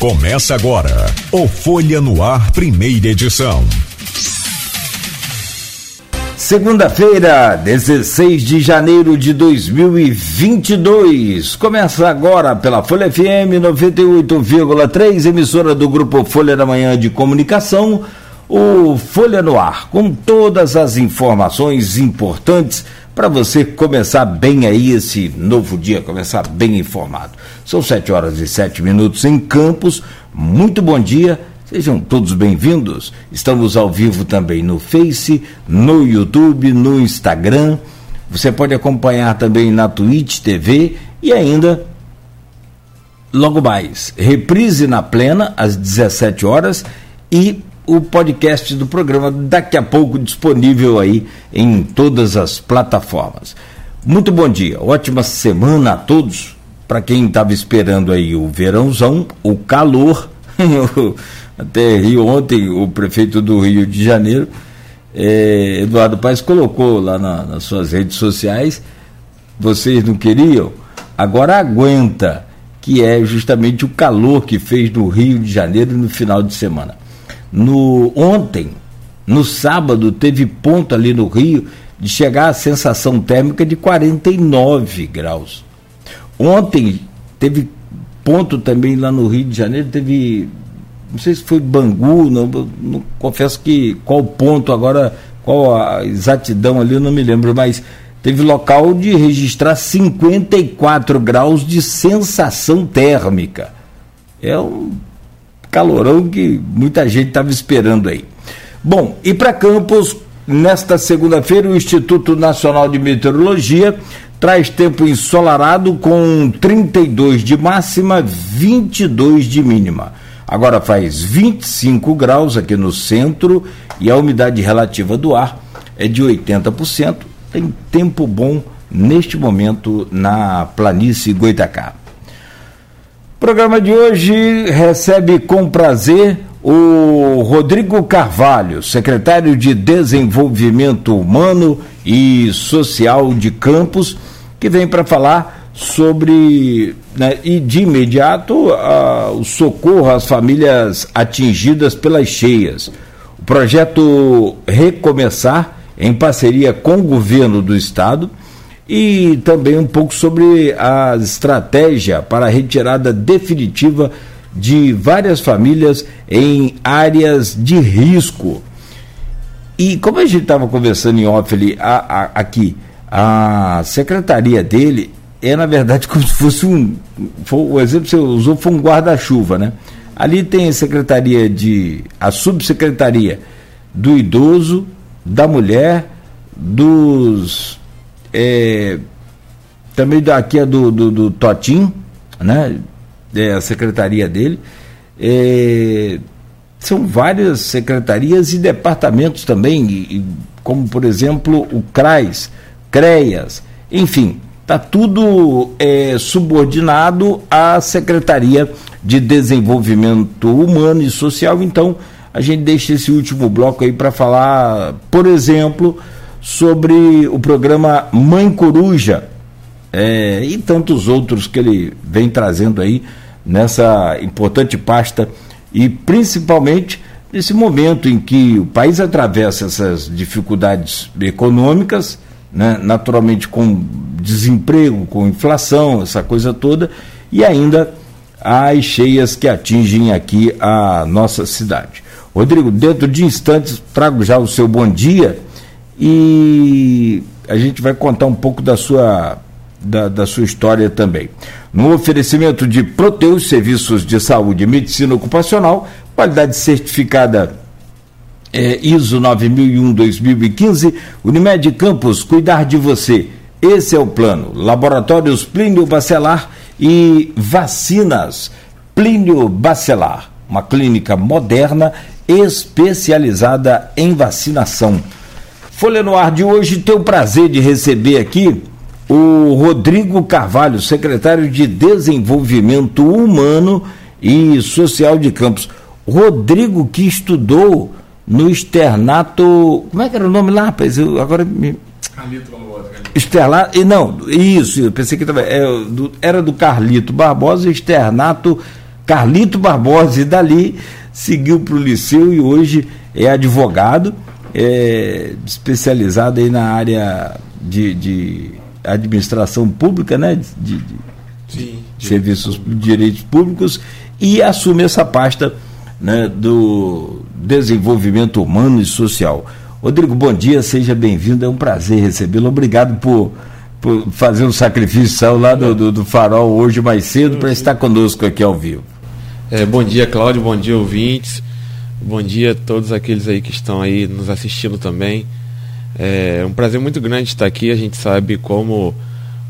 Começa agora o Folha no Ar, primeira edição. Segunda-feira, 16 de janeiro de 2022. Começa agora pela Folha FM 98,3, emissora do grupo Folha da Manhã de Comunicação, o Folha no Ar, com todas as informações importantes para você começar bem aí esse novo dia, começar bem informado. São sete horas e sete minutos em Campos. Muito bom dia. Sejam todos bem-vindos. Estamos ao vivo também no Face, no YouTube, no Instagram. Você pode acompanhar também na Twitch TV e ainda logo mais, reprise na plena às 17 horas e o podcast do programa daqui a pouco disponível aí em todas as plataformas. Muito bom dia, ótima semana a todos. Para quem estava esperando aí o verãozão, o calor, até Rio ontem, o prefeito do Rio de Janeiro, é, Eduardo Paes colocou lá na, nas suas redes sociais, vocês não queriam, agora aguenta, que é justamente o calor que fez no Rio de Janeiro no final de semana. No ontem, no sábado, teve ponto ali no Rio de chegar a sensação térmica de 49 graus. Ontem teve ponto também lá no Rio de Janeiro, teve não sei se foi Bangu, não, não, confesso que qual ponto agora, qual a exatidão ali, eu não me lembro, mas teve local de registrar 54 graus de sensação térmica. É um calorão que muita gente estava esperando aí. Bom, e para Campos, nesta segunda-feira, o Instituto Nacional de Meteorologia traz tempo ensolarado com 32 de máxima, 22 de mínima. Agora faz 25 graus aqui no centro e a umidade relativa do ar é de 80%. Tem tempo bom neste momento na planície Goitacá. O programa de hoje recebe com prazer o Rodrigo Carvalho, secretário de Desenvolvimento Humano e Social de Campos, que vem para falar sobre, né, e de imediato, a, o socorro às famílias atingidas pelas cheias. O projeto Recomeçar, em parceria com o governo do estado, e também um pouco sobre a estratégia para a retirada definitiva de várias famílias em áreas de risco. E como a gente estava conversando em off ali, a, a, aqui, a secretaria dele é, na verdade, como se fosse um. Foi, o exemplo que você usou foi um guarda-chuva, né? Ali tem a secretaria de. a subsecretaria do idoso, da mulher, dos é, também aqui é do, do, do Totim, né? É a secretaria dele. É, são várias secretarias e departamentos também, e, como por exemplo o CRAS, CREAS, enfim, está tudo é, subordinado à Secretaria de Desenvolvimento Humano e Social. Então, a gente deixa esse último bloco aí para falar, por exemplo, sobre o programa Mãe Coruja é, e tantos outros que ele vem trazendo aí nessa importante pasta e principalmente nesse momento em que o país atravessa essas dificuldades econômicas, né, naturalmente com desemprego, com inflação, essa coisa toda, e ainda as cheias que atingem aqui a nossa cidade. Rodrigo, dentro de instantes trago já o seu bom dia e a gente vai contar um pouco da sua, da, da sua história também. No oferecimento de Proteus Serviços de Saúde e Medicina Ocupacional, qualidade certificada é, ISO 9001-2015, Unimed Campos, cuidar de você. Esse é o plano. Laboratórios Plínio Bacelar e vacinas Plínio Bacelar, uma clínica moderna especializada em vacinação. Folha no Ar de hoje tem o prazer de receber aqui o Rodrigo Carvalho, secretário de Desenvolvimento Humano e Social de Campos. Rodrigo que estudou no externato. Como é que era o nome lá, rapaz? Eu agora me. Carlito Barbosa. Externato. E não, isso, eu pensei que do, era do Carlito Barbosa, externato Carlito Barbosa, e dali seguiu para o Liceu e hoje é advogado, é, especializado aí na área de, de administração pública, né? De, de, Sim, de serviços de direitos públicos e assume essa pasta né, do desenvolvimento humano e social. Rodrigo, bom dia, seja bem-vindo, é um prazer recebê-lo. Obrigado por, por fazer um sacrifício lá do, do, do farol hoje mais cedo para estar conosco aqui ao vivo. É, bom dia, Cláudio, bom dia, ouvintes. Bom dia a todos aqueles aí que estão aí nos assistindo também. É um prazer muito grande estar aqui. A gente sabe como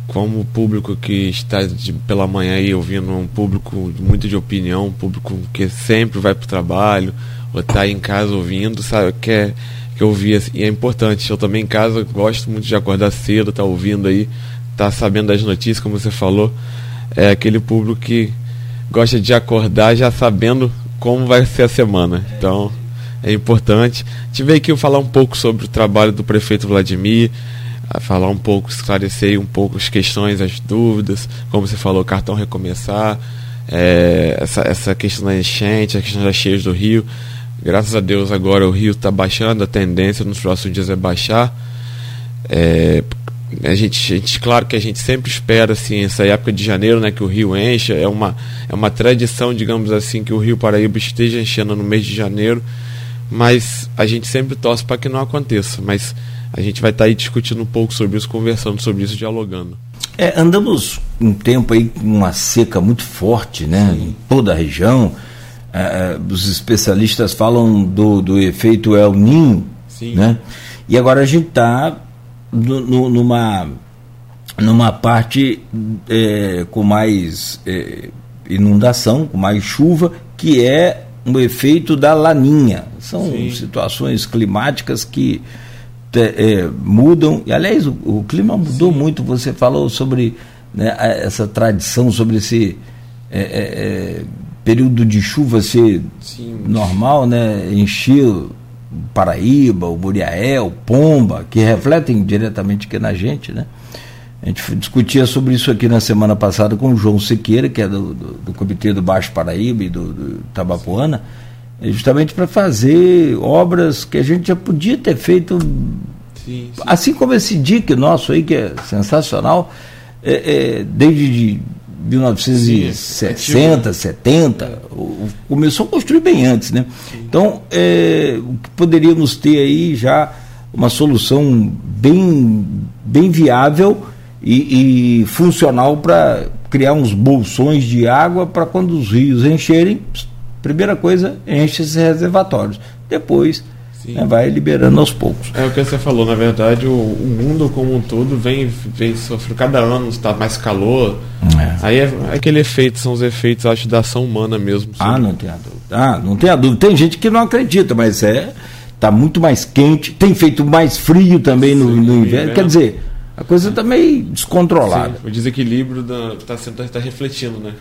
como o público que está de, pela manhã aí ouvindo um público muito de opinião, um público que sempre vai para o trabalho ou está em casa ouvindo, sabe, quer que ouvir assim, e é importante. Eu também em casa gosto muito de acordar cedo, tá ouvindo aí, tá sabendo das notícias, como você falou. É aquele público que gosta de acordar já sabendo como vai ser a semana. Então, é importante. Tive aqui falar um pouco sobre o trabalho do prefeito Vladimir, falar um pouco, esclarecer um pouco as questões, as dúvidas, como você falou, cartão recomeçar, é, essa, essa questão da enchente, a questão das cheias do rio. Graças a Deus agora o rio está baixando, a tendência nos próximos dias é baixar. É, a gente, a gente, claro que a gente sempre espera assim essa época de janeiro, né, que o rio encha, é uma é uma tradição, digamos assim, que o Rio Paraíba esteja enchendo no mês de janeiro, mas a gente sempre torce para que não aconteça, mas a gente vai estar tá aí discutindo um pouco sobre isso, conversando sobre isso, dialogando. É, andamos um tempo aí com uma seca muito forte, né, Sim. em toda a região. É, é, os especialistas falam do, do efeito El Ninho, Sim. né? E agora a gente está numa, numa parte é, com mais é, inundação, com mais chuva, que é um efeito da laninha. São Sim. situações climáticas que é, mudam. E, aliás, o, o clima mudou Sim. muito. Você falou sobre né, essa tradição, sobre esse é, é, é, período de chuva ser Sim. normal, né? Encher Paraíba, o Muriaé, o Pomba, que refletem diretamente aqui na gente, né? A gente discutia sobre isso aqui na semana passada com o João Sequeira, que é do, do, do Comitê do Baixo Paraíba e do, do Tabapuana, justamente para fazer obras que a gente já podia ter feito, sim, sim. assim como esse DIC nosso aí, que é sensacional, é, é, desde de 1960, 70, começou a construir bem antes, né? Então, é, poderíamos ter aí já uma solução bem, bem viável e, e funcional para criar uns bolsões de água para quando os rios encherem, primeira coisa, enche esses reservatórios. Depois né, vai liberando aos poucos. É o que você falou, na verdade, o, o mundo como um todo vem, vem sofrendo, cada ano está mais calor. É. Aí é, é, aquele efeito, são os efeitos, acho, da ação humana mesmo. Ah, não tem a dúvida. Ah, não tem a dúvida. Tem gente que não acredita, mas é. Está muito mais quente, tem feito mais frio também Sim, no, no inverno. Quer dizer, a coisa está meio descontrolada. Sim, o desequilíbrio está tá, tá refletindo, né?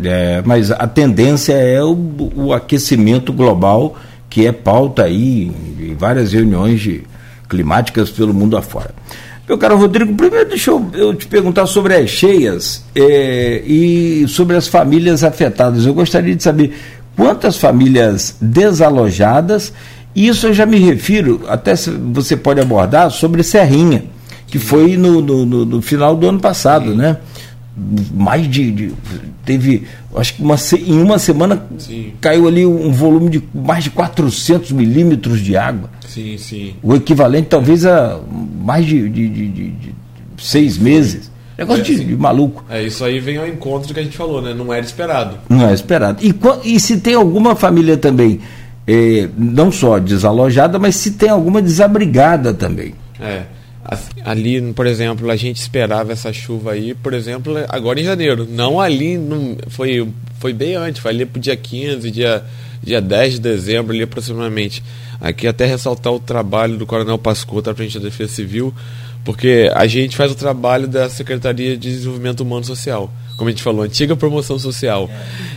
É, mas a tendência é o, o aquecimento global que é pauta aí em várias reuniões de, climáticas pelo mundo afora. Meu caro Rodrigo, primeiro deixa eu, eu te perguntar sobre as cheias é, e sobre as famílias afetadas. Eu gostaria de saber quantas famílias desalojadas, e isso eu já me refiro, até você pode abordar, sobre Serrinha, que foi no, no, no, no final do ano passado, Sim. né? Mais de, de, teve acho que uma, em uma semana sim. caiu ali um volume de mais de 400 milímetros de água. Sim sim. O equivalente talvez a mais de, de, de, de seis meses. Negócio é, de, de, maluco. É isso aí vem ao encontro que a gente falou né? Não era esperado. Não era esperado. E, e se tem alguma família também eh, não só desalojada mas se tem alguma desabrigada também. É ali, por exemplo, a gente esperava essa chuva aí, por exemplo, agora em janeiro. Não ali, foi, foi bem antes, foi ali pro dia 15, dia, dia 10 de dezembro, ali aproximadamente. Aqui até ressaltar o trabalho do Coronel Pascota frente da Defesa Civil, porque a gente faz o trabalho da Secretaria de Desenvolvimento Humano Social, como a gente falou, antiga promoção social.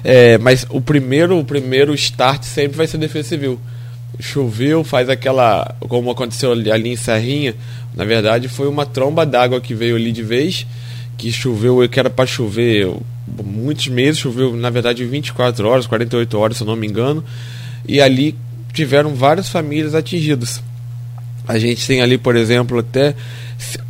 É, mas o primeiro, o primeiro start sempre vai ser Defesa Civil choveu, faz aquela. Como aconteceu ali em Serrinha, na verdade foi uma tromba d'água que veio ali de vez, que choveu, que era para chover muitos meses, choveu na verdade 24 horas, 48 horas, se eu não me engano, e ali tiveram várias famílias atingidas. A gente tem ali, por exemplo, até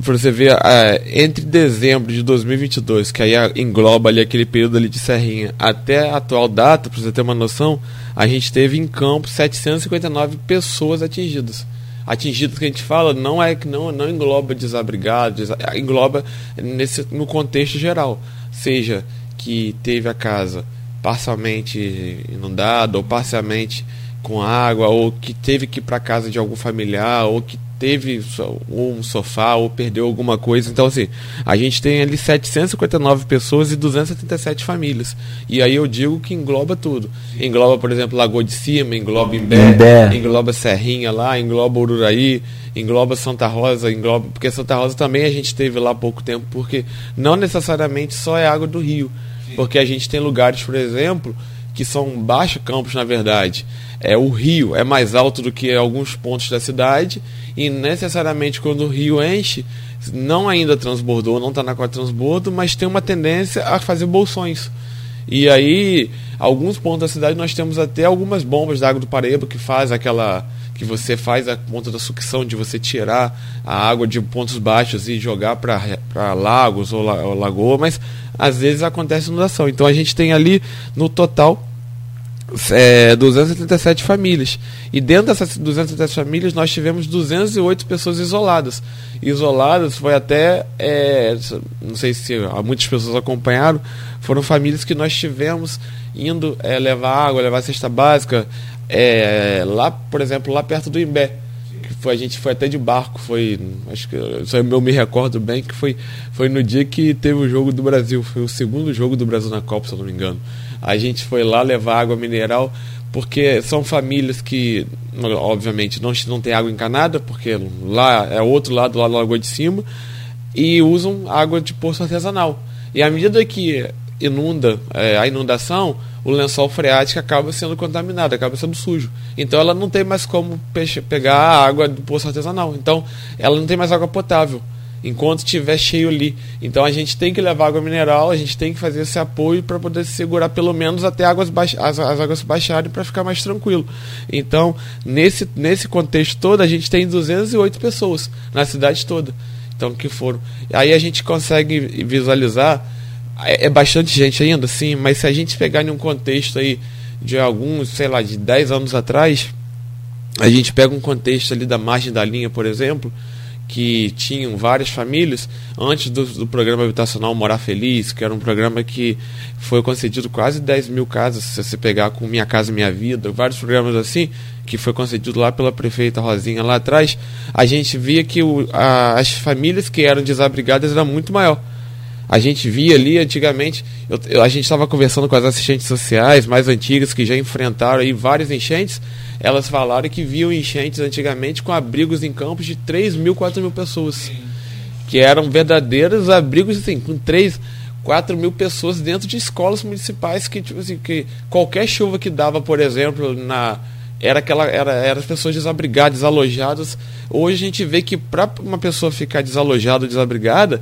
para você ver entre dezembro de 2022, que aí engloba ali aquele período ali de Serrinha, até a atual data, para você ter uma noção, a gente teve em campo 759 pessoas atingidas. Atingidas que a gente fala não é que não, não engloba desabrigados, engloba nesse, no contexto geral, seja que teve a casa parcialmente inundada ou parcialmente com água, ou que teve que ir para casa de algum familiar, ou que teve um sofá, ou perdeu alguma coisa. Então, assim, a gente tem ali 759 pessoas e 277 famílias. E aí eu digo que engloba tudo. Engloba, por exemplo, Lagoa de Cima, engloba Imbé, Imbé. engloba Serrinha lá, engloba Ururaí, engloba Santa Rosa, engloba. Porque Santa Rosa também a gente teve lá há pouco tempo, porque não necessariamente só é água do rio. Porque a gente tem lugares, por exemplo, que são baixos campos, na verdade é, o rio é mais alto do que alguns pontos da cidade e necessariamente quando o rio enche, não ainda transbordou, não está na cota de transbordo, mas tem uma tendência a fazer bolsões. E aí, alguns pontos da cidade nós temos até algumas bombas da água do Paraíba que faz aquela que você faz a ponta da sucção de você tirar a água de pontos baixos e jogar para lagos ou, la, ou lagoa, mas às vezes acontece inundação. Então a gente tem ali no total é, 277 famílias. E dentro dessas 277 famílias, nós tivemos 208 pessoas isoladas. Isoladas foi até, é, não sei se muitas pessoas acompanharam, foram famílias que nós tivemos indo é, levar água, levar cesta básica, é, lá, por exemplo, lá perto do Imbé. Que foi, a gente foi até de barco, foi. Acho que eu me recordo bem que foi, foi no dia que teve o jogo do Brasil. Foi o segundo jogo do Brasil na Copa, se eu não me engano. A gente foi lá levar água mineral, porque são famílias que, obviamente, não, não tem água encanada, porque lá é outro lado, lá da Lagoa de Cima, e usam água de poço artesanal. E à medida que inunda é, a inundação, o lençol freático acaba sendo contaminado, acaba sendo sujo. Então ela não tem mais como pegar a água do poço artesanal. Então ela não tem mais água potável enquanto estiver cheio ali. Então a gente tem que levar água mineral, a gente tem que fazer esse apoio para poder segurar pelo menos até águas as, as águas baixarem para ficar mais tranquilo. Então, nesse, nesse contexto todo, a gente tem 208 pessoas na cidade toda. Então, que foram. Aí a gente consegue visualizar, é, é bastante gente ainda, sim, mas se a gente pegar em um contexto aí de alguns, sei lá, de 10 anos atrás, a gente pega um contexto ali da margem da linha, por exemplo, que tinham várias famílias antes do, do, programa habitacional Morar Feliz, que era um programa que foi concedido quase 10 mil casas, se você pegar com Minha Casa Minha Vida, vários programas assim, que foi concedido lá pela prefeita Rosinha lá atrás, a gente via que o, a, as famílias que eram desabrigadas eram muito maior. A gente via ali antigamente, eu, eu, a gente estava conversando com as assistentes sociais mais antigas que já enfrentaram aí várias enchentes, elas falaram que viam enchentes antigamente com abrigos em campos de 3 mil, 4 mil pessoas. Que eram verdadeiros abrigos, assim, com 3, 4 mil pessoas dentro de escolas municipais que, tipo assim, que qualquer chuva que dava, por exemplo, na era aquela era, era as pessoas desabrigadas, desalojadas. Hoje a gente vê que para uma pessoa ficar desalojada, desabrigada,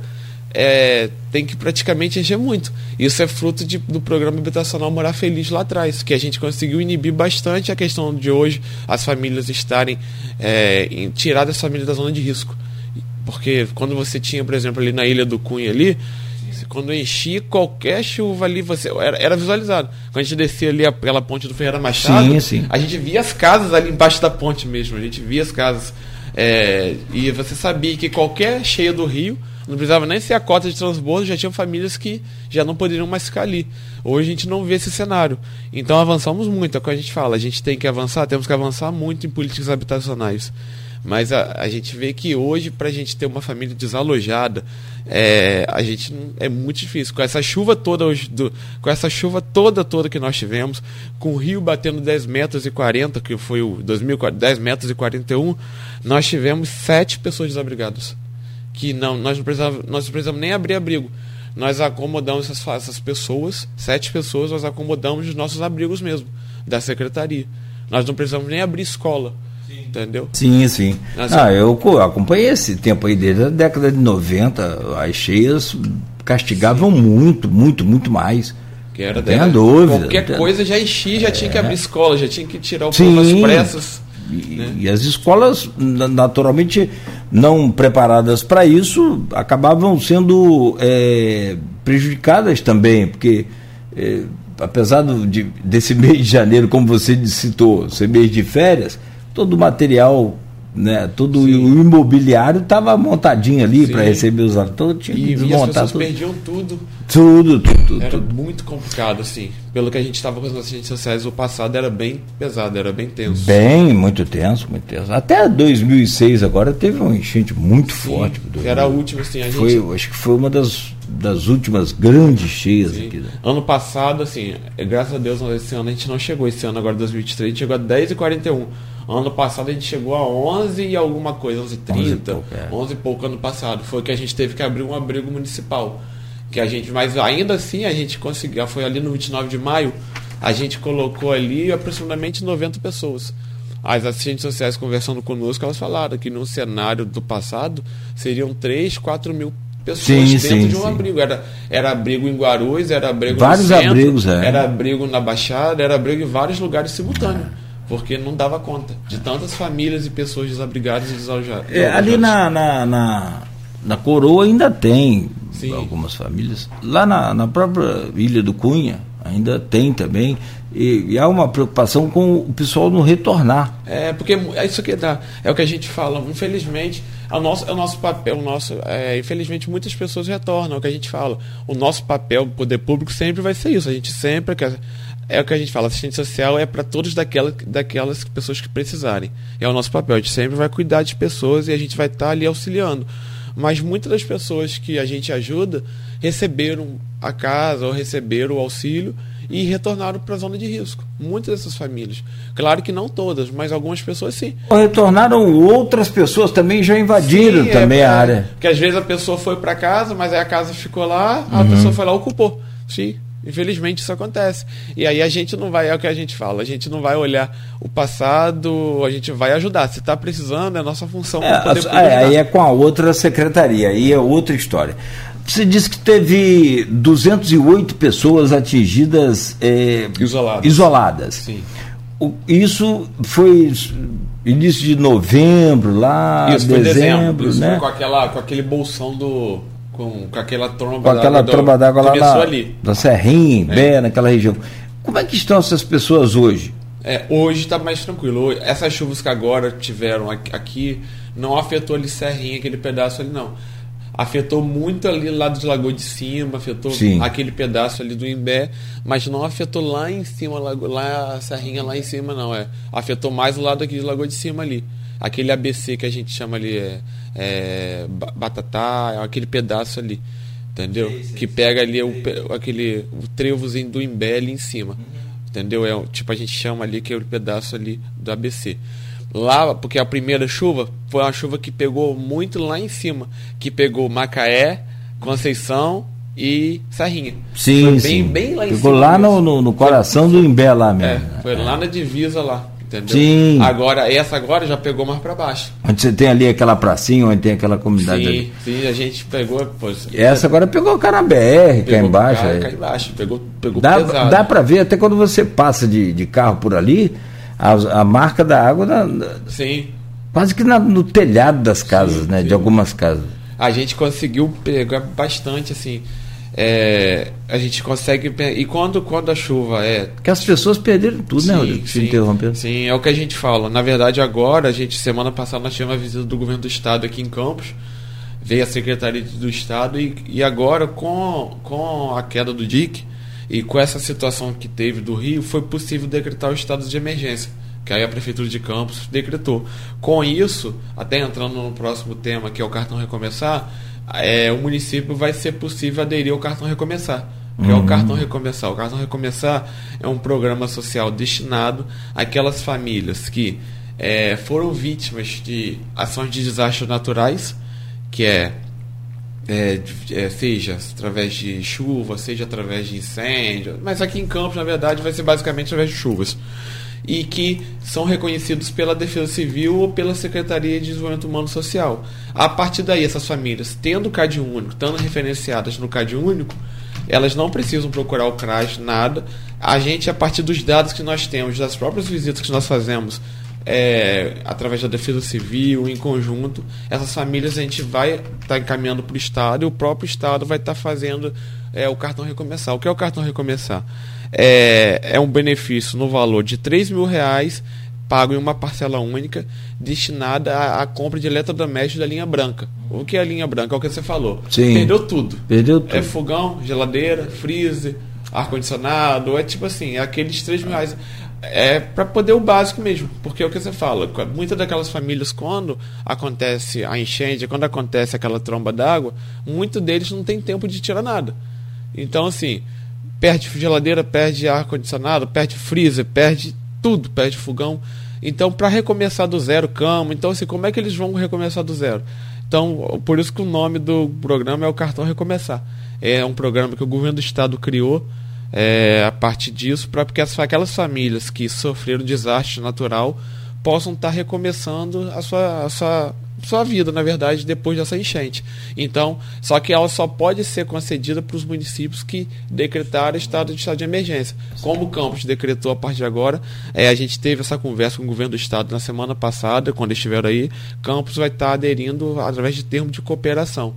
é, tem que praticamente encher muito. Isso é fruto de, do programa habitacional Morar Feliz lá atrás, que a gente conseguiu inibir bastante a questão de hoje as famílias estarem é, em, tirar as famílias da zona de risco. Porque quando você tinha, por exemplo, ali na Ilha do Cunha ali, quando enchia qualquer chuva ali, você era, era visualizado. Quando a gente descia ali pela ponte do Ferreira Machado, sim, sim. a gente via as casas ali embaixo da ponte mesmo. A gente via as casas. É, e você sabia que qualquer cheia do rio não precisava nem ser a cota de transbordo, já tinham famílias que já não poderiam mais ficar ali. Hoje a gente não vê esse cenário. Então avançamos muito, é o que a gente fala. A gente tem que avançar, temos que avançar muito em políticas habitacionais. Mas a, a gente vê que hoje, para a gente ter uma família desalojada, é, a gente é muito difícil. Com essa chuva toda hoje, do, com essa chuva toda toda que nós tivemos, com o rio batendo 10 metros e 40, que foi o 2000, 10 metros e 41, nós tivemos sete pessoas desabrigadas que não, nós não precisamos, nós não precisamos nem abrir abrigo. Nós acomodamos essas, essas pessoas, sete pessoas, nós acomodamos os nossos abrigos mesmo, da secretaria. Nós não precisamos nem abrir escola. Sim. Entendeu? Sim, sim. Nós ah, eu acompanhei esse tempo aí desde a década de 90, as cheias castigavam sim. muito, muito, muito mais. Que era Tem era, dúvida. Qualquer tem... coisa já enchia, já tinha que abrir escola, já tinha que tirar o povo às pressas. E, né? e, as escolas, naturalmente, não preparadas para isso, acabavam sendo é, prejudicadas também, porque é, apesar de, desse mês de janeiro, como você citou, ser mês de férias, todo o material né, todo Sim. o imobiliário estava montadinho ali para receber os. Então, tinha e, e as pessoas tudo. perdiam tudo. Tudo, tudo, tudo. Era tudo. muito complicado, assim. Pelo que a gente estava com as nossas redes sociais, o passado era bem pesado, era bem tenso. Bem, muito tenso, muito tenso. Até 2006 agora teve um enchente muito Sim, forte. Era a última, assim, a gente... Foi, acho que foi uma das, das últimas grandes cheias Sim. aqui. Né? Ano passado, assim, graças a Deus, esse ano a gente não chegou. Esse ano, agora 2023, a gente chegou a 10 e 41 Ano passado a gente chegou a 11 e alguma coisa, 11 h 30, 11 e pouco, é. 11 e pouco ano passado. Foi que a gente teve que abrir um abrigo municipal. Que a gente, mas ainda assim a gente conseguiu, foi ali no 29 de maio, a gente colocou ali aproximadamente 90 pessoas. As assistentes sociais conversando conosco, elas falaram que no cenário do passado seriam 3, 4 mil pessoas sim, dentro sim, de um sim. abrigo. Era, era abrigo em Guarulhos, era abrigo vários no centro, abrigos, é. era abrigo na Baixada, era abrigo em vários lugares simultâneos porque não dava conta de tantas famílias e pessoas desabrigadas e desalojadas. É, ali na, na, na, na, Coroa ainda tem Sim. algumas famílias. Lá na, na própria Ilha do Cunha ainda tem também. E, e, há uma preocupação com o pessoal não retornar. É, porque é isso que dá. É o que a gente fala. Infelizmente, é o nosso, é o nosso papel. O nosso, é, infelizmente, muitas pessoas retornam. É o que a gente fala. O nosso papel, o poder público, sempre vai ser isso. A gente sempre quer é o que a gente fala, assistente social é para todos daquela, daquelas pessoas que precisarem. É o nosso papel, a gente sempre vai cuidar de pessoas e a gente vai estar tá ali auxiliando. Mas muitas das pessoas que a gente ajuda receberam a casa ou receberam o auxílio e retornaram para a zona de risco. Muitas dessas famílias. Claro que não todas, mas algumas pessoas sim. Retornaram outras pessoas também já invadiram sim, também é, a área. Porque às vezes a pessoa foi para casa, mas aí a casa ficou lá, a uhum. pessoa foi lá ocupou. Sim, Infelizmente isso acontece. E aí a gente não vai, é o que a gente fala, a gente não vai olhar o passado, a gente vai ajudar. Se está precisando, é nossa função. É, poder, é, aí é com a outra secretaria, aí é outra história. Você disse que teve 208 pessoas atingidas é, isoladas. isoladas. Sim. Isso foi início de novembro, lá, isso, dezembro, dezembro, isso né? com, aquela, com aquele bolsão do com, com aquela tromba com aquela tromba d'água lá na, ali. da Serrinha, É. Bé, naquela região. Como é que estão essas pessoas hoje? É, hoje está mais tranquilo. Essas chuvas que agora tiveram aqui não afetou ali Serrinha, aquele pedaço ali não. Afetou muito ali lado de Lagoa de Cima, afetou Sim. aquele pedaço ali do Imbé, mas não afetou lá em cima, Lago- lá a Serrinha lá em cima não, é. Afetou mais o lado aqui de Lagoa de Cima ali. Aquele ABC que a gente chama ali é, é Ba- Batatá, é aquele pedaço ali. Entendeu? que pega ali o, aquele o trevozinho do Imbé ali em cima. Entendeu? É o- tipo a gente chama ali que é o pedaço ali do ABC. Lá, porque a primeira chuva foi uma chuva que pegou muito lá em cima, que pegou Macaé, Conceição e Serrinha. Sim, foi bem, sim. bem lá em Ficou cima. lá no, no, no coração do Imbé lá É, mesmo. né? foi lá na divisa lá, entendeu? Sim. Agora, essa agora já pegou mais para baixo. Onde você tem ali aquela pracinha, onde tem aquela comunidade Sim, ali. sim, a gente pegou, pô, Essa agora pegou o cara na BR, cá embaixo. Cá, aí. cá embaixo, pegou, pegou Dá, pesado. dá para ver, até quando você passa de, de carro por ali, a, a marca da água na- na- Sim. quase que na- no telhado das casas, Sim, né? sim. De algumas casas. a gente conseguiu pegar bastante assim é, a gente consegue e quando quando a chuva é Porque as pessoas perderam tudo, né, Rodrigo? Se interrompendo. sim, é o que a gente fala. Na verdade, agora, a gente, semana passada, nós tivemos a visita do governo do estado aqui em Campos. Veio a Secretaria do Estado e, e agora, com, com a queda do DIC e com essa situação que teve do Rio, foi possível decretar o estado de emergência. Que aí a Prefeitura de Campos decretou. Com isso, até entrando no próximo tema, que é o cartão recomeçar, é, o município vai ser possível aderir ao cartão recomeçar. O que é o cartão recomeçar? O cartão recomeçar é um programa social destinado àquelas famílias que é, foram vítimas de ações de desastres naturais, que é, é, é, seja através de chuva, seja através de incêndio, mas aqui em Campos, na verdade, vai ser basicamente através de chuvas. E que são reconhecidos pela Defesa Civil ou pela Secretaria de Desenvolvimento Humano Social. A partir daí, essas famílias, tendo CAD único, estando referenciadas no CAD único, elas não precisam procurar o CRAS, nada. A gente, a partir dos dados que nós temos, das próprias visitas que nós fazemos, é, através da Defesa Civil, em conjunto, essas famílias a gente vai estar tá encaminhando para o Estado e o próprio Estado vai estar tá fazendo é, o cartão recomeçar. O que é o cartão recomeçar? É, é um benefício no valor de 3 mil reais pago em uma parcela única destinada à, à, compra de eletrodomésticos da linha branca. O que é a linha branca? É o que você falou. Sim. Perdeu tudo. Perdeu tudo. É fogão, geladeira, freezer, ar-condicionado, é tipo assim, é aqueles 3 mil reais é para poder o básico mesmo, porque é o que você fala, muitas daquelas famílias quando acontece a enchente, quando acontece aquela tromba d'água, muitos deles não tem tempo de tirar nada. Então assim, perde geladeira, perde ar condicionado, perde freezer, perde tudo, perde fogão. Então para recomeçar do zero, cama, então assim, como é que eles vão recomeçar do zero? Então, por isso que o nome do programa é o cartão recomeçar. É um programa que o governo do estado criou é, a partir disso, para que as, aquelas famílias que sofreram desastre natural possam estar tá recomeçando a sua, a sua, sua vida, na verdade, depois dessa enchente. Então, só que ela só pode ser concedida para os municípios que decretaram estado de estado de emergência. Como o Campos decretou a partir de agora, é, a gente teve essa conversa com o governo do estado na semana passada, quando estiveram aí, Campos vai estar tá aderindo através de termo de cooperação.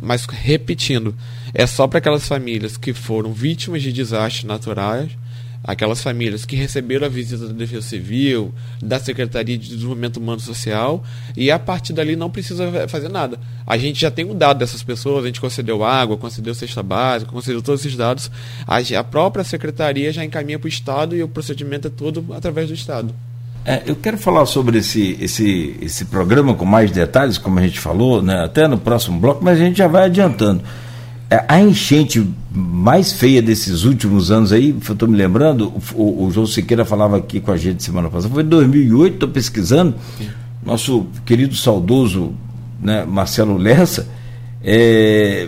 Mas repetindo, é só para aquelas famílias que foram vítimas de desastres naturais, aquelas famílias que receberam a visita da Defesa Civil, da Secretaria de Desenvolvimento Humano Social, e a partir dali não precisa fazer nada. A gente já tem um dado dessas pessoas, a gente concedeu água, concedeu cesta básica, concedeu todos esses dados, a própria Secretaria já encaminha para o Estado e o procedimento é todo através do Estado. É, eu quero falar sobre esse, esse, esse programa com mais detalhes, como a gente falou, né, até no próximo bloco, mas a gente já vai adiantando. É, a enchente mais feia desses últimos anos aí, eu estou me lembrando, o, o, João Siqueira falava aqui com a gente semana passada, foi em 2008, estou pesquisando, nosso querido saudoso né, Marcelo Lessa, é,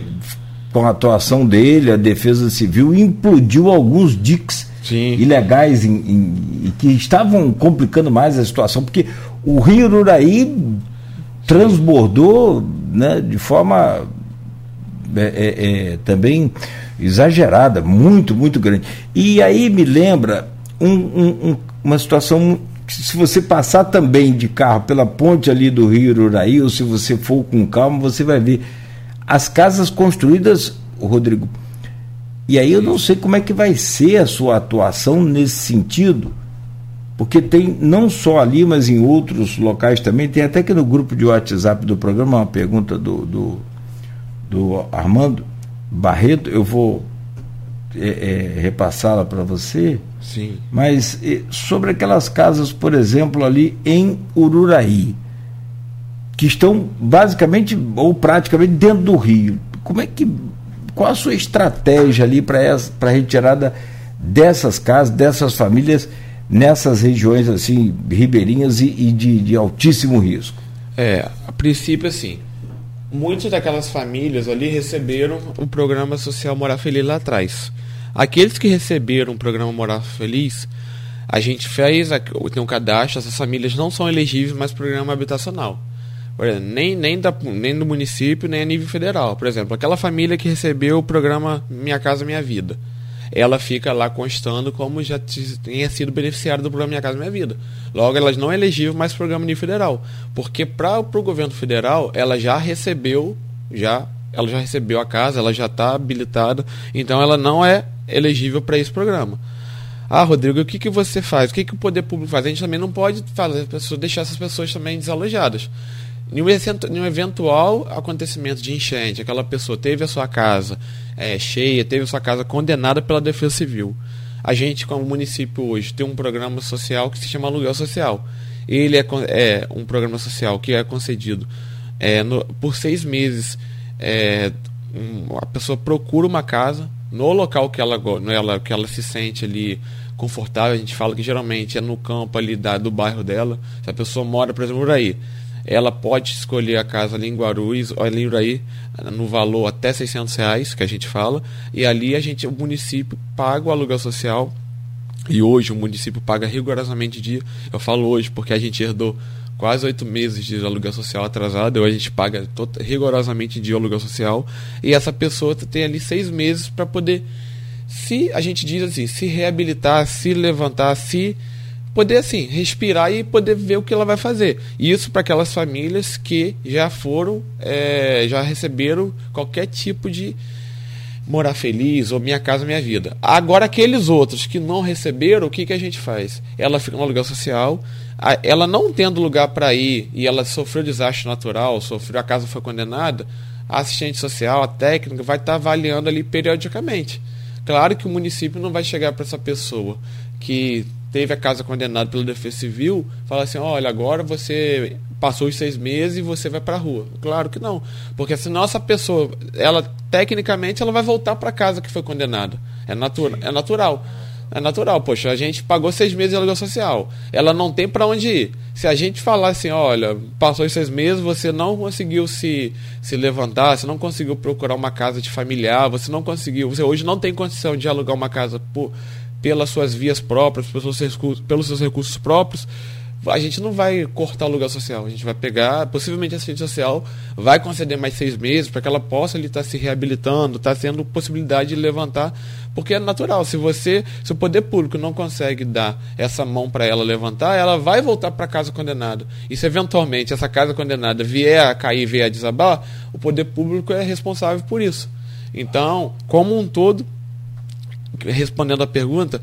com a atuação dele, a Defesa Civil implodiu alguns diques Sim. ilegais em, em, que estavam complicando mais a situação, porque o Rio Ururaí transbordou né, de forma é, é, é, também exagerada, muito, muito grande. E aí me lembra um, um, uma situação se você passar também de carro pela ponte ali do Rio Ururaí, ou se você for com calma, você vai ver as casas construídas, Rodrigo, e aí eu não sei como é que vai ser a sua atuação nesse sentido, porque tem não só ali, mas em outros locais também, tem até que no grupo de WhatsApp do programa uma pergunta do, do, do Armando Barreto, eu vou é, é, repassá-la para você. Sim. Mas sobre aquelas casas, por exemplo, ali em Ururaí, que estão basicamente ou praticamente dentro do rio. Como é que qual a sua estratégia ali para a retirada dessas casas, dessas famílias nessas regiões assim ribeirinhas e, e de, de, altíssimo risco? É, a princípio assim, muitas daquelas famílias ali receberam o programa social Morar Feliz lá atrás. Aqueles que receberam o programa Morar Feliz, a gente fez, tem um cadastro, essas famílias não são elegíveis mais programa habitacional nem, nem, da, nem do município, nem a nível federal. Por exemplo, aquela família que recebeu o programa Minha Casa Minha Vida, ela fica lá constando como já tenha sido beneficiária do programa Minha Casa Minha Vida. Logo, elas não é elegível mais programa nível federal, porque para o governo federal, ela já recebeu, já ela já recebeu a casa, ela já está habilitada, então ela não é elegível para esse programa. Ah, Rodrigo, o que, que você faz? O que, que o poder público faz? A gente também não pode fazer, deixar essas pessoas também desalojadas. Em um, eventual acontecimento de enchente, aquela pessoa teve a sua casa é, cheia, teve sua casa condenada pela Defesa Civil. A gente, como município hoje, tem um programa social que se chama Aluguel Social. Ele é, é um programa social que é concedido é, no, por seis meses. É, um, a pessoa procura uma casa no local que ela, ela, que ela se sente ali confortável. A gente fala que geralmente é no campo ali da, do bairro dela. Se a pessoa mora, por exemplo, por aí ela pode escolher a casa ali em Guarulhos ou ali Uraí, no valor até 600 reais, que a gente fala, e ali a gente, o município paga o aluguel social, e hoje o município paga rigorosamente dia, eu falo hoje porque a gente herdou quase oito meses de aluguel social atrasado, ou a gente paga rigorosamente de aluguel social, e essa pessoa tem ali seis meses para poder, se a gente diz assim, se reabilitar, se levantar, se poder assim respirar e poder ver o que ela vai fazer. Isso para aquelas famílias que já foram, é, já receberam qualquer tipo de morar feliz ou minha casa minha vida. Agora aqueles outros que não receberam, o que que a gente faz? Ela fica no aluguel social, ela não tendo lugar para ir e ela sofreu desastre natural, sofreu a casa foi condenada, a assistente social, a técnica vai estar tá avaliando ali periodicamente. Claro que o município não vai chegar para essa pessoa que teve a casa condenada pelo defesa civil, fala assim, olha, agora você passou os seis meses e você vai para a rua. Claro que não, porque se nossa pessoa, ela tecnicamente ela vai voltar para casa que foi condenada. É, natura, é natural. É natural, poxa, a gente pagou seis meses de aluguel social. Ela não tem para onde ir. Se a gente falar assim, olha, passou os seis meses, você não conseguiu se, se levantar, você não conseguiu procurar uma casa de familiar, você não conseguiu, você hoje não tem condição de alugar uma casa por pelas suas vias próprias, pelos seus recursos, pelos seus recursos próprios, a gente não vai cortar o aluguel social. A gente vai pegar, possivelmente a assistente social vai conceder mais seis meses para que ela possa estar tá se reabilitando, estar tá tendo possibilidade de levantar, porque é natural. Se você, se o poder público não consegue dar essa mão para ela levantar, ela vai voltar para casa condenada. E se eventualmente essa casa condenada vier a cair, vier a desabar, o poder público é responsável por isso. Então, como um todo, respondendo a pergunta,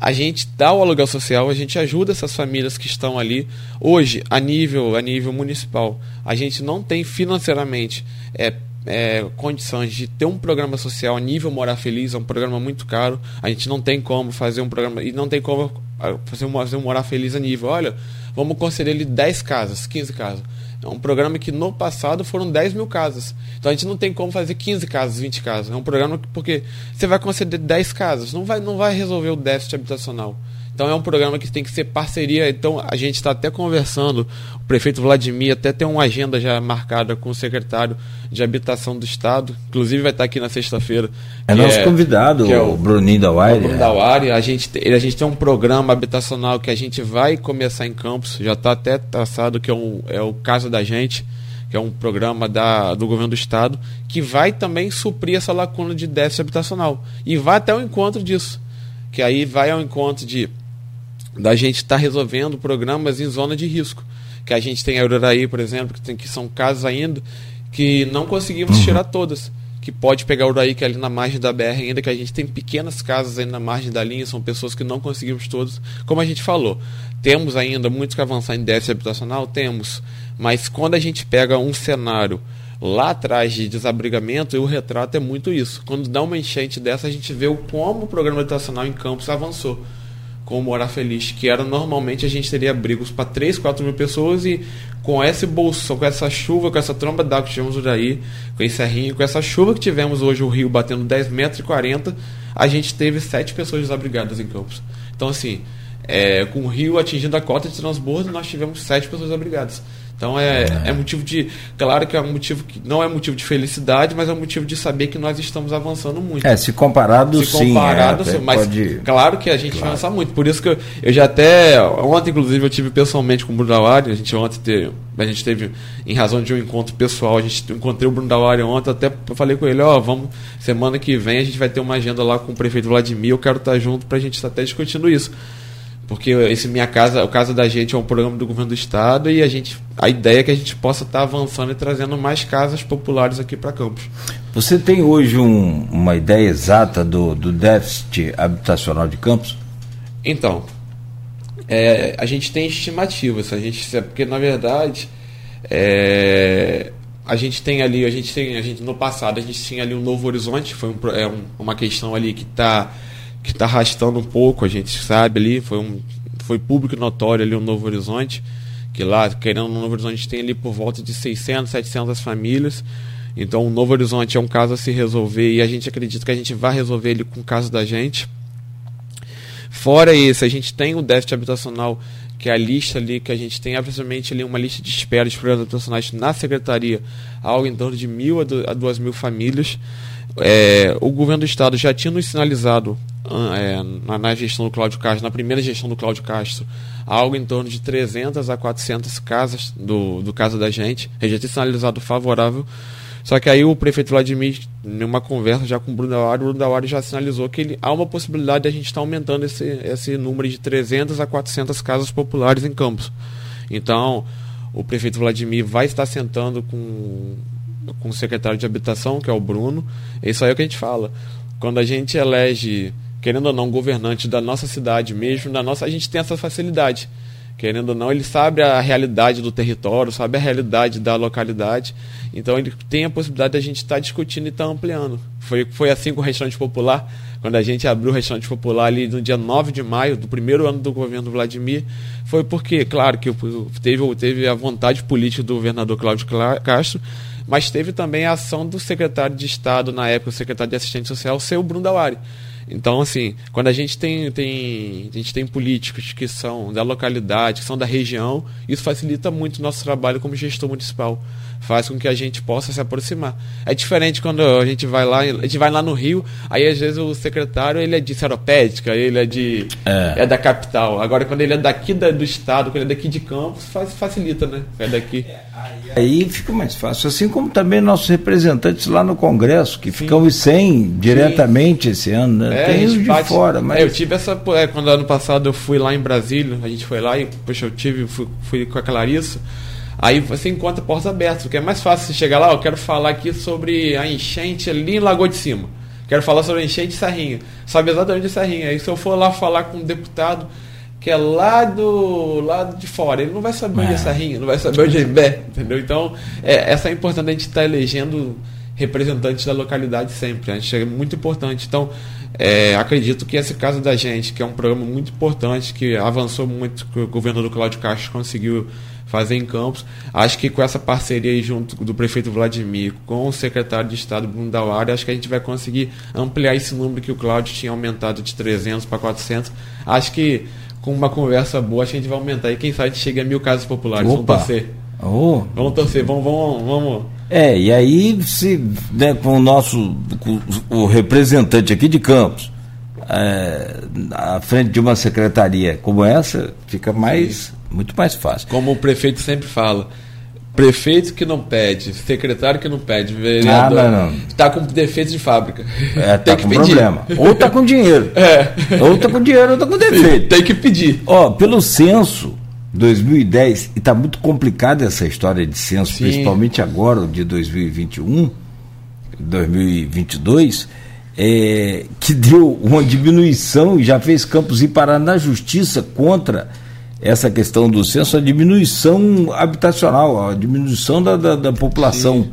a gente dá o aluguel social, a gente ajuda essas famílias que estão ali. Hoje, a nível, a nível municipal, a gente não tem financeiramente é, é, condições de ter um programa social a nível Morar Feliz, é um programa muito caro. A gente não tem como fazer um programa, e não tem como ah, fazer um, fazer um Morar Feliz a nível. Olha, vamos conceder ele 10 casas, 15 casas. É um programa que no passado foram 10 mil casas. Então a gente não tem como fazer 15 casas, 20 casas. É um programa que, porque você vai conceder 10 casas, não vai, não vai resolver o déficit habitacional. Então é um programa que tem que ser parceria. Então a gente está até conversando, o prefeito Vladimir até tem uma agenda já marcada com o secretário de Habitação do Estado, inclusive vai estar aqui na sexta-feira. É nosso é, convidado, é o, Bruninho Dawari. O Bruninho Dawari. A gente, a gente tem um programa habitacional que a gente vai começar em Campos, já está até traçado, que é, um, é o Casa da Gente que é um programa da, do governo do estado, que vai também suprir essa lacuna de déficit habitacional. E vai até o encontro disso. Que aí vai ao encontro de da gente estar tá resolvendo programas em zona de risco. Que a gente tem a Uraraí, por exemplo, que, tem, que são casas ainda que não conseguimos uhum. tirar todas. Que pode pegar o Uraí, que é ali na margem da BR, ainda que a gente tem pequenas casas aí na margem da linha, são pessoas que não conseguimos todas. Como a gente falou, temos ainda muito que avançar em déficit habitacional? Temos. Mas quando a gente pega um cenário lá atrás de desabrigamento, o retrato é muito isso. Quando dá uma enchente dessa, a gente vê o como o programa habitacional em Campos avançou com Morar Feliz, que era normalmente a gente teria abrigos para 3, 4 mil pessoas e com esse bolso, com essa chuva, com essa tromba d'água que tivemos hoje aí, com esse serrinho, com essa chuva que tivemos hoje, o rio batendo 10 metros e 40, a gente teve 7 pessoas desabrigadas em Campos. Então, assim, é, com o rio atingindo a cota de transbordo, nós tivemos 7 pessoas desabrigadas. Então é, é, é motivo de. Claro que é um motivo que não é motivo de felicidade, mas é um motivo de saber que nós estamos avançando muito. É, se comparado, se comparado sim. É, mas pode... claro que a gente claro. avança muito. Por isso que eu, eu, já até. Ontem, inclusive, eu tive pessoalmente com o Bruno Dawari. A gente ontem teve. A gente teve, em razão de um encontro pessoal, a gente encontrei o Bruno Dawari ontem, até falei com ele, ó, oh, vamos, semana que vem a gente vai ter uma agenda lá com o prefeito Vladimir, eu quero estar junto para a gente estar até discutindo isso. Porque esse minha casa, o casa da gente é um programa do governo do estado e a gente, a ideia é que a gente possa estar avançando e trazendo mais casas populares aqui para Campos. Você tem hoje um, uma ideia exata do, do déficit habitacional de Campos? Então, é, a gente tem estimativas, a gente, porque na verdade é, a gente tem ali, a gente tem, a gente no passado a gente tinha ali um novo horizonte, foi um, é um, uma questão ali que está que está arrastando um pouco, a gente sabe ali, foi, um, foi público notório ali o Novo Horizonte, que lá, querendo no Novo Horizonte, tem ali por volta de 600, 700 famílias. Então, o Novo Horizonte é um caso a se resolver e a gente acredita que a gente vai resolver ele com o caso da gente. Fora esse, a gente tem o déficit habitacional, que é a lista ali, que a gente tem absolutamente ali uma lista de espera de programas habitacionais na secretaria, algo em torno de mil a duas mil famílias. É, o governo do estado já tinha nos sinalizado é, na, gestão do Cláudio Castro, na primeira gestão do Cláudio Castro, algo em torno de 300 a 400 casas do, do caso da gente. Tinha sinalizado favorável. Só que aí o prefeito Vladimir, em uma conversa já com o Bruno Dauari, o Bruno Dauari já sinalizou que ele, há uma possibilidade de a gente estar tá aumentando esse, esse número de 300 a 400 casas populares em Campos. Então, o prefeito Vladimir vai estar sentando com, com o secretário de habitação, que é o Bruno. É isso aí que a gente fala. Quando a gente elege querendo ou não, governante da nossa cidade mesmo, da nossa, a gente tem essa facilidade. Querendo ou não, ele sabe a realidade do território, sabe a realidade da localidade. Então ele tem a possibilidade de a gente estar tá discutindo e estar tá ampliando. Foi, foi assim com o restaurante popular, quando a gente abriu o restaurante popular ali no dia 9 de maio, do primeiro ano do governo Vladimir, foi porque, claro, que teve, teve a vontade política do governador Cláudio Castro, mas teve também a ação do secretário de Estado, na época, o secretário de Assistência Social, seu Bruno Dauari. Então, assim, quando a gente tem, tem, a gente tem políticos que são da localidade, que são da região, isso facilita muito o nosso trabalho como gestor municipal. Faz com que a gente possa se aproximar. É diferente quando a gente vai lá, a gente vai lá no Rio, aí às vezes o secretário ele é de Seropédica, ele é de. É. é da capital. Agora, quando ele é daqui da, do estado, quando ele é daqui de Campos, faz, facilita, né? É daqui. Aí fica mais fácil. Assim como também nossos representantes lá no Congresso, que Sim. ficam sem diretamente Sim. esse ano, né? É, Tem os de bate... fora. Mas... É, eu tive essa. É, quando ano passado eu fui lá em Brasília, a gente foi lá e, poxa, eu tive, fui, fui com a Clarissa. Aí você encontra portas abertas, porque é mais fácil você chegar lá, eu quero falar aqui sobre a enchente ali em Lagoa de Cima. Quero falar sobre a enchente de Serrinha. Sabe exatamente de Serrinha. Aí se eu for lá falar com um deputado que é lá do lado de fora, ele não vai saber é. onde é Serrinha, não vai saber onde é entendeu? Então, é, essa é importante a gente estar tá elegendo representantes da localidade sempre. A gente é muito importante. Então, é, acredito que esse caso da gente, que é um programa muito importante, que avançou muito, que o governador Cláudio Castro conseguiu fazer em Campos. Acho que com essa parceria aí junto do prefeito Vladimir, com o secretário de Estado Bruno Dauari, acho que a gente vai conseguir ampliar esse número que o Cláudio tinha aumentado de 300 para 400. Acho que com uma conversa boa, acho que a gente vai aumentar. E quem sabe chega a mil casas populares. Opa. Vamos torcer. Oh. Vamos torcer, vamos, vamos, vamos. É, e aí, se né, com o nosso com o representante aqui de Campos, é, à frente de uma secretaria como essa, fica mais muito mais fácil. Como o prefeito sempre fala, prefeito que não pede, secretário que não pede, vereador, ah, não, não. tá com defeito de fábrica. É, tá com pedir. problema. Ou tá com dinheiro. É. Ou tá com dinheiro ou tá com defeito. Sim, tem que pedir. Ó, pelo censo 2010, e tá muito complicada essa história de censo, Sim. principalmente agora, o de 2021, 2022, é, que deu uma diminuição e já fez Campos ir parar na justiça contra essa questão do censo, a diminuição habitacional, a diminuição da, da, da população. Sim.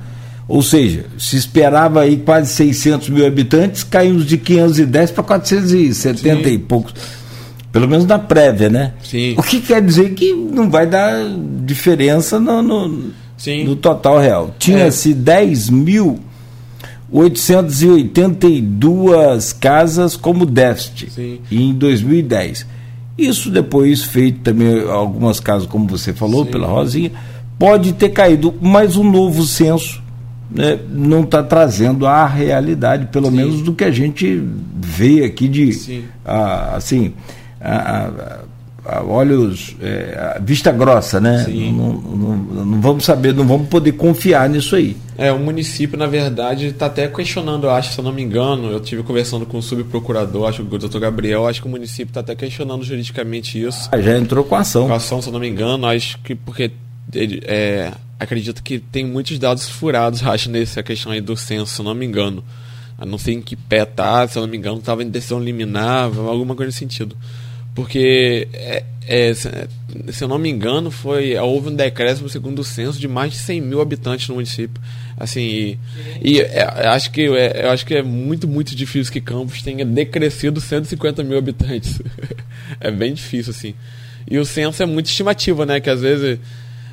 Ou seja, se esperava aí quase 600 mil habitantes, caímos de 510 para 470 Sim. e poucos. Pelo menos na prévia, né? Sim. O que quer dizer que não vai dar diferença no, no, no total real. Tinha-se é. 10 mil 882 casas como déficit Sim. em 2010. Isso depois feito também algumas casas, como você falou, Sim. pela Rosinha, pode ter caído, mas o novo censo né, não está trazendo a realidade, pelo Sim. menos do que a gente vê aqui de a, assim a, a, a olhos é, vista grossa, né? Não, não, não, vamos saber, não vamos poder confiar nisso aí. É, o município, na verdade, está até questionando, eu acho, se eu não me engano, eu tive conversando com o subprocurador, acho que o doutor Gabriel, acho que o município está até questionando juridicamente isso. Ah, já entrou com ação. Com ação, se eu não me engano, acho que porque ele, é, acredito que tem muitos dados furados, acho, nessa questão aí do censo, se eu não me engano. Eu não sei em que pé tá, se eu não me engano, estava em decisão liminar, alguma coisa nesse sentido. Porque é, é, se eu não me engano, foi houve um decréscimo segundo o censo de mais de 100 mil habitantes no município. Assim, e, e é, acho que é, eu acho que é muito muito difícil que Campos tenha decrescido 150 mil habitantes. é bem difícil assim. E o censo é muito estimativa, né? Que às vezes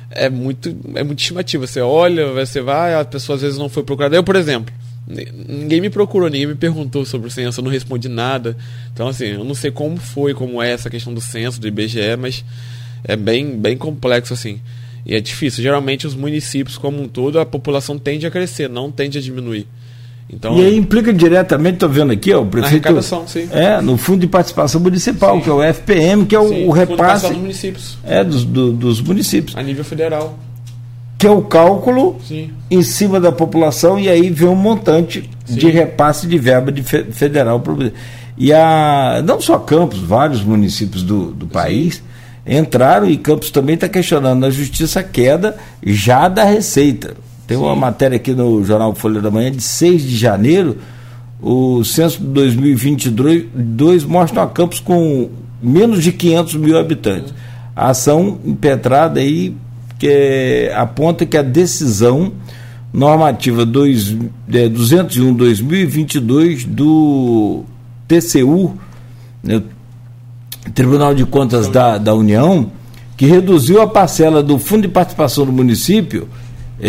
é muito é muito estimativa. Você olha, você vai, a pessoa às vezes não foi procurada. Eu, por exemplo, Ninguém me procurou, ninguém me perguntou sobre o censo, eu não respondi nada. Então, assim, eu não sei como foi, como é essa questão do censo, do IBGE, mas é bem, bem complexo, assim. E é difícil. Geralmente, os municípios, como um todo, a população tende a crescer, não tende a diminuir. Então, e aí implica diretamente, estou vendo aqui, ó, o prefeito. Sim. É, no Fundo de Participação Municipal, sim. que é o FPM, que é o, sim, o repasse. Dos municípios. É, dos, do, dos municípios. A nível federal. Que é o cálculo em cima da população, e aí vem um montante de repasse de verba de federal. E a, não só Campos, vários municípios do, do país entraram e Campos também está questionando na justiça a queda já da receita. Tem Sim. uma matéria aqui no Jornal Folha da Manhã de 6 de janeiro. O censo de 2022 mostra a Campos com menos de 500 mil habitantes. A ação impetrada aí que aponta que a decisão normativa 201-2022 é, do TCU, né, Tribunal de Contas da, da União, que reduziu a parcela do Fundo de Participação do município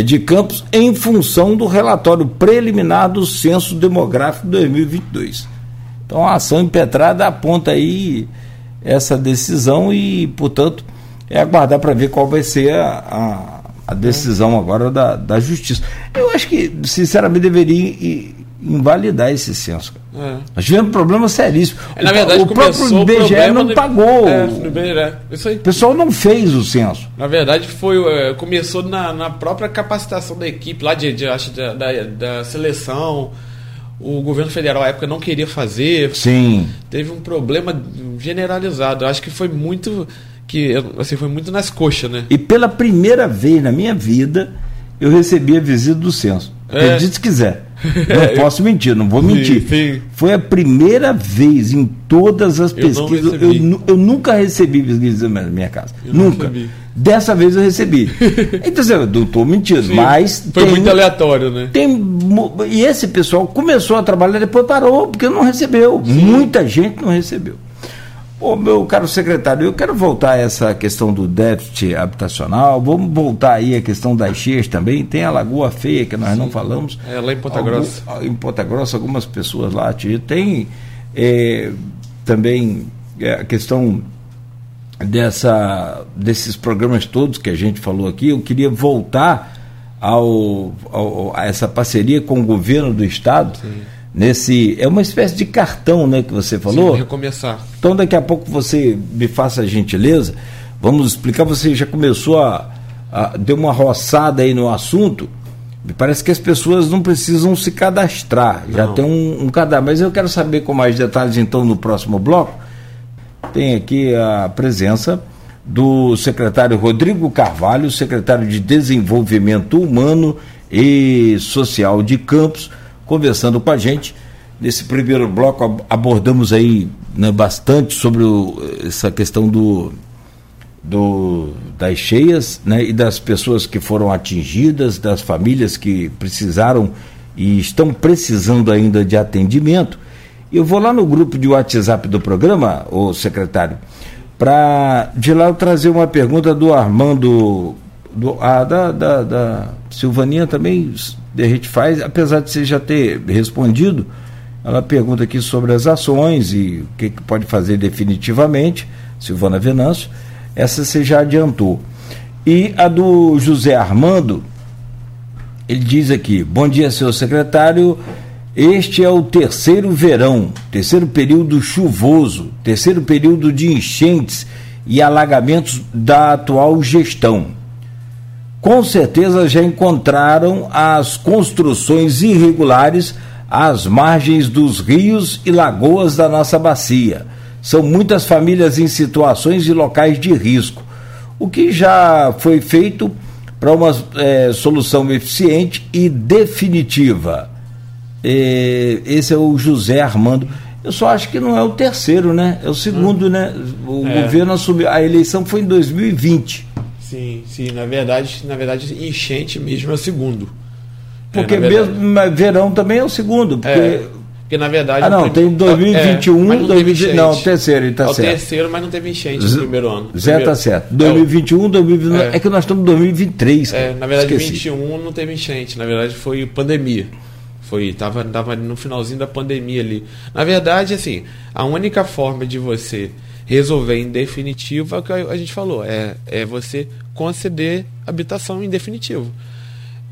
de Campos em função do relatório preliminar do Censo Demográfico 2022. Então a ação impetrada aponta aí essa decisão e, portanto, é aguardar para ver qual vai ser a, a, a decisão agora da, da Justiça. Eu acho que, sinceramente, deveria invalidar esse censo. É. Nós tivemos problema seríssimo. É, na verdade, o próprio IBGE não pagou. É, é, isso aí. O pessoal não fez o censo. Na verdade, foi, é, começou na, na própria capacitação da equipe, lá de, de acho, da, da, da seleção o governo federal à época não queria fazer. Sim. Teve um problema generalizado. Eu acho que foi muito que assim foi muito nas coxas, né? E pela primeira vez na minha vida eu recebi a visita do censo. É. Acredite se quiser. Não posso mentir, não vou mentir. Sim, sim. Foi a primeira vez em todas as pesquisas. Eu, eu, eu nunca recebi pesquisa na minha casa. Eu nunca. Dessa vez eu recebi. Então, assim, eu não estou mentindo, sim. mas. Foi tem, muito aleatório, né? Tem, e esse pessoal começou a trabalhar, depois parou, porque não recebeu. Muita gente não recebeu. Ô, meu caro secretário, eu quero voltar a essa questão do déficit habitacional, vamos voltar aí a questão das cheias também, tem a Lagoa Feia, que nós Sim. não falamos. É, lá em Ponta Algum, Grossa. Em Ponta Grossa, algumas pessoas lá, tem é, também é, a questão dessa, desses programas todos que a gente falou aqui, eu queria voltar ao, ao a essa parceria com o governo do Estado, Sim nesse é uma espécie de cartão, né, que você falou. Sim, recomeçar. Então daqui a pouco você me faça a gentileza, vamos explicar. Você já começou a, a deu uma roçada aí no assunto. Me parece que as pessoas não precisam se cadastrar, não. já tem um, um cadastro. Mas eu quero saber com mais detalhes então no próximo bloco. Tem aqui a presença do secretário Rodrigo Carvalho, secretário de Desenvolvimento Humano e Social de Campos conversando com a gente. Nesse primeiro bloco abordamos aí né, bastante sobre o, essa questão do, do, das cheias né, e das pessoas que foram atingidas, das famílias que precisaram e estão precisando ainda de atendimento. Eu vou lá no grupo de WhatsApp do programa, o secretário, para de lá eu trazer uma pergunta do Armando, do, ah, da, da, da Silvaninha também a gente faz, apesar de você já ter respondido, ela pergunta aqui sobre as ações e o que, que pode fazer definitivamente, Silvana Venâncio, essa você já adiantou. E a do José Armando, ele diz aqui: Bom dia, seu secretário. Este é o terceiro verão, terceiro período chuvoso, terceiro período de enchentes e alagamentos da atual gestão com certeza já encontraram as construções irregulares às margens dos rios e lagoas da nossa bacia. São muitas famílias em situações e locais de risco. O que já foi feito para uma é, solução eficiente e definitiva? É, esse é o José Armando. Eu só acho que não é o terceiro, né? É o segundo, hum. né? O é. governo assumiu. A eleição foi em 2020. Sim, sim, na verdade, na verdade, enchente mesmo é o segundo. Porque é, mesmo verão também é o segundo. Porque, é, porque na verdade. Ah, não, tem 2021, é, não, 2020, não, terceiro, está é certo. o terceiro, mas não teve enchente no primeiro ano. Zé está certo. 2021, 2022. É, é que nós estamos em 2023. É, na verdade, Esqueci. 21 não teve enchente, na verdade foi pandemia. Foi, tava, tava no finalzinho da pandemia ali. Na verdade, assim, a única forma de você resolver em definitivo é o que a gente falou, é, é você conceder habitação em definitivo.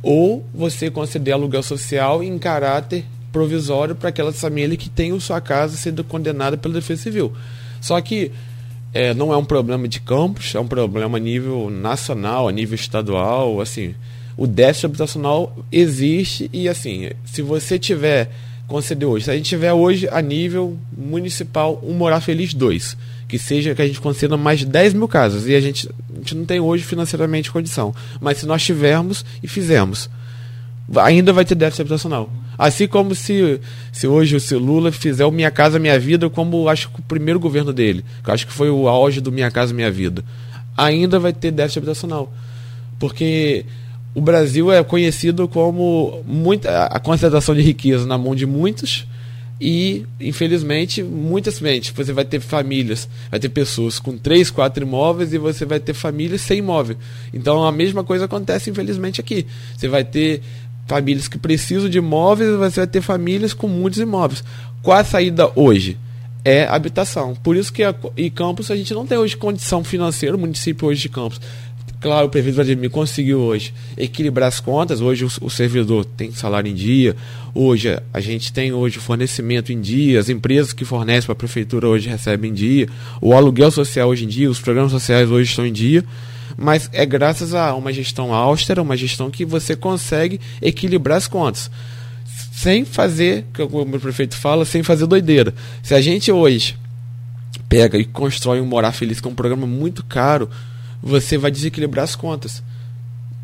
Ou você conceder aluguel social em caráter provisório para aquela família que tem sua casa sendo condenada pela Defesa Civil. Só que é, não é um problema de campos, é um problema a nível nacional, a nível estadual, assim. O déficit habitacional existe e assim, se você tiver conceder hoje, se a gente tiver hoje a nível municipal um Morar Feliz 2, que seja que a gente conceda mais de 10 mil casas, e a gente, a gente não tem hoje financeiramente condição, mas se nós tivermos e fizermos, ainda vai ter déficit habitacional. Assim como se, se hoje o Lula fizer o Minha Casa Minha Vida, como acho que o primeiro governo dele, que acho que foi o auge do Minha Casa Minha Vida, ainda vai ter déficit habitacional. Porque o Brasil é conhecido como muita, a concentração de riqueza na mão de muitos e, infelizmente, muitas mentes. Você vai ter famílias, vai ter pessoas com três, quatro imóveis e você vai ter famílias sem imóvel. Então a mesma coisa acontece, infelizmente, aqui. Você vai ter famílias que precisam de imóveis, você vai ter famílias com muitos imóveis. Qual a saída hoje? É habitação. Por isso que em Campos a gente não tem hoje condição financeira, o município hoje de Campos. Claro, o prefeito Vladimir conseguiu hoje equilibrar as contas. Hoje o, o, servidor tem salário em dia. Hoje a gente tem hoje fornecimento em dia. As empresas que fornecem para a prefeitura hoje recebem em dia. O aluguel social hoje em dia, os programas sociais hoje estão em dia mas é graças a uma gestão austera, uma gestão que você consegue equilibrar as contas. Sem fazer, como o prefeito fala, sem fazer doideira. Se a gente hoje pega e constrói um Morar Feliz, que é um programa muito caro, você vai desequilibrar as contas.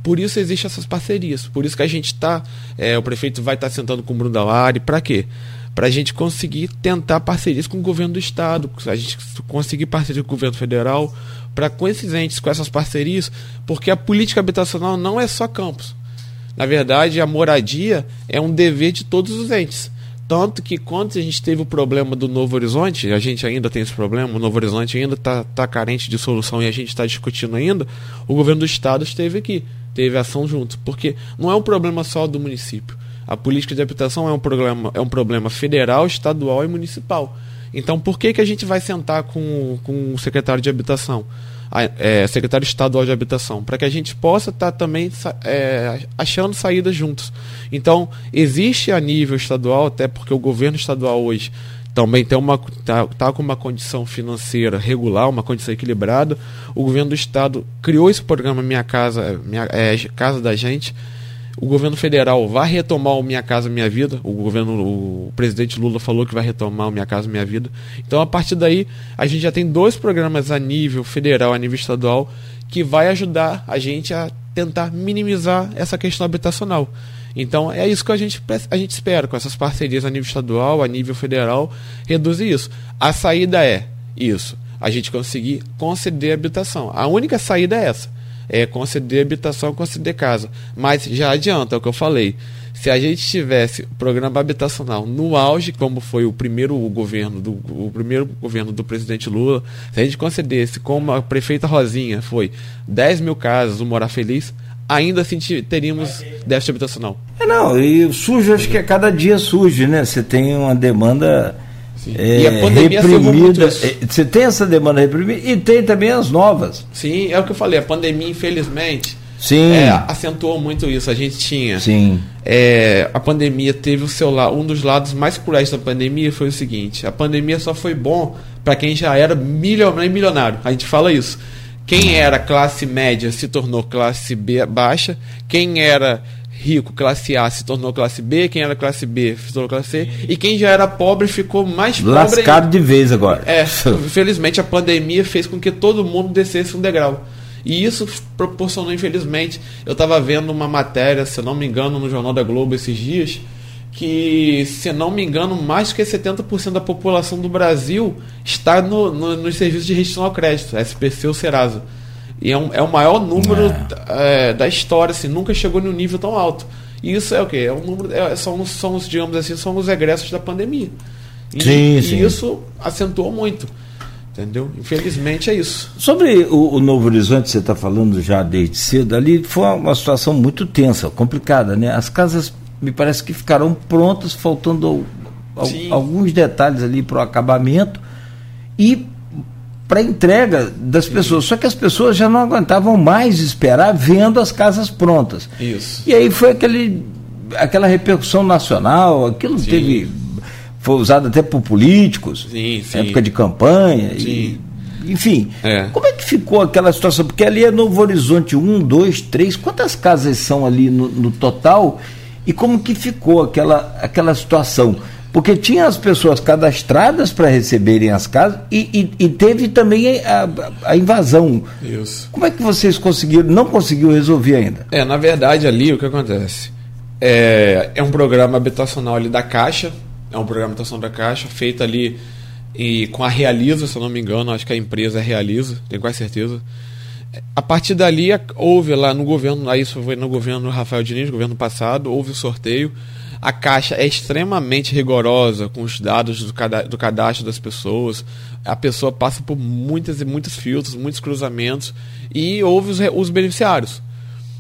Por isso existem essas parcerias. Por isso que a gente está. É, o prefeito vai estar tá sentando com o Bruno Dalari. Para quê? Para a gente conseguir tentar parcerias com o governo do Estado, a gente conseguir parceria com o governo federal, para com esses entes, com essas parcerias, porque a política habitacional não é só campos. Na verdade, a moradia é um dever de todos os entes. Tanto que quando a gente teve o problema do Novo Horizonte, a gente ainda tem esse problema, o Novo Horizonte ainda está tá carente de solução e a gente está discutindo ainda, o governo do estado esteve aqui, teve ação junto. Porque não é um problema só do município. A política de habitação é um problema, é um problema federal, estadual e municipal. Então, por que, que a gente vai sentar com, com o secretário de habitação, é, secretário estadual de habitação? Para que a gente possa estar tá também é, achando saídas juntos. Então, existe a nível estadual, até porque o governo estadual hoje também tem uma tá, tá, com uma condição financeira regular, uma condição equilibrada. O governo do estado criou esse programa Minha Casa, Minha é, Casa da Gente, o governo federal vai retomar o Minha Casa Minha Vida. O governo, o presidente Lula falou que vai retomar o Minha Casa Minha Vida. Então, a partir daí, a gente já tem dois programas a nível federal, a nível estadual, que vai ajudar a gente a tentar minimizar essa questão habitacional. Então, é isso que a gente, a gente espera, com essas parcerias a nível estadual, a nível federal, reduzir isso. A saída é isso, a gente conseguir conceder habitação. A única saída é essa é, conceder habitação, conceder casa. Mas já adianta, é o que eu falei. Se a gente tivesse programa habitacional no auge, como foi o primeiro governo do, o primeiro governo do presidente Lula, se a gente concedesse, como a prefeita Rosinha foi, 10 mil casas, um morar feliz, ainda assim teríamos déficit habitacional. É, não, e surge, acho que a cada dia surge, né? Você tem uma demanda é, e a pandemia reprimida. É, você tem essa demanda reprimida e tem também as novas. Sim, é o que eu falei. A pandemia, infelizmente, Sim. É, acentuou muito isso. A gente tinha. Sim. É, a pandemia teve o seu lado. Um dos lados mais cruéis da pandemia foi o seguinte: a pandemia só foi bom para quem já era milionário, milionário. A gente fala isso. Quem era classe média se tornou classe B baixa. Quem era rico, classe A, se tornou classe B, quem era classe B se tornou classe C, e quem já era pobre ficou mais pobre. Lascado de vez agora. É, infelizmente a pandemia fez com que todo mundo descesse um degrau. E isso proporcionou, infelizmente, eu estava vendo uma matéria, se não me engano, no Jornal da Globo esses dias, que, se não me engano, mais que 70% da população do Brasil está no, no, nos serviços de restrição ao crédito, SPC ou Serasa. E é, um, é o maior número é. É, da história, assim, nunca chegou em um nível tão alto. E isso é o quê? É um número, é, são, são os, digamos assim, são os egressos da pandemia. E, sim, sim. e isso acentuou muito. Entendeu? Infelizmente é isso. Sobre o, o Novo Horizonte, você está falando já desde cedo, ali foi uma situação muito tensa, complicada, né? As casas me parece que ficaram prontas, faltando alguns detalhes ali para o acabamento. E para entrega das pessoas. Só que as pessoas já não aguentavam mais esperar vendo as casas prontas. Isso. E aí foi aquele aquela repercussão nacional, aquilo sim. teve. Foi usado até por políticos, sim, sim. época de campanha. E, enfim, é. como é que ficou aquela situação? Porque ali é Novo Horizonte 1, 2, 3, quantas casas são ali no, no total? E como que ficou aquela, aquela situação? Porque tinha as pessoas cadastradas para receberem as casas e, e, e teve também a, a, invasão. Isso. Como é que vocês conseguiram, não conseguiu resolver ainda? É, na verdade ali o que acontece? É, é um programa habitacional ali da Caixa, é um programa de habitação da Caixa, feito ali e com a Realiza, se eu não me engano, acho que a empresa é Realiza, tenho quase certeza. A partir dali houve lá no governo, aí isso foi no governo Rafael Diniz, governo passado, houve o sorteio a Caixa é extremamente rigorosa com os dados do cadastro das pessoas. A pessoa passa por muitas e muitos filtros, muitos cruzamentos e houve os, os beneficiários.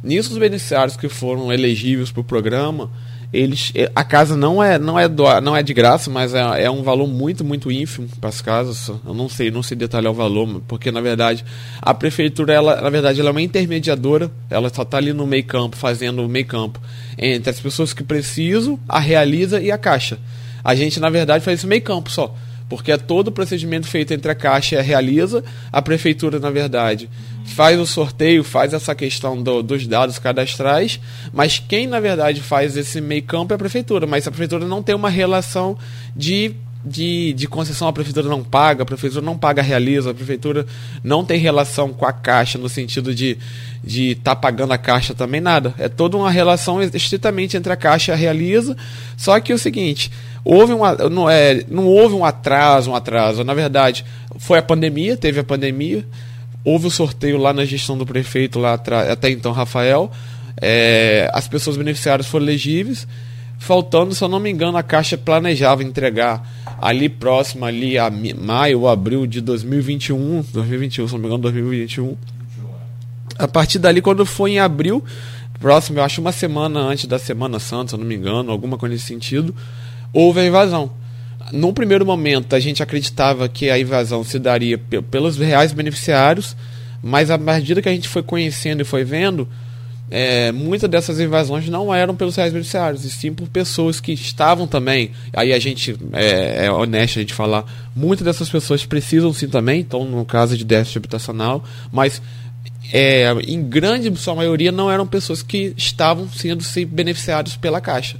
Nisso, os beneficiários que foram elegíveis para o programa, eles, a casa não é não é do, não é de graça, mas é, é um valor muito muito ínfimo para as casas. Eu não sei não sei detalhar o valor, porque na verdade a prefeitura ela na verdade ela é uma intermediadora, ela só está ali no meio campo fazendo o meio campo entre as pessoas que precisam, a realiza e a caixa. A gente na verdade faz esse meio campo só porque é todo o procedimento feito entre a Caixa e a Realiza, a Prefeitura, na verdade, faz o sorteio, faz essa questão do, dos dados cadastrais, mas quem, na verdade, faz esse meio campo é a Prefeitura, mas a Prefeitura não tem uma relação de de, de concessão. A prefeitura não paga, a prefeitura não paga realiza, a prefeitura não tem relação com a caixa no sentido de de estar tá pagando a caixa também nada. É toda uma relação estritamente entre a caixa e a realiza. Só que é o seguinte, houve um, não, é, não houve um atraso, um atraso. Na verdade, foi a pandemia, teve a pandemia, houve o sorteio lá na gestão do prefeito, lá até então Rafael. É, as pessoas beneficiárias foram elegíveis. Faltando, se eu não me engano, a Caixa planejava entregar ali próximo, ali a maio ou abril de 2021, 2021, se não me engano, 2021. A partir dali, quando foi em abril, próximo, eu acho uma semana antes da Semana Santa, se eu não me engano, alguma coisa nesse sentido, houve a invasão. Num primeiro momento, a gente acreditava que a invasão se daria pelos reais beneficiários, mas à medida que a gente foi conhecendo e foi vendo, é, muitas dessas invasões não eram pelos reais beneficiários, e sim por pessoas que estavam também. Aí a gente é, é honesto a gente falar, muitas dessas pessoas precisam sim também, então no caso de déficit habitacional, mas é, em grande sua maioria não eram pessoas que estavam sendo beneficiados pela Caixa,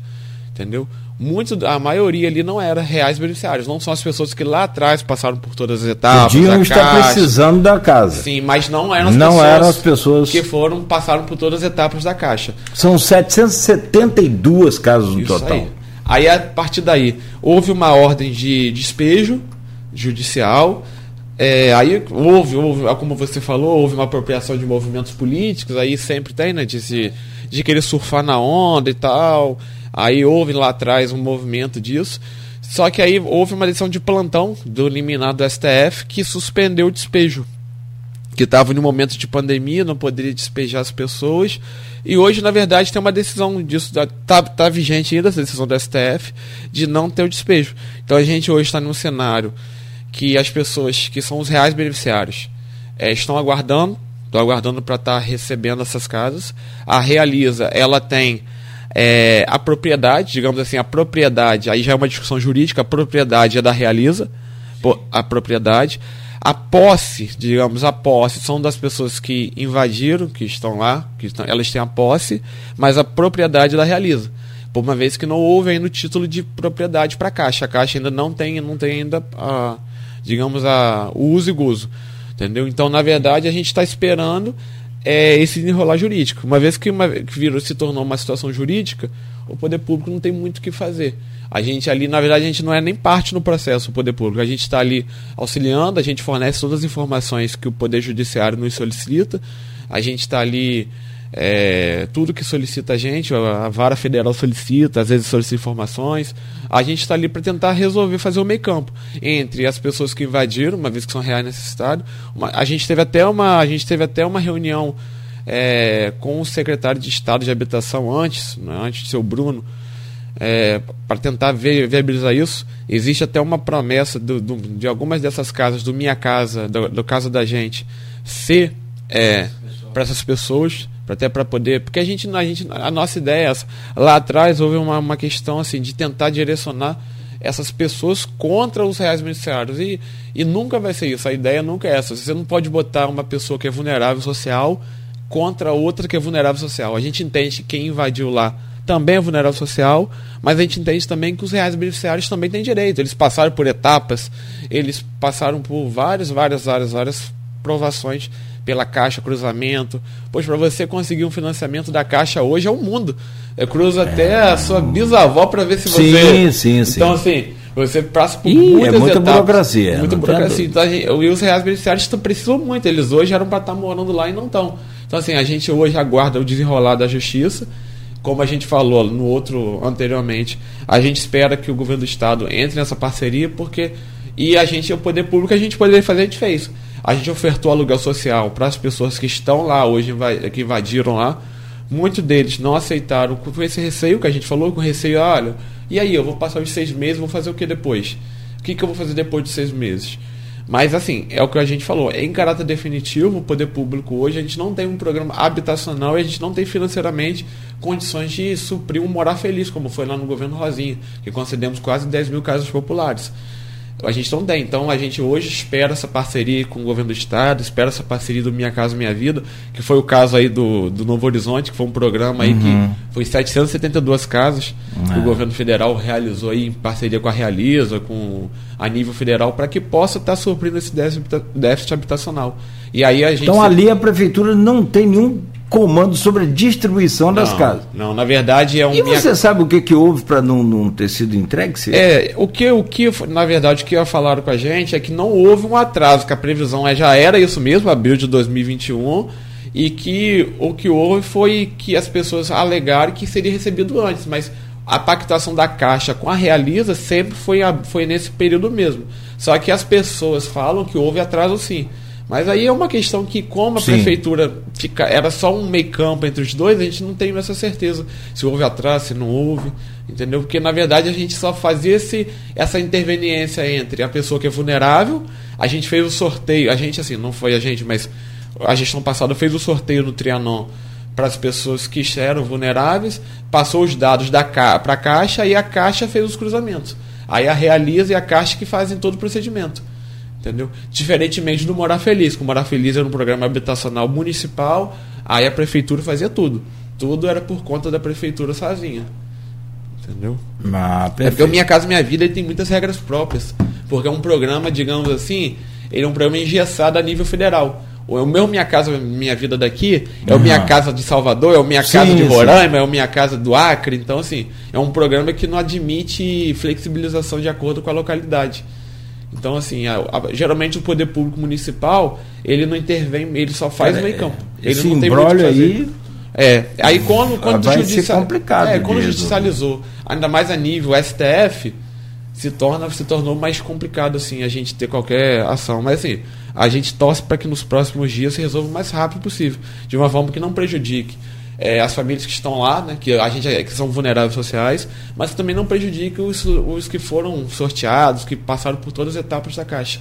entendeu? Muito, a maioria ali não era reais beneficiários, não são as pessoas que lá atrás passaram por todas as etapas. Podiam estar caixa, precisando da casa. Sim, mas não eram as não pessoas, eram as pessoas que foram passaram por todas as etapas da caixa. São 772 casos no Isso total. Aí. aí a partir daí houve uma ordem de despejo judicial é, aí houve, houve, como você falou, houve uma apropriação de movimentos políticos, aí sempre tem, né, de, se, de querer surfar na onda e tal. Aí houve lá atrás um movimento disso. Só que aí houve uma decisão de plantão do eliminado do STF que suspendeu o despejo. Que estava no momento de pandemia, não poderia despejar as pessoas. E hoje, na verdade, tem uma decisão disso, está tá vigente ainda essa decisão do STF, de não ter o despejo. Então a gente hoje está num cenário que as pessoas que são os reais beneficiários é, estão aguardando, estão aguardando para estar tá recebendo essas casas. A Realiza, ela tem é, a propriedade, digamos assim, a propriedade, aí já é uma discussão jurídica, a propriedade é da Realiza, a propriedade. A posse, digamos, a posse são das pessoas que invadiram, que estão lá, que estão, elas têm a posse, mas a propriedade é da Realiza. Por uma vez que não houve ainda o título de propriedade para a Caixa. A Caixa ainda não tem, não tem ainda a, digamos, a, o uso e gozo. Entendeu? Então, na verdade, a gente está esperando é, esse desenrolar jurídico. Uma vez que, uma, que virou, se tornou uma situação jurídica, o poder público não tem muito o que fazer. A gente ali, na verdade, a gente não é nem parte no processo, o poder público. A gente está ali auxiliando, a gente fornece todas as informações que o poder judiciário nos solicita, a gente está ali é, tudo que solicita a gente, a vara federal solicita, às vezes solicita informações. A gente está ali para tentar resolver, fazer o meio campo entre as pessoas que invadiram, uma vez que são reais necessitados. A gente teve até uma, a gente teve até uma reunião é, com o secretário de Estado de Habitação antes, né, antes de ser o Bruno, é, para tentar ver, viabilizar isso. Existe até uma promessa do, do, de algumas dessas casas, do Minha Casa, do, do caso da gente, ser é, para essas pessoas até para poder, porque a gente, a gente, a nossa ideia é essa. Lá atrás houve uma, uma questão assim de tentar direcionar essas pessoas contra os reais beneficiários e, e nunca vai ser isso. A ideia nunca é essa. Você não pode botar uma pessoa que é vulnerável social contra outra que é vulnerável social. A gente entende que quem invadiu lá também é vulnerável social, mas a gente entende também que os reais beneficiários também têm direito. Eles passaram por etapas, eles passaram por várias, várias, várias, várias provações pela Caixa, cruzamento. Pois para você conseguir um financiamento da Caixa hoje é o um mundo. É, cruza é. até a sua bisavó para ver se você. Sim, sim, sim. Então, assim, você passa por Ih, muitas é muita etapas, burocracia. Muita burocracia. Então, e os reais beneficiários precisam muito. Eles hoje eram para estar morando lá e não estão. Então, assim, a gente hoje aguarda o desenrolar da justiça. Como a gente falou no outro anteriormente, a gente espera que o governo do estado entre nessa parceria, porque. E a gente, o poder público, a gente poderia fazer, a gente fez. A gente ofertou aluguel social para as pessoas que estão lá hoje, que invadiram lá. Muitos deles não aceitaram com esse receio que a gente falou, com receio, olha, e aí, eu vou passar os seis meses, vou fazer o que depois? O que, que eu vou fazer depois de seis meses? Mas assim, é o que a gente falou, é em caráter definitivo, o poder público hoje, a gente não tem um programa habitacional e a gente não tem financeiramente condições de suprir um morar feliz, como foi lá no governo Rosinha, que concedemos quase 10 mil casas populares. A gente não tem. Então a gente hoje espera essa parceria com o governo do estado, espera essa parceria do Minha Casa Minha Vida, que foi o caso aí do, do Novo Horizonte, que foi um programa aí uhum. que foi 772 casas uhum. que o é. governo federal realizou aí em parceria com a Realiza, com a nível federal, para que possa estar tá suprindo esse déficit habitacional. E aí a gente Então ali a prefeitura não tem nenhum comando sobre a distribuição das não, casas. Não, na verdade é um. E minha... você sabe o que, que houve para não, não ter sido entregue? -se? É, o que, o que, na verdade, o que falaram com a gente é que não houve um atraso, que a previsão é, já era isso mesmo, abril de 2021, e que o que houve foi que as pessoas alegaram que seria recebido antes, mas a pactuação da Caixa com a Realiza sempre foi, a, foi nesse período mesmo. Só que as pessoas falam que houve atraso sim. Mas aí é uma questão que, como a Sim. prefeitura fica, era só um meio campo entre os dois, a gente não tem essa certeza se houve atraso, se não houve, entendeu? Porque na verdade a gente só fazia esse, essa interveniência entre a pessoa que é vulnerável, a gente fez o sorteio, a gente assim, não foi a gente, mas a gestão passada fez o sorteio no Trianon para as pessoas que eram vulneráveis, passou os dados da para a Caixa e a Caixa fez os cruzamentos. Aí a Realiza e a Caixa que fazem todo o procedimento entendeu? Diferentemente do Morar Feliz, que o Morar Feliz era um programa habitacional municipal, aí a prefeitura fazia tudo. Tudo era por conta da prefeitura sozinha. Entendeu? Ah, é porque o Minha Casa Minha Vida tem muitas regras próprias. Porque é um programa, digamos assim, ele é um programa engessado a nível federal. O meu Minha Casa Minha Vida daqui é uhum. o Minha Casa de Salvador, é o Minha sim, Casa de Roraima, sim. é o Minha Casa do Acre. Então, assim, é um programa que não admite flexibilização de acordo com a localidade. Então, assim, a, a, geralmente o poder público municipal, ele não intervém, ele só faz o meio campo. Ele esse não tem muito aí... É, aí quando, quando, vai judicia... complicado é, quando judicializou, ainda mais a nível STF, se torna se tornou mais complicado assim a gente ter qualquer ação. Mas assim, a gente torce para que nos próximos dias se resolva o mais rápido possível, de uma forma que não prejudique é, as famílias que estão lá, né, que a gente que são vulneráveis sociais, mas também não prejudica os, os que foram sorteados, que passaram por todas as etapas da caixa.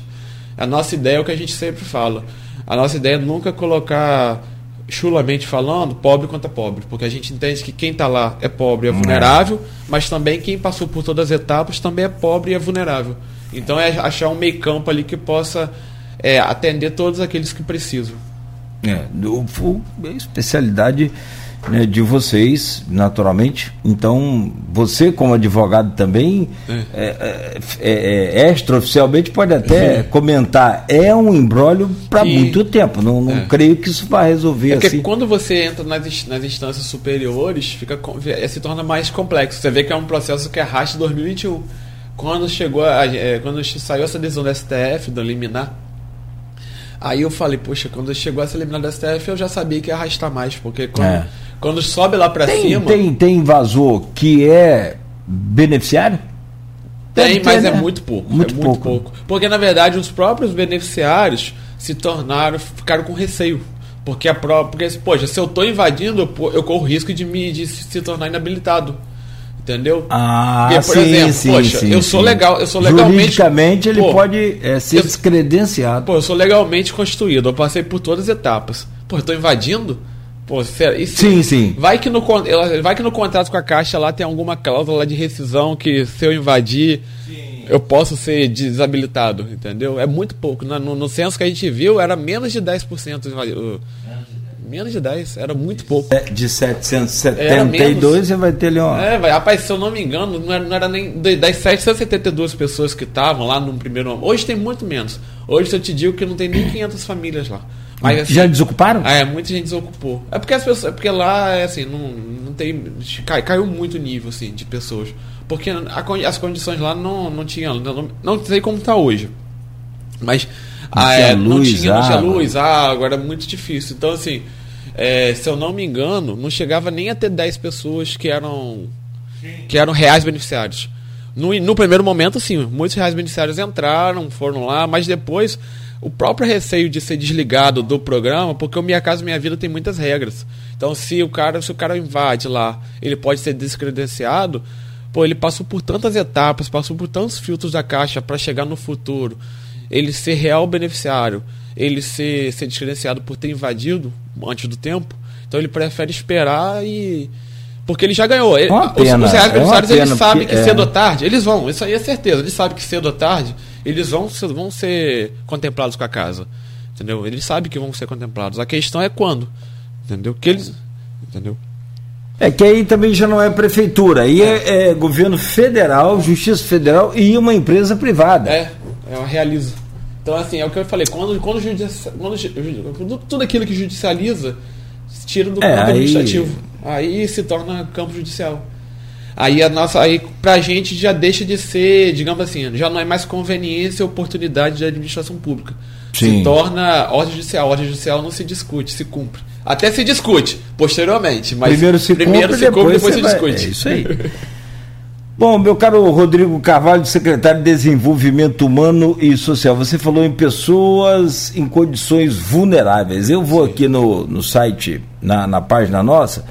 A nossa ideia é o que a gente sempre fala. A nossa ideia é nunca colocar chulamente falando, pobre contra pobre, porque a gente entende que quem está lá é pobre e é vulnerável, mas também quem passou por todas as etapas também é pobre e é vulnerável. Então é achar um meio campo ali que possa é, atender todos aqueles que precisam. É, do, especialidade né, de vocês, naturalmente. Então, você, como advogado também, é. É, é, é, é extraoficialmente pode até comentar. É um embrólio para muito tempo. Não, não é. creio que isso vai resolver é assim. quando você entra nas, nas instâncias superiores, fica, se torna mais complexo. Você vê que é um processo que arrasta 2021. Quando chegou a, quando saiu essa decisão do STF, do liminar, Aí eu falei, poxa, quando chegou essa liminar do STF, eu já sabia que ia arrastar mais, porque quando, quando sobe lá para cima. Tem, tem invasor que é beneficiário? Tem, mas é né? muito pouco. Muito, é muito pouco. pouco. Porque, na verdade, os próprios beneficiários se tornaram, ficaram com receio. Porque a própria. Porque, poxa, se eu estou invadindo, eu corro risco de me de se tornar inabilitado. Entendeu? Ah, Porque, por sim, exemplo, sim, poxa, sim, eu sou legal, eu sou legalmente. Juridicamente ele pô, pode é, ser eu, descredenciado. Pô, eu sou legalmente constituído, eu passei por todas as etapas. Pô, eu tô invadindo? Pô, sério, isso, Sim, sim. Vai que, no, vai que no contrato com a Caixa lá tem alguma cláusula lá de rescisão que se eu invadir, eu posso ser desabilitado, entendeu? É muito pouco. Na- No, no censo que a gente viu, era menos de 10% invadi- o- Menos de 10, era muito pouco. É, De 772 você vai ter ali uma. É, vai, rapaz, se eu não me engano, não era, não era nem das 772 pessoas que estavam lá no primeiro ano. Hoje tem muito menos. Hoje eu te digo que não tem nem 500 famílias lá. Mas, assim, Já desocuparam? é, muita gente desocupou. É porque as pessoas, é porque lá é assim, não, não tem cai, caiu muito o nível assim de pessoas. Porque a as condições lá não não tinha, não, não sei como está hoje. Mas ah, tinha é, não luz, tinha, não tinha água. luz, água, era muito difícil. Então assim, é, se eu não me engano, não chegava nem a ter 10 pessoas que eram que eram reais beneficiários. No, no primeiro momento, sim, muitos reais beneficiários entraram, foram lá, mas depois o próprio receio de ser desligado do programa, porque o Minha Casa Minha Vida tem muitas regras. Então, se o cara, se o cara invade lá, ele pode ser descredenciado. Pô, ele passou por tantas etapas, passou por tantos filtros da caixa para chegar no futuro. Ele ser real beneficiário, ele ser, ser descredenciado por ter invadido antes do tempo. Então ele prefere esperar e. Porque ele já ganhou. Ele- Uma os- pena, os, reais é beneficiários eles pena, sabem que porque- cedo é. ou tarde, eles vão, isso aí é certeza. Eles sabem que cedo ou tarde eles vão, ser- vão ser contemplados com a casa. Entendeu? Eles sabem que vão ser contemplados. A questão é quando. Entendeu? Que eles. Entendeu? É que aí também já não é prefeitura, aí é, é governo federal, justiça federal e uma empresa privada. É, é uma realiza. Então, assim, é o que eu falei, quando, quando, judici- quando tudo aquilo que judicializa se tira do É, campo administrativo. Aí se torna campo judicial. Aí a nossa, aí pra gente já deixa de ser, digamos assim, já não é mais conveniência e oportunidade de administração pública. Sim. Se torna ordem judicial. Ordem judicial não se discute, se cumpre. Até se discute, posteriormente. Mas primeiro se primeiro cumpre, se cumpre, depois, depois você se vai- discute. É isso aí. Bom, meu caro Rodrigo Carvalho, secretário de Desenvolvimento Humano e Social, você falou em pessoas em condições vulneráveis. Eu vou aqui no, no site, na, na página nossa,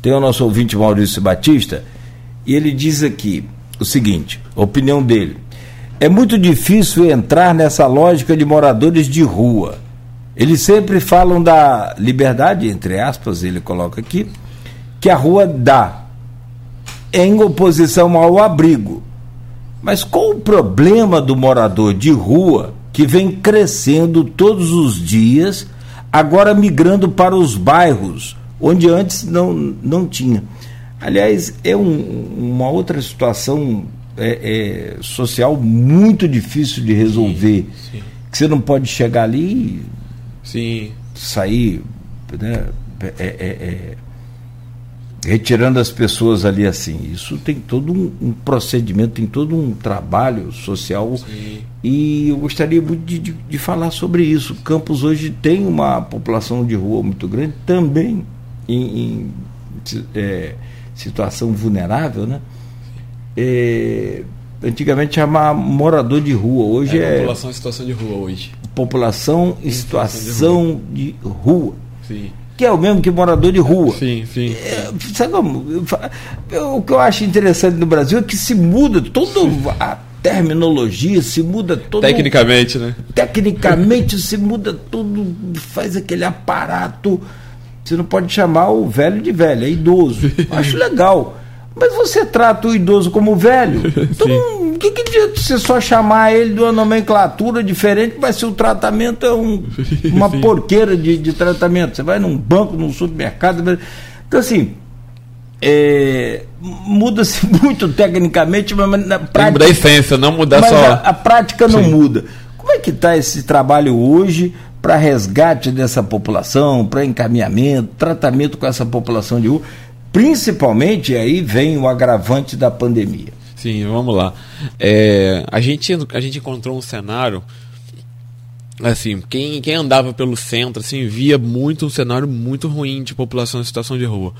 tem o nosso ouvinte Maurício Batista, e ele diz aqui o seguinte: a opinião dele. É muito difícil entrar nessa lógica de moradores de rua. Eles sempre falam da liberdade, entre aspas, ele coloca aqui, que a rua dá em oposição ao abrigo. Mas qual o problema do morador de rua que vem crescendo todos os dias, agora migrando para os bairros, onde antes não, não tinha? Aliás, é um- uma outra situação é, é, social muito difícil de resolver. sim. Que você não pode chegar ali e Sim. sair né, é, é, é, retirando as pessoas ali assim. Isso tem todo um, um procedimento, tem todo um trabalho social Sim. e eu gostaria muito de, de, de falar sobre isso. Campos hoje tem uma população de rua muito grande, também em, em, é, situação vulnerável, né? É, antigamente chamava morador de rua, hoje é, é, população em situação de rua hoje. população em situação de rua Sim. Que é o mesmo que morador de rua. Sim, sim. É, sabe como? O que eu acho interessante no Brasil é que se muda toda a terminologia, se muda todo. Tecnicamente, né? Tecnicamente se muda tudo, faz aquele aparato. Você não pode chamar o velho de velho, é idoso. Acho legal. Mas você trata o idoso como velho. Então, o que, que adianta você só chamar ele de uma nomenclatura diferente? Vai ser o tratamento é um- uma Sim. porqueira de, de tratamento. Você vai num banco, num supermercado. Então, assim, é, muda-se muito tecnicamente, mas na prática mudar a essência, não mudar mas só. a, a prática não Sim. muda. Como é que está esse trabalho hoje para resgate dessa população, para encaminhamento, tratamento com essa população de rua? Principalmente aí vem o agravante da pandemia. Sim, vamos lá. É, a, gente, a gente encontrou um cenário. Assim, quem, quem andava pelo centro assim, via muito um cenário muito ruim de população em situação de rua.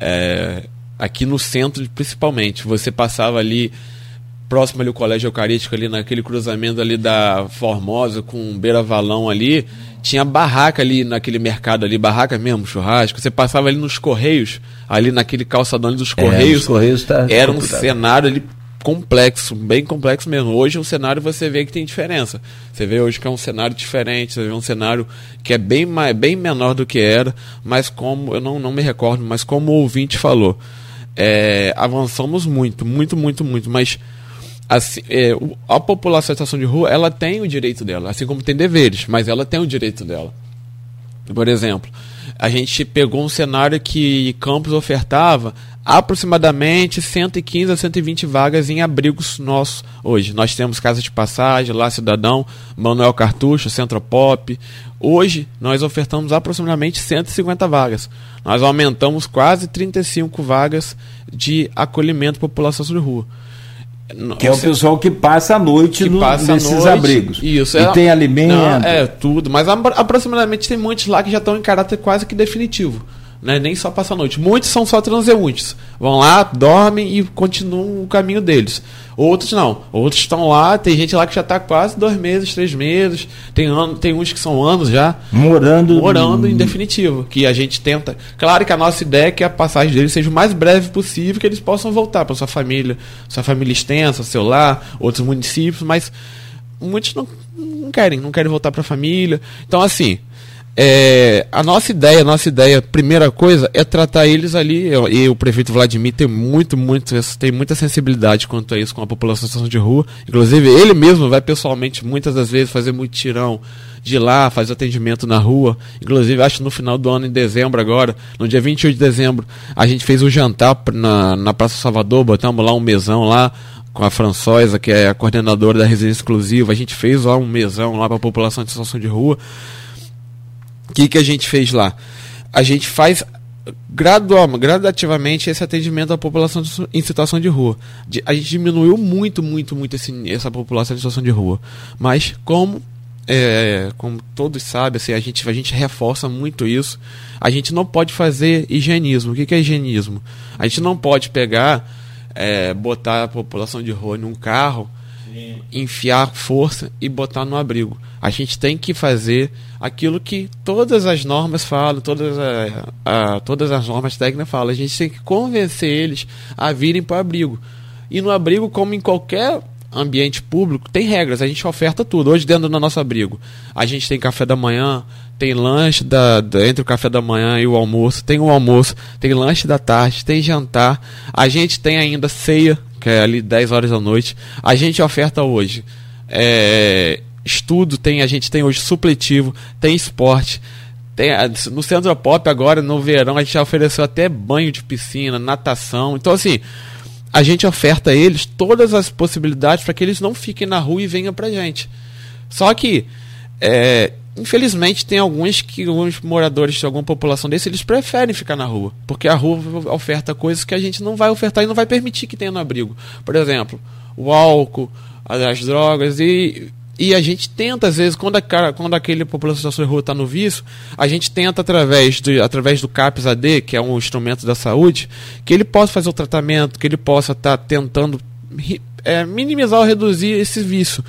É, aqui no centro, principalmente, você passava ali próximo ali ao Colégio Eucarístico, ali naquele cruzamento ali da Formosa com Beira Valão ali, tinha barraca ali naquele mercado ali, barraca mesmo, churrasco. Você passava ali nos Correios, ali naquele calçadão ali dos Correios. os Correios tá era um cenário ali complexo, bem complexo mesmo. Hoje o cenário você vê que tem diferença. Você vê hoje que é um cenário diferente, você vê um cenário que é bem, mais, bem menor do que era, mas como, eu não, não me recordo, mas como o ouvinte falou, é, avançamos muito, muito, muito, muito, mas assim, é, a população em situação de rua, ela tem o direito dela, assim como tem deveres, mas ela tem o direito dela. Por exemplo, a gente pegou um cenário que Campos ofertava aproximadamente 115 a 120 vagas em abrigos nossos hoje. Nós temos Casa de Passagem, Lá Cidadão, Manuel Cartucho, Centro Pop. Hoje nós ofertamos aproximadamente 150 vagas. Nós aumentamos quase 35 vagas de acolhimento à população de rua. Que é o pessoal que passa a noite que no, passa nesses noite, abrigos. Isso, e é, tem alimento. Não, é, tudo. Mas aproximadamente tem muitos lá que já estão em caráter quase que definitivo né? nem só passa a noite. Muitos são só transeuntes. Vão lá, dormem e continuam o caminho deles. Outros não. Outros estão lá, tem gente lá que já está quase dois meses, três meses. Tem, ano, tem uns que são anos já. Morando. Morando em definitivo. Que a gente tenta. Claro que a nossa ideia é que a passagem deles seja o mais breve possível, que eles possam voltar para sua família, sua família extensa, seu lar, outros municípios, mas muitos não, não querem, não querem voltar para a família. Então, assim, é, a nossa ideia, a nossa ideia, primeira coisa, é tratar eles ali. E o prefeito Vladimir tem muito, muito, tem muita sensibilidade quanto a isso com a população situação de rua. Inclusive, ele mesmo vai pessoalmente, muitas das vezes, fazer mutirão de lá, fazer atendimento na rua. Inclusive, acho no final do ano, em dezembro agora, no dia 28 de dezembro, a gente fez um jantar na, na Praça Salvador, botamos lá um mesão lá, com a Françoisa, que é a coordenadora da residência exclusiva. A gente fez lá um mesão lá para a população de situação de rua. O que, que a gente fez lá? A gente faz gradual, gradativamente esse atendimento à população em situação de rua. A gente diminuiu muito, muito, muito esse, essa população em situação de rua. Mas como é, como todos sabem, assim, a, gente, a gente reforça muito isso. A gente não pode fazer higienismo. O que, que é higienismo? A gente não pode pegar, é, botar a população de rua num carro. Enfiar força e botar no abrigo. A gente tem que fazer aquilo que todas as normas falam, todas, a, a, todas as normas técnicas falam. A gente tem que convencer eles a virem para o abrigo. E no abrigo, como em qualquer ambiente público, tem regras. A gente oferta tudo. Hoje, dentro do nosso abrigo, a gente tem café da manhã, tem lanche da, da, entre o café da manhã e o almoço, tem o almoço, tem lanche da tarde, tem jantar. A gente tem ainda ceia, que é ali 10 horas da noite. A gente oferta hoje. É, estudo, tem a gente tem hoje supletivo, tem esporte. Tem, no Centro Pop agora, no verão, a gente já ofereceu até banho de piscina, natação. Então, assim, a gente oferta a eles todas as possibilidades para que eles não fiquem na rua e venham pra gente. Só que, é, infelizmente, tem alguns que alguns moradores de alguma população desse, eles preferem ficar na rua. Porque a rua oferta coisas que a gente não vai ofertar e não vai permitir que tenha no abrigo. Por exemplo, o álcool, as drogas e e a gente tenta, às vezes, quando, a, quando aquele população de rua está no vício, a gente tenta, através do, através do CAPS AD, que é um instrumento da saúde, que ele possa fazer o tratamento, que ele possa estar tá tentando é, minimizar ou reduzir esse vício.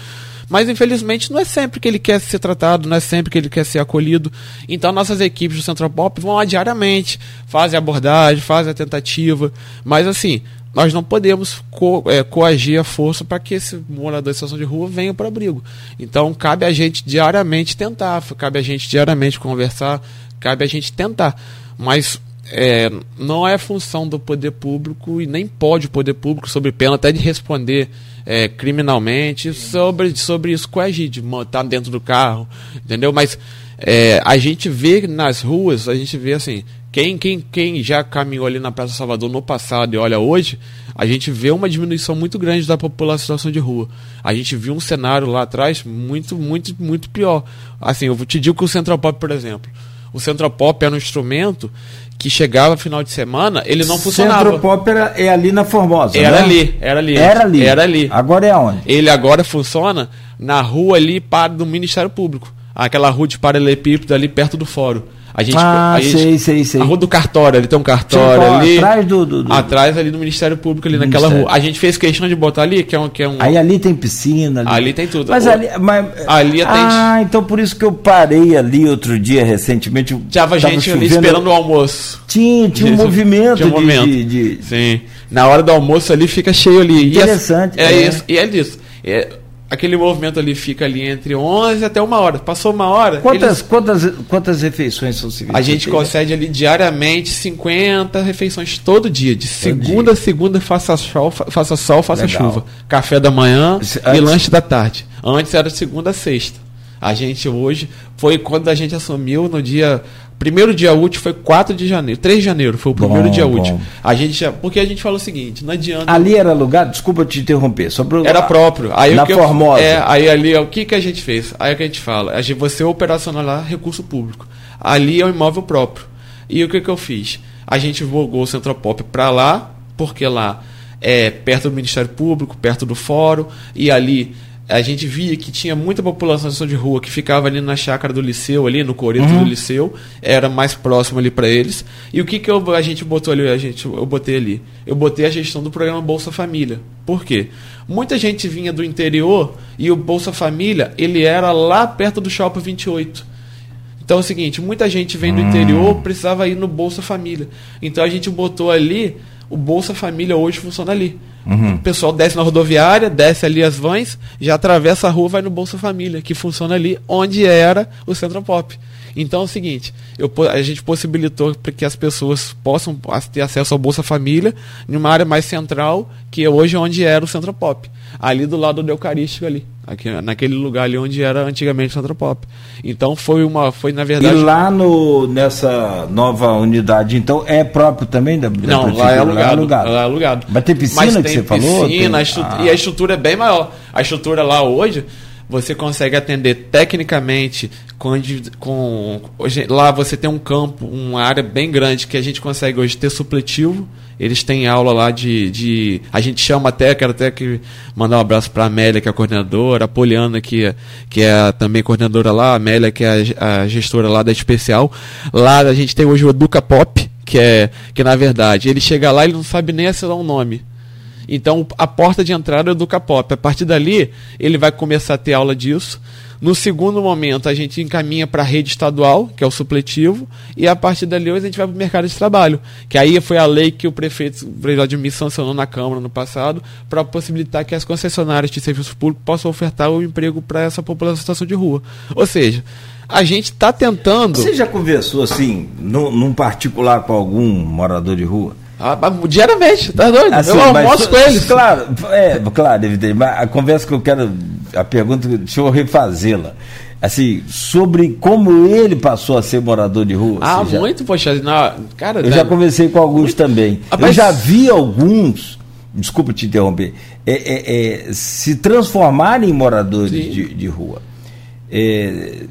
Mas infelizmente não é sempre que ele quer ser tratado, não é sempre que ele quer ser acolhido. Então nossas equipes do Central Pop vão lá diariamente, fazem a abordagem, fazem a tentativa. Mas assim, nós não podemos co é, coagir a força para que esse morador de situação de rua venha para o abrigo. Então, cabe a gente diariamente tentar, cabe a gente diariamente conversar, cabe a gente tentar. Mas é, não é função do poder público e nem pode o poder público, sob pena até de responder é, criminalmente, sobre, sobre isso de estar dentro do carro, entendeu? Mas é, a gente vê nas ruas, a gente vê assim, quem, quem, quem já caminhou ali na Praça Salvador no passado e olha hoje, a gente vê uma diminuição muito grande da população situação de rua. A gente viu um cenário lá atrás muito, muito, muito pior. Assim, eu te digo que o Central Pop, por exemplo, o Central Pop era um instrumento que chegava final de semana, ele não funcionava. Central Pop era, é ali na Formosa, Era né? ali, era ali. Era ali. Era ali. Agora é onde? Ele agora funciona na rua ali para do Ministério Público. Aquela rua de paralelepípedo ali perto do fórum. A gente, ah, a gente, sei, sei, sei. A rua do cartório, ele tem um cartório qual, ali. Atrás do, do, do- Atrás ali do Ministério Público, ali naquela Ministério. rua. A gente fez questão de botar ali, que é um. Que é um Aí ali tem piscina. Ali, Ali tem tudo. Mas ali. Mas, ali atende. Ah, então por isso que eu parei ali outro dia, recentemente. Tava gente ali chovendo. esperando o almoço. Tinha, tinha um movimento, Tinha um de- movimento. De, de- Sim. Na hora do almoço ali fica cheio ali. Interessante. E é, é, isso. E é isso. É, aquele movimento ali fica ali entre 11 até uma hora. Passou uma hora. Quantas, eles... quantas, quantas refeições são seguidas? A gente concede ali diariamente 50 refeições todo dia. De segunda a segunda, faça sol, faça sol, faça Legal. chuva. Café da manhã Antes... e lanche da tarde. Antes era de segunda a sexta. A gente hoje foi quando a gente assumiu no dia Primeiro dia útil foi 4 de janeiro. 3 de janeiro foi o primeiro bom, dia bom. útil. A gente já, porque a gente falou o seguinte, não adianta. Ali era lugar, desculpa te interromper, só pro, Era próprio. Aí na Formosa. é, aí ali o que que a gente fez? Aí é que a gente fala, a gente você operacional lá recurso público. Ali é um imóvel próprio. E o que que eu fiz? A gente vogou o Centropop para lá, porque lá é perto do Ministério Público, perto do fórum, e ali a gente via que tinha muita população de rua que ficava ali na chácara do liceu, ali no coreto uhum. do liceu, era mais próximo ali para eles. E o que, que eu, a gente botou ali? A gente, eu botei ali. Eu botei a gestão do programa Bolsa Família. Por quê? Muita gente vinha do interior e o Bolsa Família, ele era lá perto do Shopping 28. Então é o seguinte, muita gente vem do hum. interior, precisava ir no Bolsa Família. Então a gente botou ali, o Bolsa Família hoje funciona ali. Uhum. O pessoal desce na rodoviária, desce ali as vans, já atravessa a rua vai no Bolsa Família, que funciona ali onde era o Centro Pop. Então é o seguinte, eu, a gente possibilitou para que as pessoas possam ter acesso ao Bolsa Família em uma área mais central, que é hoje onde era o Centro Pop. Ali do lado do Eucarístico ali. Aqui, naquele lugar ali onde era antigamente o Centro Pop. Então foi uma. Foi na verdade. E lá no, nessa nova unidade, então, é próprio também da, da Não, lá é, alugado, lá é alugado. Lá é alugado. Mas tem piscina Mas que tem você piscina, falou? Tem... A ah. E a estrutura é bem maior. A estrutura lá hoje você consegue atender tecnicamente com, com hoje, lá você tem um campo, uma área bem grande que a gente consegue hoje ter supletivo. Eles têm aula lá de, de a gente chama até, quero até que mandar um abraço para a Amélia, que é a coordenadora, a Poliana, que, que é também coordenadora lá, a Amélia, que é a, a gestora lá da especial. Lá a gente tem hoje o Educa Pop, que é que na verdade ele chega lá e não sabe nem assinar um nome. Então, a porta de entrada é do Capop. A partir dali, ele vai começar a ter aula disso. No segundo momento, a gente encaminha para a rede estadual, que é o supletivo, e a partir dali a gente vai para o mercado de trabalho, que aí foi a lei que o prefeito, me sancionou na Câmara no passado, para possibilitar que as concessionárias de serviço público possam ofertar o emprego para essa população em situação de rua. Ou seja, a gente está tentando. Você já conversou assim, num particular com algum morador de rua? Ah, diariamente, tá doido? Assim, eu almoço com eles. Claro, é, claro, evidente. Mas a conversa que eu quero, a pergunta, deixa eu refazê-la. Assim, sobre como ele passou a ser morador de rua. Ah, muito, já... poxa. Não, cara, eu já conversei com alguns muito... também. Ah, eu já vi alguns, desculpa te interromper, é, é, é se transformarem em moradores de, de, rua. É,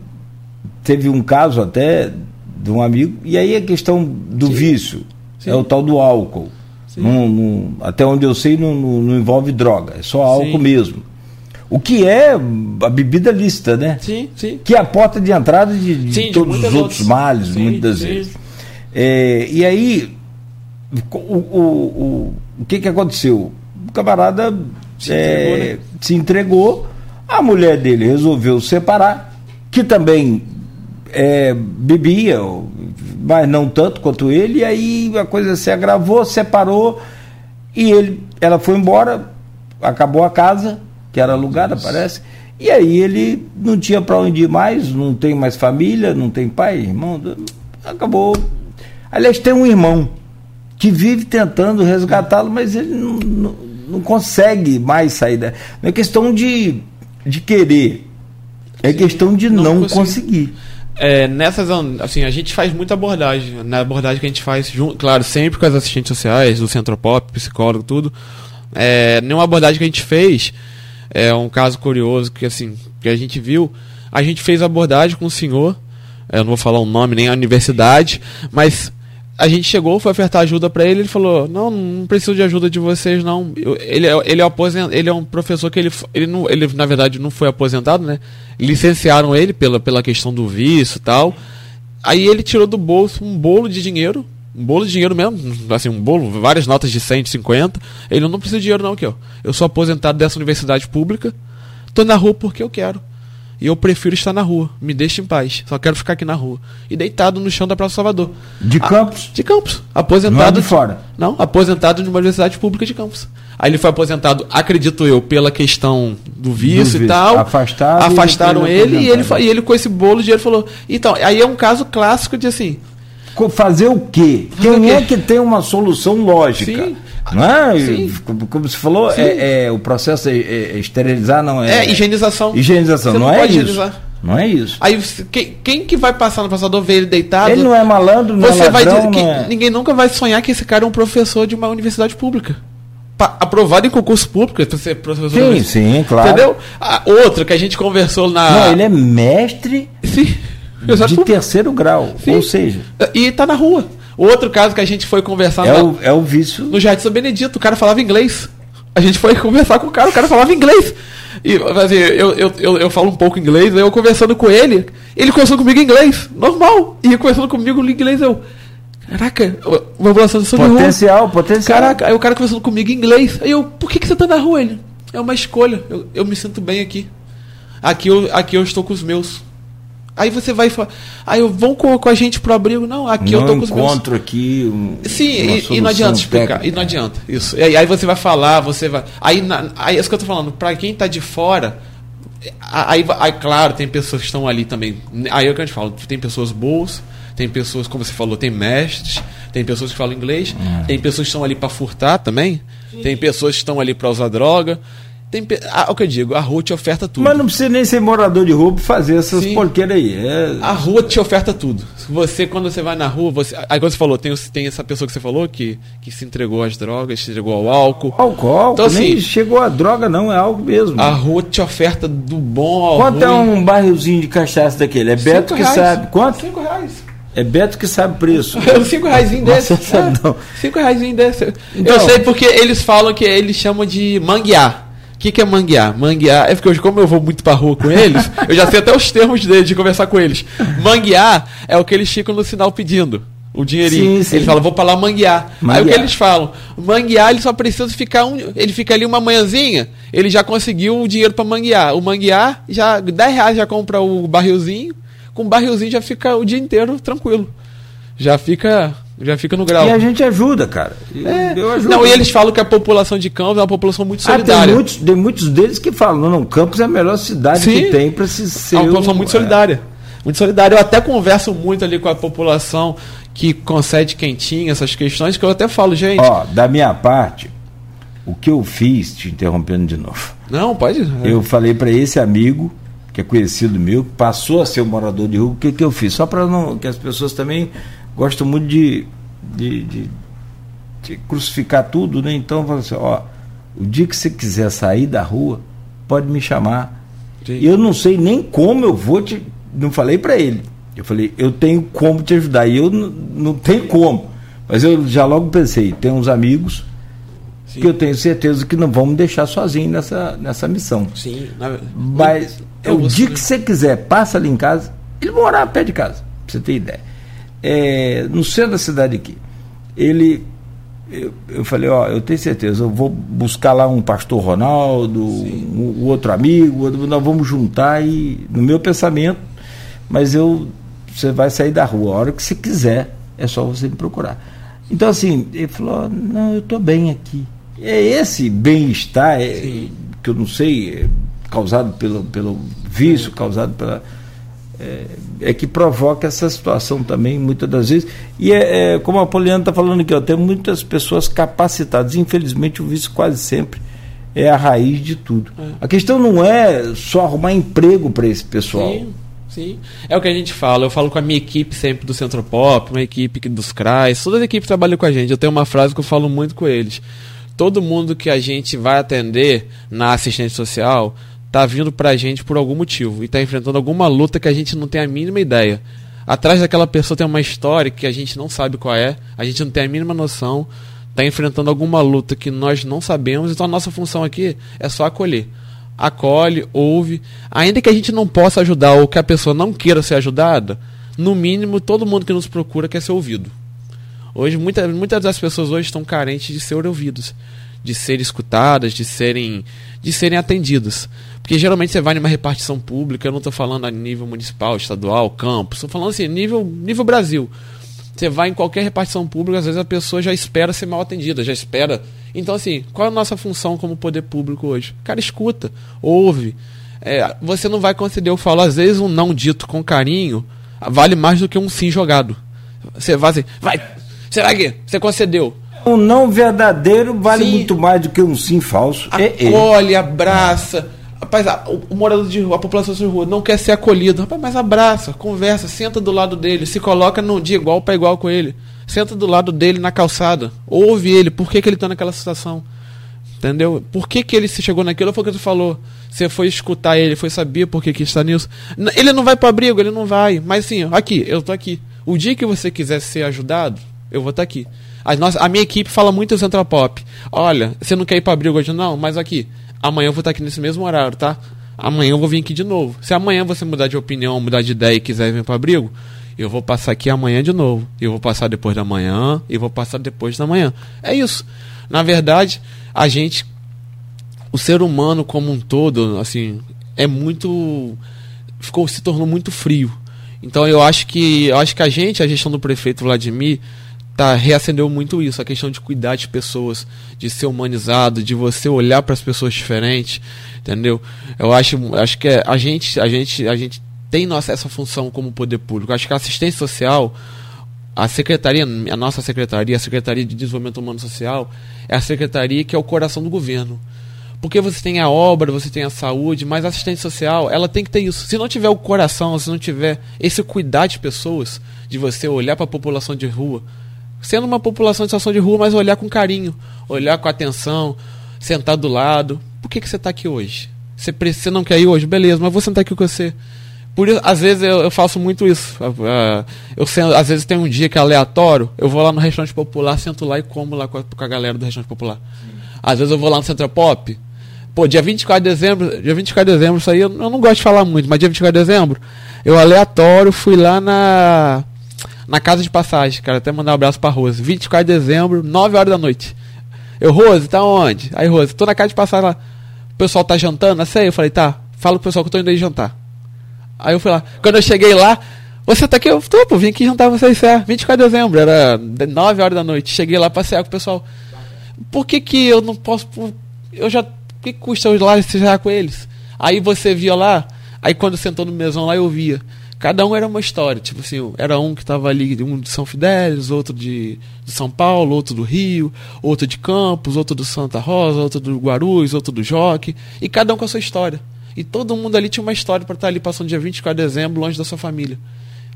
teve um caso até de um amigo, e aí a questão do Sim. vício Sim. é o tal do álcool. Não, não, até onde eu sei, não, não, envolve droga, é só álcool sim. mesmo. O que é a bebida lícita, né? Sim, sim. Que é a porta de entrada de, de sim, todos de os outros, outros males, sim, muitas vezes. É, e aí, o, o, o, o que, que aconteceu? O camarada se, é, entregou, né? se entregou, a mulher dele resolveu separar, que também é, bebia, mas não tanto quanto ele, e aí a coisa se agravou, separou, e ele, ela foi embora, acabou a casa, que era alugada, Nossa. parece, e aí ele não tinha para onde ir mais, não tem mais família, não tem pai, irmão, acabou. Aliás, tem um irmão que vive tentando resgatá-lo, mas ele não, não, não, consegue mais sair da. Não é questão de, de querer, é Sim, questão de não, não conseguir. É, nessas, assim, a gente faz muita abordagem. Na abordagem que a gente faz, junto, claro, sempre com as assistentes sociais, do Centro Pop, psicólogo, tudo. É, nenhuma abordagem que a gente fez, é um caso curioso que, assim, que a gente viu, a gente fez abordagem com o senhor, eu não vou falar o nome nem a universidade, mas a gente chegou, foi ofertar ajuda para ele, ele falou: "Não, não preciso de ajuda de vocês não. Eu, ele é, ele é aposent, ele é um professor que ele ele não, ele na verdade não foi aposentado, né? Licenciaram ele pela pela questão do vício e tal. Aí ele tirou do bolso um bolo de dinheiro, um bolo de dinheiro mesmo, assim, um bolo, várias notas de 100, de 50. Ele não precisa de dinheiro não, aqui, ó. Eu sou aposentado dessa universidade pública. Tô na rua porque eu quero. E eu prefiro estar na rua. Me deixe em paz. Só quero ficar aqui na rua. E deitado no chão da Praça Salvador. De Campos? De Campos. Aposentado. Não é de fora? Não, aposentado de uma universidade pública de Campos. Aí ele foi aposentado, acredito eu, pela questão do vício, do e tal. Afastaram, afastaram ele e ele, e ele com esse bolo de dinheiro falou. Então, aí é um caso clássico de assim. Fazer o quê? Fazer Quem o quê? é que tem uma solução lógica? Sim. Não é? Sim. Como você falou, é, é, o processo é, é, esterilizar, não é. É, higienização. Higienização, você não, não é isso. Higienizar. Não é isso. Aí quem, quem que vai passar no passador ver ele deitado? Ele não é malandro, não você é ladrão, vai dizer, é... Ninguém nunca vai sonhar que esse cara é um professor de uma universidade pública. Pa, aprovado em concurso público, para ser professor. Sim, sim, claro. Entendeu? A outra que a gente conversou na. Não, ele é mestre sim, de terceiro grau. Sim. Ou seja. E está na rua. Outro caso que a gente foi conversar é, o, é o vício. No Jardim São Benedito, o cara falava inglês. A gente foi conversar com o cara, o cara falava inglês. E assim, eu, eu, eu, eu falo um pouco inglês, aí eu conversando com ele, ele conversando comigo em inglês, normal. E conversando comigo em inglês, eu. Caraca, uma população de Potencial, rua. potencial. Caraca, aí o cara conversando comigo em inglês. Aí eu, por que, que você tá na rua? Ele, é uma escolha. Eu, eu me sinto bem aqui. Aqui eu, aqui eu estou com os meus. Aí você vai falar, aí vão com, com a gente pro abrigo. Não, aqui não eu tô com os meus. encontro aqui. Um, Sim, e, e, não adianta explicar. Técnica. E não adianta. Isso. E aí, aí, você vai falar, você vai. Aí, na, aí é isso que eu tô falando, pra quem tá de fora. Aí, aí, claro, tem pessoas que estão ali também. Aí é o que a gente fala, tem pessoas boas, tem pessoas, como você falou, tem mestres, tem pessoas que falam inglês, é. tem pessoas que estão ali para furtar também, Sim. tem pessoas que estão ali para usar droga, tem, ah, o que eu digo, a rua te oferta tudo. Mas não precisa nem ser morador de rua para fazer essas porqueiras aí. É... A rua te oferta tudo. Você, quando você vai na rua, você. Aí quando você falou, tem, tem essa pessoa que você falou que, que se entregou às drogas, se entregou ao álcool. Álcool, álcool. Então, assim, nem chegou a droga, não, é algo mesmo. A rua te oferta do bom ao Quanto é ruim. é um barrilzinho de cachaça daquele? É Beto que sabe. Quanto? Cinco reais. É Beto que sabe o preço. cinco reais desse. É, cinco reais desse. Então, eu sei porque eles falam que eles chamam de manguear. O que, que é manguear? Manguear é porque hoje, como eu vou muito pra rua com eles, eu já sei até os termos deles de conversar com eles. Manguear é o que eles ficam no sinal pedindo. O dinheirinho. Sim, sim. Eles falam, vou pra lá manguear. manguear. Aí o que eles falam? Manguear, ele só precisa ficar um. Ele fica ali uma manhãzinha, ele já conseguiu o dinheiro para manguear. O manguear, já 10 reais já compra o barrilzinho. Com o barrilzinho já fica o dia inteiro tranquilo. Já fica já fica no grau. E a gente ajuda, cara. É. Eu ajudo. Não, e eles falam que a população de Campos é uma população muito solidária. Ah, tem, muitos, tem muitos deles que falam, não, Campos é a melhor cidade Sim. que tem para se ser. É uma população muito solidária. Muito solidária. Eu até converso muito ali com a população que concede quentinho, essas questões, que eu até falo, gente. Ó, da minha parte, o que eu fiz, te interrompendo de novo. Não, pode. Eu falei para esse amigo, que é conhecido meu, que passou a ser um morador de rua, o que, que eu fiz? Só para não que as pessoas também gosto muito de, de, de, de crucificar tudo, né? Então, eu assim, ó, o dia que você quiser sair da rua, pode me chamar. Sim. Eu não sei nem como eu vou te. Não falei para ele. Eu falei, eu tenho como te ajudar. E eu não, não tenho como. Mas eu já logo pensei, tem uns amigos Sim. que eu tenho certeza que não vão me deixar sozinho nessa, nessa missão. Sim. Mas o dia que você quiser, passa ali em casa. Ele morar perto de casa, pra você ter ideia é, no centro da cidade aqui. Ele, eu, eu, falei, ó, eu tenho certeza, eu vou buscar lá um pastor Ronaldo, um, um, outro amigo, nós vamos juntar e no meu pensamento, mas eu você vai sair da rua a hora que você quiser, é só você me procurar. Então assim, ele falou, não, eu estou bem aqui. É esse bem-estar é, que eu não sei, é causado pelo, pelo vício, causado pela é, é, que provoca essa situação também, muitas das vezes. E é, é como a Poliana está falando aqui, ó, tem muitas pessoas capacitadas. Infelizmente, o vício quase sempre é a raiz de tudo. É. A questão não é só arrumar emprego para esse pessoal. Sim, sim. É o que a gente fala. Eu falo com a minha equipe sempre do Centro Pop, uma equipe dos CRAs, toda a equipe trabalha com a gente. Eu tenho uma frase que eu falo muito com eles. Todo mundo que a gente vai atender na assistente social tá vindo pra gente por algum motivo e tá enfrentando alguma luta que a gente não tem a mínima ideia. Atrás daquela pessoa tem uma história que a gente não sabe qual é, a gente não tem a mínima noção, tá enfrentando alguma luta que nós não sabemos, então a nossa função aqui é só acolher. Acolhe, ouve, ainda que a gente não possa ajudar ou que a pessoa não queira ser ajudada, no mínimo todo mundo que nos procura quer ser ouvido. Hoje muitas, muitas das pessoas hoje estão carentes de ser ouvidos, de serem escutadas, de serem de serem atendidas. Porque geralmente você vai numa repartição pública, eu não estou falando a nível municipal, estadual, campus, estou falando assim, nível, nível Brasil. Você vai em qualquer repartição pública, às vezes a pessoa já espera ser mal atendida, já espera. Então, assim, qual é a nossa função como poder público hoje? Cara, escuta, ouve. É, você não vai conceder, eu falo, às vezes um não dito com carinho vale mais do que um sim jogado. Você vai assim, vai, será que você concedeu? Um não verdadeiro vale sim. muito mais do que um sim falso. Acolhe, abraça Rapaz, a, o, morador de rua, a população de rua não quer ser acolhido. Rapaz, mas abraça, conversa, senta do lado dele, se coloca num dia igual para igual com ele. Senta do lado dele na calçada. Ouve ele, por que, que ele está naquela situação. Entendeu? Por que, que ele se chegou naquilo? Foi o que tu falou. Você foi escutar ele, foi saber por que, que está nisso. Ele não vai para abrigo, ele não vai. Mas sim, aqui, eu tô aqui. O dia que você quiser ser ajudado, eu vou estar tá aqui. A, nossa, a minha equipe fala muito Central Pop. Olha, você não quer ir para abrigo hoje? Não, mas aqui amanhã eu vou estar aqui nesse mesmo horário, tá? Amanhã eu vou vir aqui de novo. Se amanhã você mudar de opinião, mudar de ideia e quiser vir para abrigo, eu vou passar aqui amanhã de novo. Eu vou passar depois da manhã e vou passar depois da manhã. É isso. Na verdade, a gente, o ser humano como um todo, assim, é muito, ficou se tornou muito frio. Então eu acho que, eu acho que a gente, a gestão do prefeito Vladimir, tá, reacendeu muito isso, a questão de cuidar de pessoas, de ser humanizado, de você olhar para as pessoas diferentes, entendeu? Eu acho, acho que é, a gente, a gente, a gente tem nossa essa função como poder público. Acho que a assistência social, a secretaria, a nossa secretaria, a Secretaria de Desenvolvimento Humano Social, é a secretaria que é o coração do governo. Porque você tem a obra, você tem a saúde, mas a assistência social, ela tem que ter isso. Se não tiver o coração, se não tiver esse cuidar de pessoas, de você olhar para a população de rua, sendo uma população de situação de rua, mas olhar com carinho, olhar com atenção, sentar do lado. Por que, que você está aqui hoje? Você, você não quer ir hoje? Beleza, mas vou sentar aqui com você. Por isso, às vezes eu, eu faço muito isso. Eu, eu, às vezes tem um dia que é aleatório, eu vou lá no restaurante popular, sento lá e como lá com a, com a galera do restaurante popular. Às vezes eu vou lá no Centro Pop. Pô, dia 24 de dezembro, dia 24 de dezembro, isso aí eu, eu não gosto de falar muito, mas dia 24 de dezembro, eu aleatório fui lá na na casa de passagem. Quero até mandar um abraço pra Rose. 24 de dezembro, 9 horas da noite. Eu, Rose, tá onde? Aí, Rose, tô na casa de passagem lá. O pessoal tá jantando? Sei. Eu falei, tá, fala pro pessoal que eu tô indo aí jantar. Aí eu fui lá. Quando eu cheguei lá, você tá aqui? Eu tô, pô, vim aqui jantar vocês, é. 24 de dezembro, era 9 horas da noite. Cheguei lá, passear com o pessoal. Por que que eu não posso. Eu já. Por que custa eu ir lá já com eles? Aí você via lá, aí quando sentou no mesão lá, eu via. Cada um era uma história. Tipo assim, era um que estava ali, um de São Fidélis, outro de, de, São Paulo, outro do Rio, outro de Campos, outro do Santa Rosa, outro do Guarulhos, outro do Joque. E cada um com a sua história. E todo mundo ali tinha uma história para estar ali passando dia 24 de dezembro longe da sua família.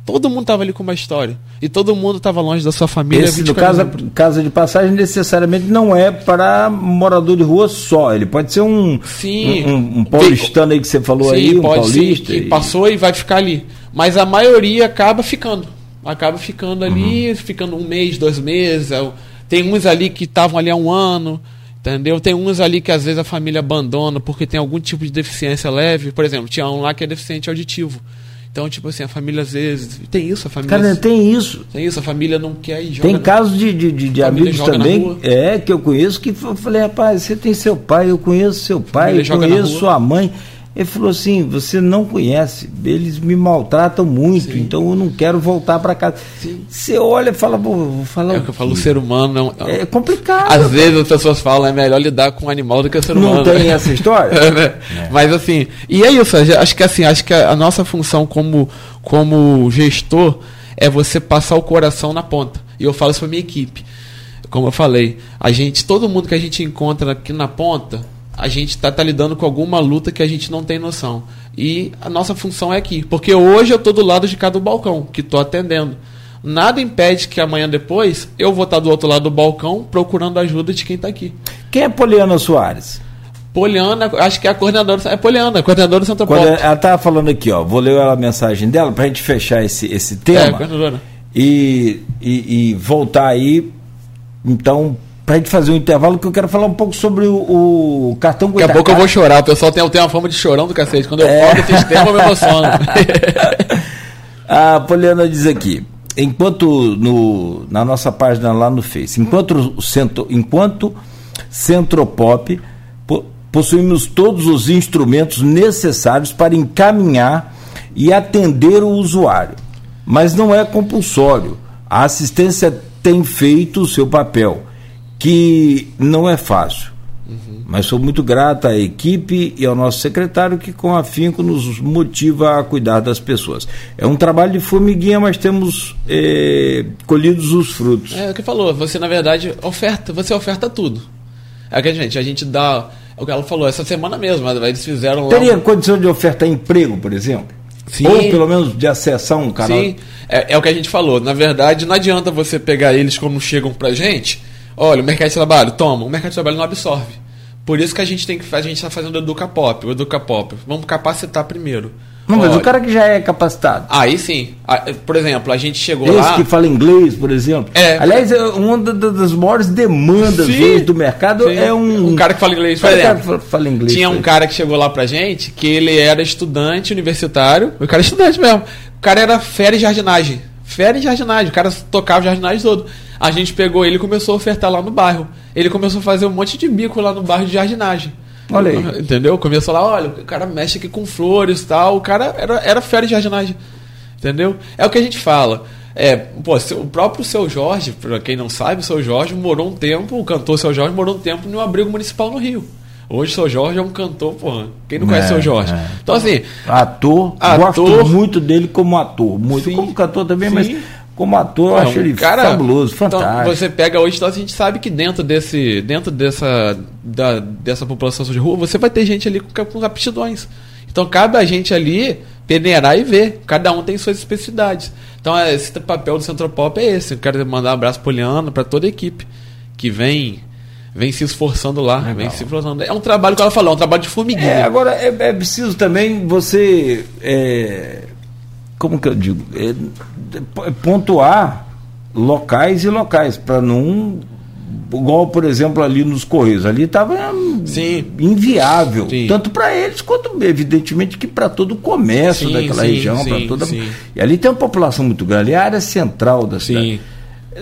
Todo mundo estava ali com uma história. E todo mundo estava longe da sua família. Esse, no caso, casa de passagem, necessariamente não é para morador de rua só. Ele pode ser um, sim, um, um paulistano aí que você falou sim, aí, um paulista. Sim, que passou e vai ficar ali. Mas a maioria acaba ficando. Acaba ficando ali, uhum. ficando um mês, dois meses. É tem uns ali que estavam ali há um ano, entendeu? Tem uns ali que às vezes a família abandona porque tem algum tipo de deficiência leve. Por exemplo, tinha um lá que é deficiente auditivo. Então, tipo assim, a família às vezes. Tem isso, a família. Cara, tem isso. Tem isso, a família não quer ir Tem casos de, de, de, de amigos também, é, que eu conheço, que eu falei, rapaz, você tem seu pai, eu conheço seu pai, eu conheço sua mãe. Ele falou assim: você não conhece, eles me maltratam muito, Sim. então eu não quero voltar para casa. Sim. Você olha e fala, vou falar. É o que eu falo, o ser humano não, é complicado. Às vezes as pessoas falam, é melhor lidar com um animal do que o ser humano. Não tem essa história? é, né? é. Mas assim, e é isso, acho que assim, acho que a nossa função como, como gestor é você passar o coração na ponta. E eu falo isso para minha equipe. Como eu falei, a gente, todo mundo que a gente encontra aqui na ponta, a gente está tá lidando com alguma luta que a gente não tem noção. E a nossa função é aqui. Porque hoje eu estou do lado de cada balcão, que estou atendendo. Nada impede que amanhã depois eu vou estar tá do outro lado do balcão procurando ajuda de quem está aqui. Quem é Poliana Soares? Poliana, acho que é a coordenadora. É Poliana, coordenadora do Santa Paulo. Ela estava falando aqui, ó. Vou ler a mensagem dela para a gente fechar esse, esse tema. É, coordenadora. E, e, e voltar aí, então, a gente fazer um intervalo, que eu quero falar um pouco sobre o, o cartão Daqui a pouco eu vou chorar, o pessoal tem, tem uma forma de chorão do cacete. Quando eu é. falo esse tempo, eu me emociono. a Poliana diz aqui, enquanto no, na nossa página lá no Face, enquanto centro, enquanto Centropop possuímos todos os instrumentos necessários para encaminhar e atender o usuário, mas não é compulsório. A assistência tem feito o seu papel, que não é fácil. Uhum. Mas sou muito grata à equipe e ao nosso secretário que, com afinco, nos motiva a cuidar das pessoas. É um trabalho de formiguinha, mas temos eh, colhidos os frutos. É o que falou, você na verdade oferta, você oferta tudo. É que a gente, a gente dá. É o que ela falou, essa semana mesmo, eles fizeram Teria lá. condição de ofertar emprego, por exemplo? Sim. Ou pelo menos de acessar um canal. Sim, é, é, o que a gente falou. Na verdade, não adianta você pegar eles quando chegam pra gente. Olha, o mercado de trabalho, toma, o mercado de trabalho não absorve. Por isso que a gente tem que a gente está fazendo o Educa Pop, o Educa Pop. Vamos capacitar primeiro. Não, mas o cara que já é capacitado. Aí sim. Por exemplo, a gente chegou Esse lá. Esse que fala inglês, por exemplo. É. Aliás, é uma das maiores demandas sim, hoje do mercado sim. é um. Um cara que fala inglês, por exemplo. Fala inglês, tinha um cara que chegou lá pra gente que ele era estudante universitário. O cara é estudante mesmo. O cara era férias de jardinagem. Férias de jardinagem. O cara tocava jardinagem todo. A gente pegou ele e começou a ofertar lá no bairro. Ele começou a fazer um monte de bico lá no bairro de jardinagem. Olha aí. Entendeu? Começou lá, olha, o cara mexe aqui com flores e tal. O cara era, era férias de jardinagem. Entendeu? É o que a gente fala. É, pô, o próprio seu Jorge, para quem não sabe, o seu Jorge morou um tempo, o cantor seu Jorge morou um tempo no abrigo municipal no Rio. Hoje o seu Jorge é um cantor, pô. Quem não é, conhece o seu Jorge? É. Então, assim. Ator, ator, gosto muito dele como ator. Muito sim, como cantor também, sim. mas como ator, eu acho ele cara, fabuloso, então, fantástico. Então, você pega hoje, então a gente sabe que dentro desse, dentro dessa, da, dessa população de rua, você vai ter gente ali com, com aptidões. Então cabe a gente ali peneirar e ver. Cada um tem suas especificidades. Então esse papel do Centropop é esse. Eu quero mandar um abraço poliano para toda a equipe que vem vem se esforçando lá, Legal. vem se esforçando. É um trabalho que ela falou, é um trabalho de formiguinha. É, agora é, é preciso também você é, como que eu digo, é, é pontuar locais e locais, para não. Igual, por exemplo, ali nos Correios, ali estava inviável, sim. tanto para eles quanto, evidentemente, que para todo o comércio sim, daquela sim, região. para toda E ali tem uma população muito grande, é a área central da cidade.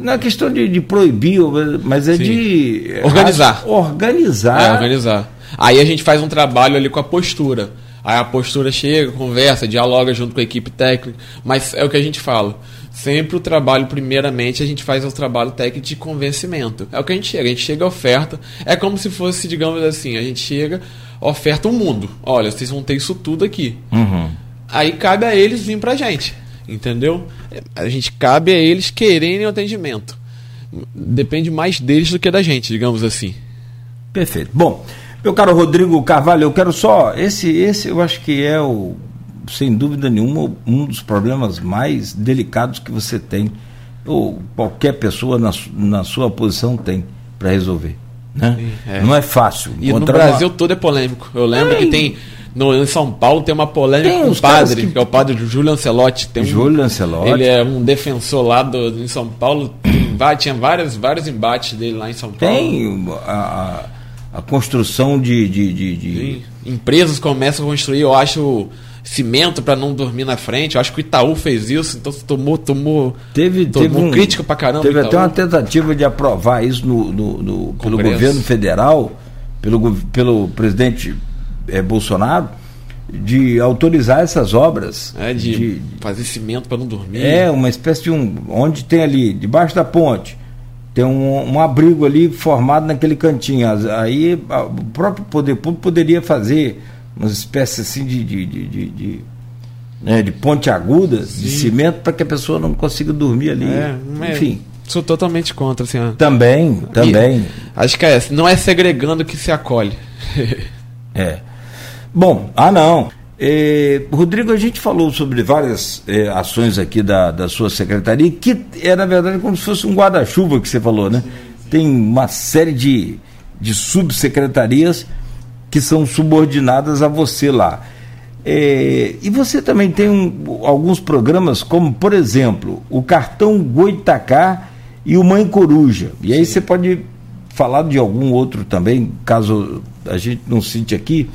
Não é questão de, de proibir, mas é de. Organizar. Organizar. É, organizar. Aí a gente faz um trabalho ali com a postura. Aí a postura chega, conversa, dialoga junto com a equipe técnica, mas é o que a gente fala. Sempre o trabalho, primeiramente, a gente faz o trabalho técnico de convencimento. É o que a gente chega. A gente chega, oferta. É como se fosse, digamos assim, a gente chega, oferta um mundo. Olha, vocês vão ter isso tudo aqui. Uhum. Aí cabe a eles vir pra gente. Entendeu? A gente cabe a eles quererem o atendimento. Depende mais deles do que da gente, digamos assim. Perfeito. Bom, meu caro Rodrigo Carvalho, eu quero só. Esse, esse eu acho que é o, sem dúvida nenhuma, um dos problemas mais delicados que você tem, ou qualquer pessoa na, na sua posição tem para resolver. Né? Sim, é. Não é fácil. E no Brasil uma... todo é polêmico. Eu lembro que tem. No, em São Paulo tem uma polêmica tem com o padre, que... que... é o padre Júlio Ancelotti. Tem Júlio um, Ancelotti. Ele é um defensor lá do, em São Paulo. Tem, tinha vários, vários embates dele lá em São Paulo. Tem a, a a construção de. de, de, de... Empresas começam a construir, eu acho, cimento para não dormir na frente. Eu acho que o Itaú fez isso, então tomou, tomou, teve, tomou teve um, crítica para caramba. Teve até uma tentativa de aprovar isso no, no, no pelo governo federal, pelo, pelo presidente é, Bolsonaro, de autorizar essas obras. É, de, de fazer cimento para não dormir. É, uma espécie de um. Onde tem ali, debaixo da ponte tem um, um, abrigo ali formado naquele cantinho. Aí o próprio poder público poderia fazer uma espécie assim de, de, de, de, de, né, de ponte aguda, Sim. de cimento, para que a pessoa não consiga dormir ali. É, Enfim. Sou totalmente contra, assim. Também, também. E, acho que é, não é segregando que se acolhe. é. Bom, ah não. É, Rodrigo, a gente falou sobre várias é, ações aqui da, da sua secretaria, que é, na verdade, como se fosse um guarda-chuva que você falou, né? Tem uma série de, de subsecretarias que são subordinadas a você lá. É, e você também tem um, alguns programas, como, por exemplo, o cartão Goitacá e o Mãe Coruja. E aí Sim. você pode falar de algum outro também, caso a gente não cite aqui.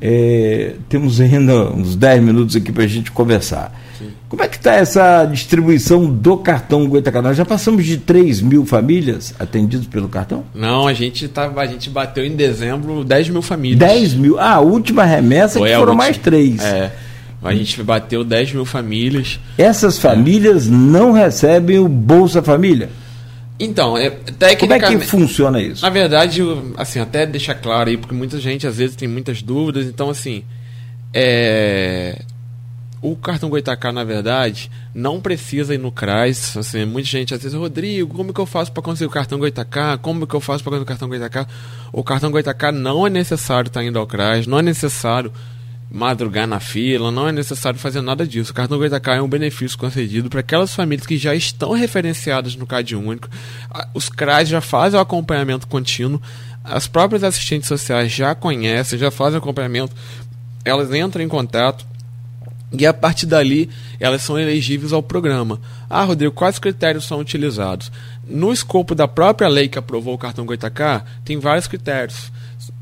É, temos ainda uns 10 minutos aqui para a gente conversar. Sim. Como é que está essa distribuição do cartão Goitacá? Nós já passamos de 3 mil famílias atendidas pelo cartão? Não, a gente, tá, a gente bateu em dezembro 10 mil famílias. 10 mil? Ah, a última remessa Foi que foram última, mais 3. É. A gente bateu 10 mil famílias. Essas famílias é. não recebem o Bolsa Família? Então, é, tecnicamente... Como é que funciona isso? Na verdade, assim, até deixar claro aí, porque muita gente às vezes tem muitas dúvidas, então assim, é... o cartão Goitacá, na verdade, não precisa ir no CRAS, assim, muita gente às vezes, Rodrigo, como que eu faço para conseguir o cartão Goitacá? Como que eu faço para conseguir o cartão Goitacá? O cartão Goitacá não é necessário estar indo ao CRAS, não é necessário madrugar na fila, não é necessário fazer nada disso. O cartão Goitacá é um benefício concedido para aquelas famílias que já estão referenciadas no CAD único. Os CRAs já fazem o acompanhamento contínuo, as próprias assistentes sociais já conhecem, já fazem acompanhamento, elas entram em contato e a partir dali elas são elegíveis ao programa. Ah, Rodrigo, quais critérios são utilizados? No escopo da própria lei que aprovou o cartão Goitacá, tem vários critérios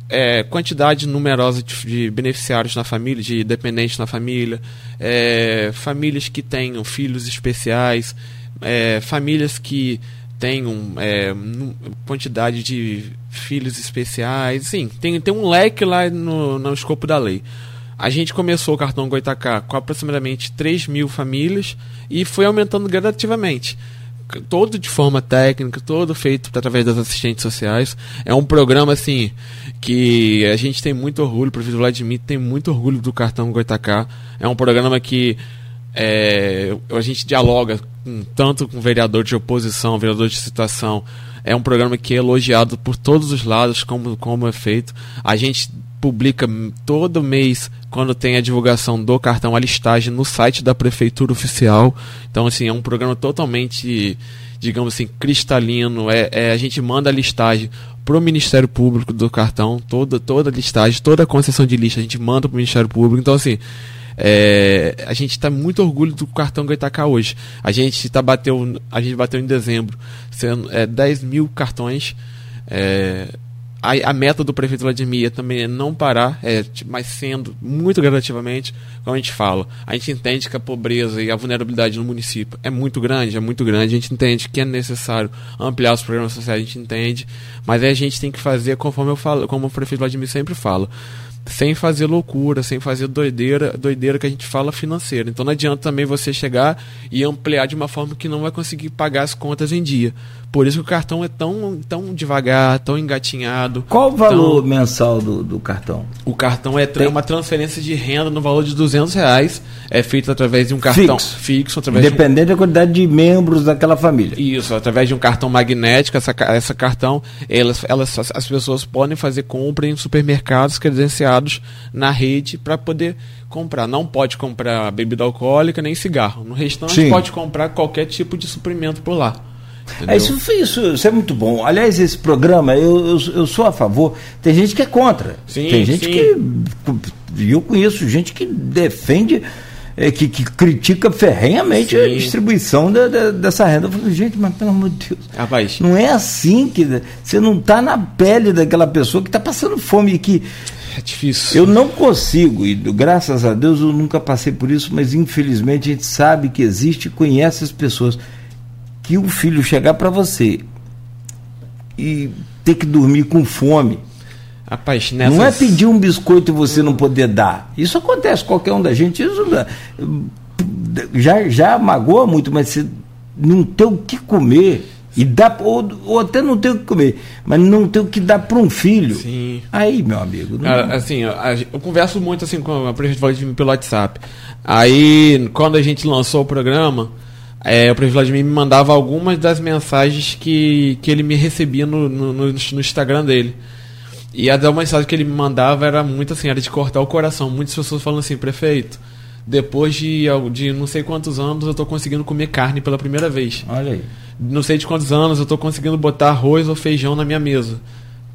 é, quantidade numerosa de, de, beneficiários na família, de dependentes na família, é, famílias que tenham filhos especiais, é, famílias que tenham é, quantidade de filhos especiais, sim, tem, tem um leque lá no, no escopo da lei. A gente começou o cartão Goitacá com aproximadamente 3 mil famílias e foi aumentando gradativamente todo de forma técnica, todo feito através das assistentes sociais. É um programa assim que a gente tem muito orgulho, o professor Vladimir tem muito orgulho do cartão Goitacá. É um programa que é, a gente dialoga com, tanto com vereador de oposição, vereador de situação. É um programa que é elogiado por todos os lados, como, como é feito. A gente publica todo mês quando tem a divulgação do cartão a listagem no site da prefeitura oficial. Então assim, é um programa totalmente, digamos assim, cristalino. É, é a gente manda a listagem para o Ministério Público do cartão, toda toda a listagem, toda a concessão de lista a gente manda para o Ministério Público. Então assim, é, a gente está muito orgulho do cartão Goitacá hoje. A gente tá bateu, a gente bateu em dezembro, sendo é, 10 mil cartões. É, a, a, meta do prefeito Vladimir também é não parar, é, mas sendo muito gradativamente, como a gente fala, a gente entende que a pobreza e a vulnerabilidade no município é muito grande, é muito grande, a gente entende que é necessário ampliar os programas sociais, a gente entende, mas a gente tem que fazer conforme eu falo, como o prefeito Vladimir sempre fala sem fazer loucura, sem fazer doideira, doideira que a gente fala financeira. Então não adianta também você chegar e ampliar de uma forma que não vai conseguir pagar as contas em dia. Por isso que o cartão é tão, tão devagar, tão engatinhado. Qual o valor tão... mensal do, do cartão? O cartão é Tem... uma transferência de renda no valor de 200 reais. É feito através de um cartão fixo. fixo através Dependendo de... da quantidade de membros daquela família. Isso, através de um cartão magnético. Essa, essa cartão, elas, elas, as pessoas podem fazer compra em supermercados credenciados na rede para poder comprar. Não pode comprar bebida alcoólica nem cigarro. No restante, Sim. pode comprar qualquer tipo de suprimento por lá. É, isso, isso, isso, é muito bom. Aliás, esse programa, eu, eu, eu, sou a favor. Tem gente que é contra. Sim, Tem gente sim. que. Eu conheço gente que defende, é, que, que, critica ferrenhamente sim. a distribuição da, da, dessa renda. Eu falo, gente, mas pelo amor de Deus. Rapaz. Não é assim que. Você não está na pele daquela pessoa que está passando fome e que. É difícil. Eu não consigo, e graças a Deus eu nunca passei por isso, mas infelizmente a gente sabe que existe e conhece as pessoas que o filho chegar para você e ter que dormir com fome. Rapaz, nessas... Não é pedir um biscoito e você não poder dar. Isso acontece qualquer um da gente. Isso já, já magoa muito, mas você não ter o que comer. E dá, ou, ou até não ter o que comer, mas não ter o que dar para um filho. Sim. Aí, meu amigo. Não... Assim, eu, eu, converso muito assim com a prefeita pelo WhatsApp. Aí, quando a gente lançou o programa, é, o Presidente Vladimir me mandava algumas das mensagens que, que ele me recebia no, no, no, no Instagram dele. E a mensagem que ele me mandava era muito assim, era de cortar o coração. Muitas pessoas falando assim, prefeito, depois de, de não sei quantos anos eu estou conseguindo comer carne pela primeira vez. Olha aí. Não sei de quantos anos eu estou conseguindo botar arroz ou feijão na minha mesa.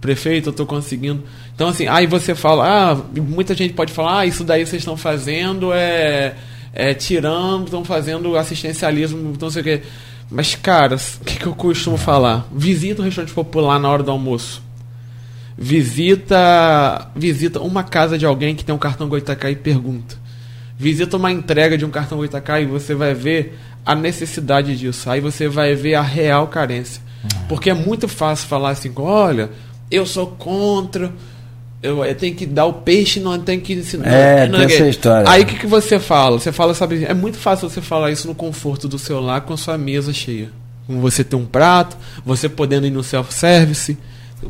Prefeito, eu estou conseguindo. Então, assim, aí você fala, ah, muita gente pode falar, ah, isso daí vocês estão fazendo é é, tirando, estão fazendo assistencialismo, não sei o quê. Mas, cara, o que, que eu costumo falar? Visita um restaurante popular na hora do almoço. Visita visita uma casa de alguém que tem um cartão Goitacá e pergunta. Visita uma entrega de um cartão 8K e você vai ver a necessidade disso. Aí você vai ver a real carência. Uhum. Porque é muito fácil falar assim, olha, eu sou contra, eu, eu tenho que dar o peixe, não tem que ensinar. É, não, tem essa história. Aí o que, que você fala? Você fala, sabe, é muito fácil você falar isso no conforto do seu lar com a sua mesa cheia. Com você ter um prato, você podendo ir no self-service,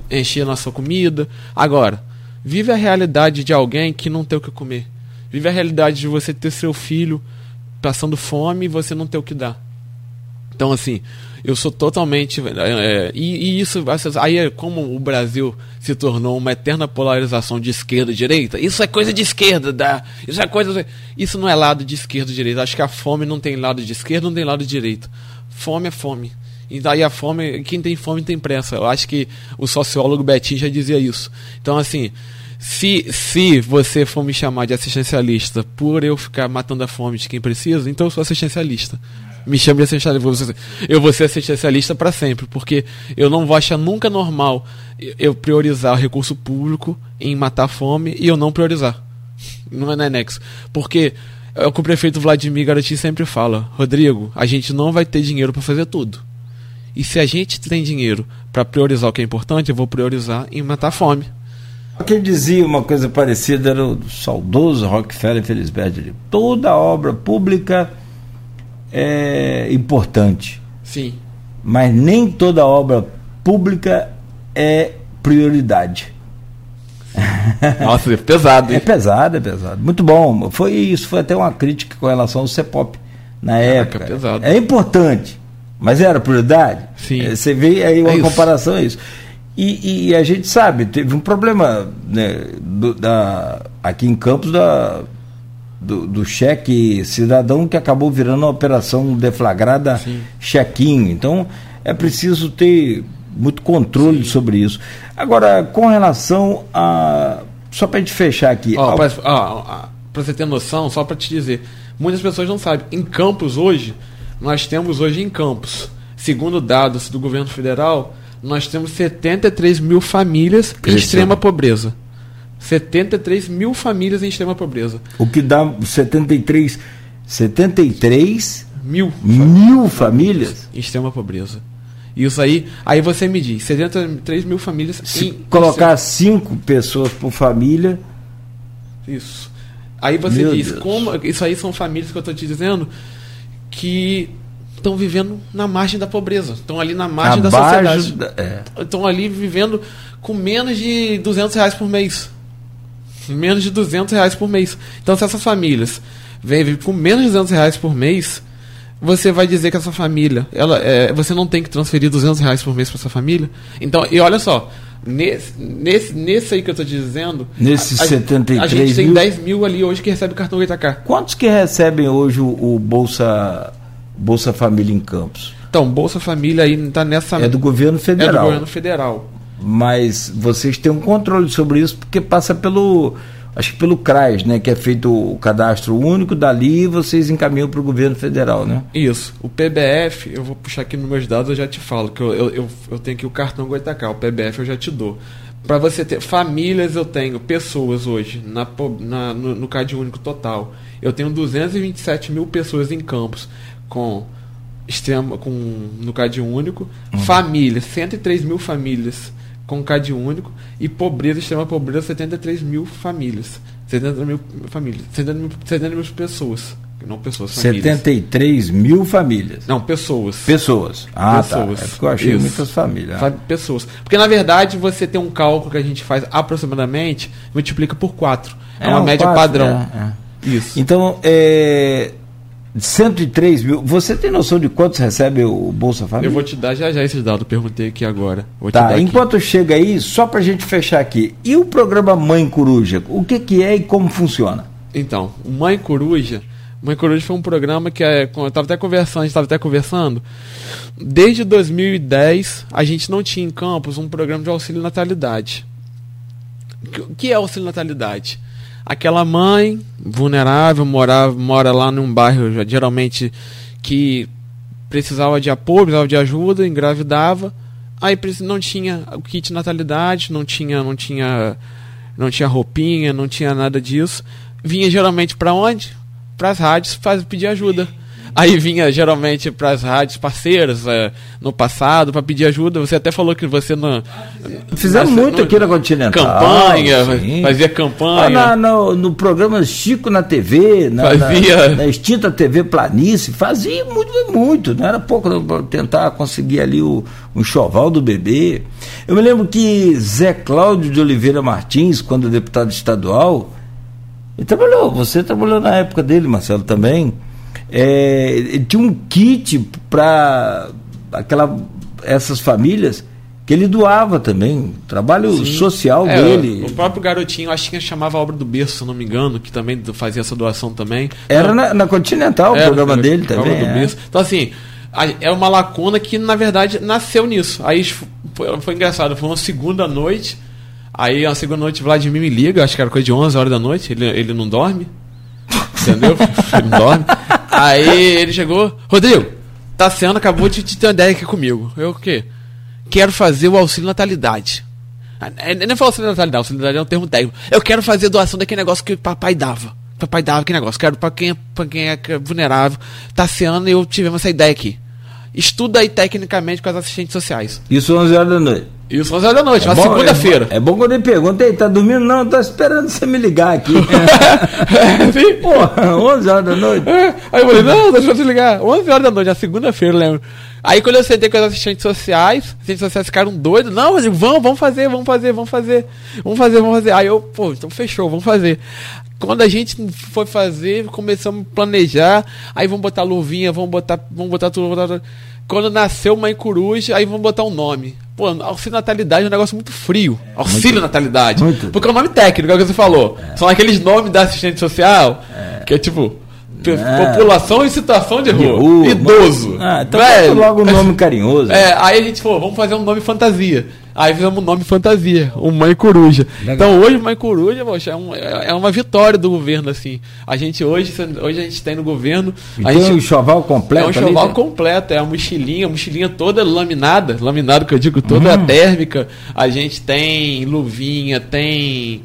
encher a nossa comida. Agora, vive a realidade de alguém que não tem o que comer. Vive a realidade de você ter seu filho passando fome e você não ter o que dar. Então, assim, eu sou totalmente. É, e, e, isso, aí é como o Brasil se tornou uma eterna polarização de esquerda e direita. Isso é coisa de esquerda, da, isso é coisa. Isso não é lado de esquerda e direita. Acho que a fome não tem lado de esquerda, não tem lado de direita. Fome é fome. E daí a fome, quem tem fome tem pressa. Eu acho que o sociólogo Betinho já dizia isso. Então, assim, se, se você for me chamar de assistencialista por eu ficar matando a fome de quem precisa, então eu sou assistencialista me chame de assistencialista. Eu vou ser assistencialista para sempre, porque eu não vou achar nunca normal eu priorizar o recurso público em matar a fome e eu não priorizar. Não é nexo. Porque é o que o prefeito Vladimir Garati sempre fala: Rodrigo, a gente não vai ter dinheiro para fazer tudo. E se a gente tem dinheiro para priorizar o que é importante, eu vou priorizar em matar a fome. Quem dizia uma coisa parecida era o saudoso Rockefeller Felisberto. Toda obra pública é importante. Sim. Mas nem toda obra pública é prioridade. Nossa, é pesado. Hein? É pesado, é pesado. Muito bom. Foi isso, foi até uma crítica com relação ao CEPOP na Caraca, época. É, pesado. é importante, mas era prioridade? Sim. É, você vê aí uma é comparação a isso. E, e, a gente sabe, teve um problema né, do, da, aqui em Campos da do, do, cheque cidadão que acabou virando uma operação deflagrada Sim. chequinho. Então é preciso ter muito controle Sim. sobre isso. Agora, com relação a. Só para a gente fechar aqui. Oh, ao... Para você ter noção, só para te dizer, muitas pessoas não sabem. Em Campos hoje, nós temos hoje em Campos, segundo dados do governo federal, nós temos 73 mil famílias em extrema pobreza. 73 mil famílias em extrema pobreza. O que dá 73, 73 mil, mil famílias em extrema pobreza. Isso aí, aí você me diz, 73 mil famílias. Se em, colocar em cinco pessoas por família. Isso. Aí você Meu diz, Deus. como. Isso aí são famílias que eu estou te dizendo que estão vivendo na margem da pobreza. Estão ali na margem da sociedade. Estão é. ali vivendo com menos de 200 reais por mês menos de 200 reais por mês. Então, se essas famílias vivem com menos de 200 reais por mês, você vai dizer que essa família, ela, é, você não tem que transferir 200 reais por mês para essa família. Então, e olha só, nesse, nesse, nesse aí que eu estou dizendo, nesses a, 73 a gente tem 10 mil ali hoje que recebe cartão 8K. Quantos que recebem hoje o, o Bolsa, Bolsa Família em Campos? Então, Bolsa Família aí está nessa. É do governo federal. É do governo federal mas vocês têm um controle sobre isso porque passa pelo acho que pelo CRAS, né, que é feito o cadastro único, dali vocês encaminham para o governo federal, né? Isso. O PBF, eu vou puxar aqui nos meus dados, eu já te falo, que eu, eu, eu, tenho aqui o cartão Goitacá, o PBF eu já te dou. Para você ter famílias, eu tenho pessoas hoje na, na no, no CAD único total. Eu tenho 227 mil pessoas em campos com extrema, com no CAD único, uhum. famílias, 103 mil famílias com CAD único e pobreza, extrema pobreza, 73 mil famílias. 70 mil famílias. 70 mil, 70 mil pessoas. Não pessoas, famílias. 73 mil famílias. Não, pessoas. Pessoas. Ah, tá. pessoas. tá. É porque eu achei Isso. muitas famílias. Pessoas. Porque, na verdade, você tem um cálculo que a gente faz aproximadamente, multiplica por 4. É, é uma média quatro, padrão. É, é. Isso. Então, é, 103 mil. Você tem noção de quantos recebe o Bolsa Família? Eu vou te dar já já esse dado, perguntei aqui agora. Vou tá, enquanto chega aí, só para a gente fechar aqui. E o programa Mãe Coruja? O que, que é e como funciona? Então, o Mãe Coruja. Mãe Coruja foi um programa que é, eu estava até conversando, a gente estava até conversando. Desde 2010, a gente não tinha em Campos um programa de auxílio natalidade. O que é auxílio natalidade? Aquela mãe vulnerável mora, mora lá num bairro geralmente que precisava de apoio, precisava de ajuda, engravidava, aí não tinha o kit natalidade, não tinha, não tinha, não tinha roupinha, não tinha nada disso. Vinha geralmente para onde? para as rádios faz, pedir ajuda. Aí vinha geralmente para as rádios parceiras é, no passado para pedir ajuda. Você até falou que você não. Fizemos muito no, aqui na Continental. Campanha, sim. fazia campanha. Ah, na, no, no, programa Chico na TV, na, fazia. Na, na, extinta TV Planície, fazia muito, muito. Não era pouco para tentar conseguir ali o, um choval do bebê. Eu me lembro que Zé Cláudio de Oliveira Martins, quando deputado estadual, ele trabalhou, você trabalhou na época dele, Marcelo, também é, tinha um kit para aquela essas famílias que ele doava também, trabalho Sim. social é, dele. O próprio garotinho, acho que chamava a obra do berço, se não me engano, que também fazia essa doação também. Era na, na, Continental o programa dele também. É. Então assim, é uma lacuna que na verdade nasceu nisso. Aí foi, foi engraçado, foi uma segunda noite. Aí, a segunda noite, Vladimir me liga, acho que era coisa de 11 horas da noite, ele, ele não dorme. Entendeu? ele não dorme. Aí ele chegou, Rodrigo, Tassiano acabou de te ter uma ideia aqui comigo. Eu o quê? Quero fazer o auxílio natalidade. Ele nem falou auxílio natalidade, auxílio natalidade é um termo técnico. Eu quero fazer doação daquele negócio que papai dava. Papai dava aquele negócio. Quero para quem, é, pra quem é vulnerável. Tassiano e eu tivemos essa ideia aqui. Estuda aí tecnicamente com as assistentes sociais. Isso 11 horas da noite. Isso 11 horas da noite, é na segunda-feira. É, é, bom quando ele pergunta, ei, tá dormindo? Não, tô esperando você me ligar aqui. é. Porra, 11 horas da noite. É. Aí eu falei, não, deixa eu te ligar. 11 horas da noite, na segunda-feira, lembro. Aí quando eu sentei com as assistentes sociais, as assistentes sociais ficaram doidos. Não, mas vamos, vamos fazer, vamos fazer, vamos fazer. Vamos fazer, vamos fazer. Aí eu, pô, então fechou, vamos fazer. Quando a gente foi fazer, começamos a planejar, aí vamos botar luvinha, vamos botar, vamos botar tudo, vamos botar tudo. Quando nasceu Mãe Coruja, aí vamos botar um nome. Pô, auxílio natalidade é um negócio muito frio. É, auxílio muito, natalidade. Muito. Porque é o nome técnico, é o que você falou. É. São aqueles nomes da assistente social, é. que é tipo. É. População em situação de rua. De rua Idoso. Ah, então Velho. logo um nome carinhoso. É, aí a gente falou, vamos fazer um nome fantasia. Aí fizemos um nome fantasia, o Mãe Coruja. Legal. Então hoje Mãe Coruja, poxa, é, um, é, é uma vitória do governo, assim. A gente hoje, hoje a gente tem no governo. E a tem gente, um choval completo. É um choval ali, né? completo, é a mochilinha, a mochilinha toda laminada, laminado que eu digo, toda hum. térmica. A gente tem luvinha, tem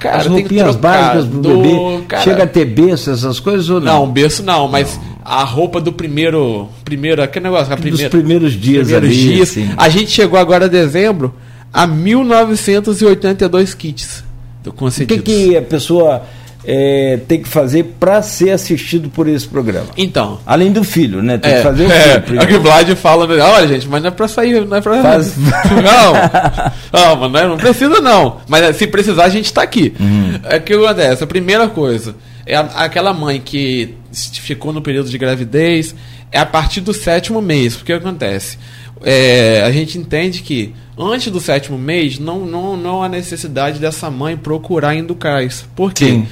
Cara, As roupinhas básicas do bebê. Cara, chega a ter berço, essas coisas ou não? Não, berço não, mas não. a roupa do primeiro. primeiro aquele negócio, a primeira, Dos primeiros dias primeiros ali, dias. Assim. A gente chegou agora em dezembro a 1982 kits. O que, que a pessoa é, tem que fazer para ser assistido por esse programa? Então. Além do filho, né? Tem é, que fazer o é, filho. É, que o Vlad fala, olha, gente, mas não é para sair, não é para. Faz... Não, não, mas não, é, não, precisa, não. Mas se precisar, a gente está aqui. Uhum. É que acontece? A primeira coisa é a, aquela mãe que ficou no período de gravidez, é a partir do sétimo mês. Porque acontece? É, a gente entende que antes do sétimo mês não, não, não há necessidade dessa mãe procurar Inducais. Por quê?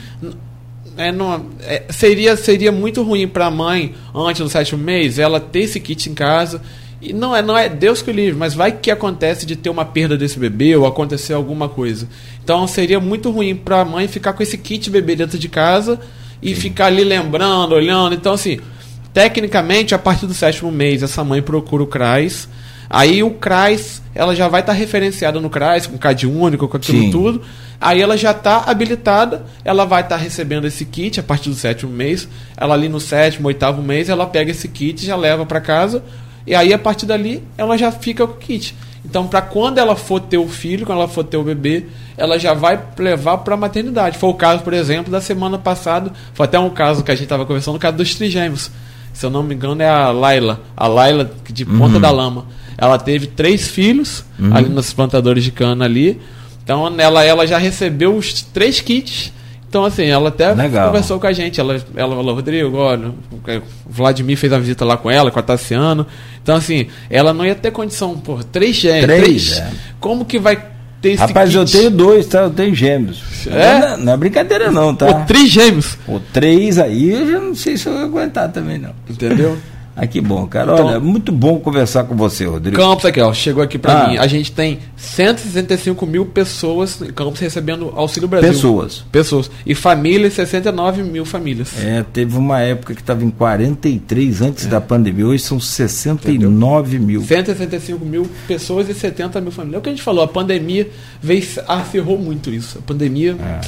É, não, é, seria, seria muito ruim para a mãe, antes do sétimo mês, ela ter esse kit em casa. E não é, não é Deus que o livre, mas vai que acontece de ter uma perda desse bebê ou acontecer alguma coisa. Então seria muito ruim para a mãe ficar com esse kit bebê dentro de casa e Sim. ficar ali lembrando, olhando. Então, assim, tecnicamente, a partir do sétimo mês, essa mãe procura o CRAS Aí o CRAS, ela já vai estar tá referenciada no CRAS, com CAD único, com aquilo Sim. tudo. Aí ela já está habilitada, ela vai estar tá recebendo esse kit a partir do sétimo mês. Ela ali no sétimo, oitavo mês, ela pega esse kit, já leva para casa. E aí a partir dali, ela já fica com o kit. Então, para quando ela for ter o filho, quando ela for ter o bebê, ela já vai levar para a maternidade. Foi o caso, por exemplo, da semana passada. Foi até um caso que a gente estava conversando, o caso dos trigêmeos. Se eu não me engano, é a Laila. A Laila de Ponta uhum. da Lama. Ela teve três filhos uhum. ali nos plantadores de cana ali. Então ela, ela já recebeu os três kits. Então, assim, ela até Legal. conversou com a gente. Ela, ela falou, Rodrigo, olha, o Vladimir fez a visita lá com ela, com a Tassiano. Então, assim, ela não ia ter condição, por três gêmeos. Três, três. É. Como que vai ter esse Rapaz, kit? eu tenho dois, tá? Eu tenho gêmeos. É? Não, é, não é brincadeira, não, tá? O três gêmeos. O três aí, eu já não sei se eu vou aguentar também, não. Entendeu? Ah, que bom, cara. Então, Olha, muito bom conversar com você, Rodrigo. Campos aqui, ó, chegou aqui para ah. mim. A gente tem 165 mil pessoas em Campos recebendo Auxílio Brasil. Pessoas. Pessoas. E famílias, 69 mil famílias. É, teve uma época que estava em 43 antes é. da pandemia, hoje são 69 Entendeu? mil. 165 mil pessoas e 70 mil famílias. É o que a gente falou, a pandemia veio, acirrou muito isso. A pandemia, é.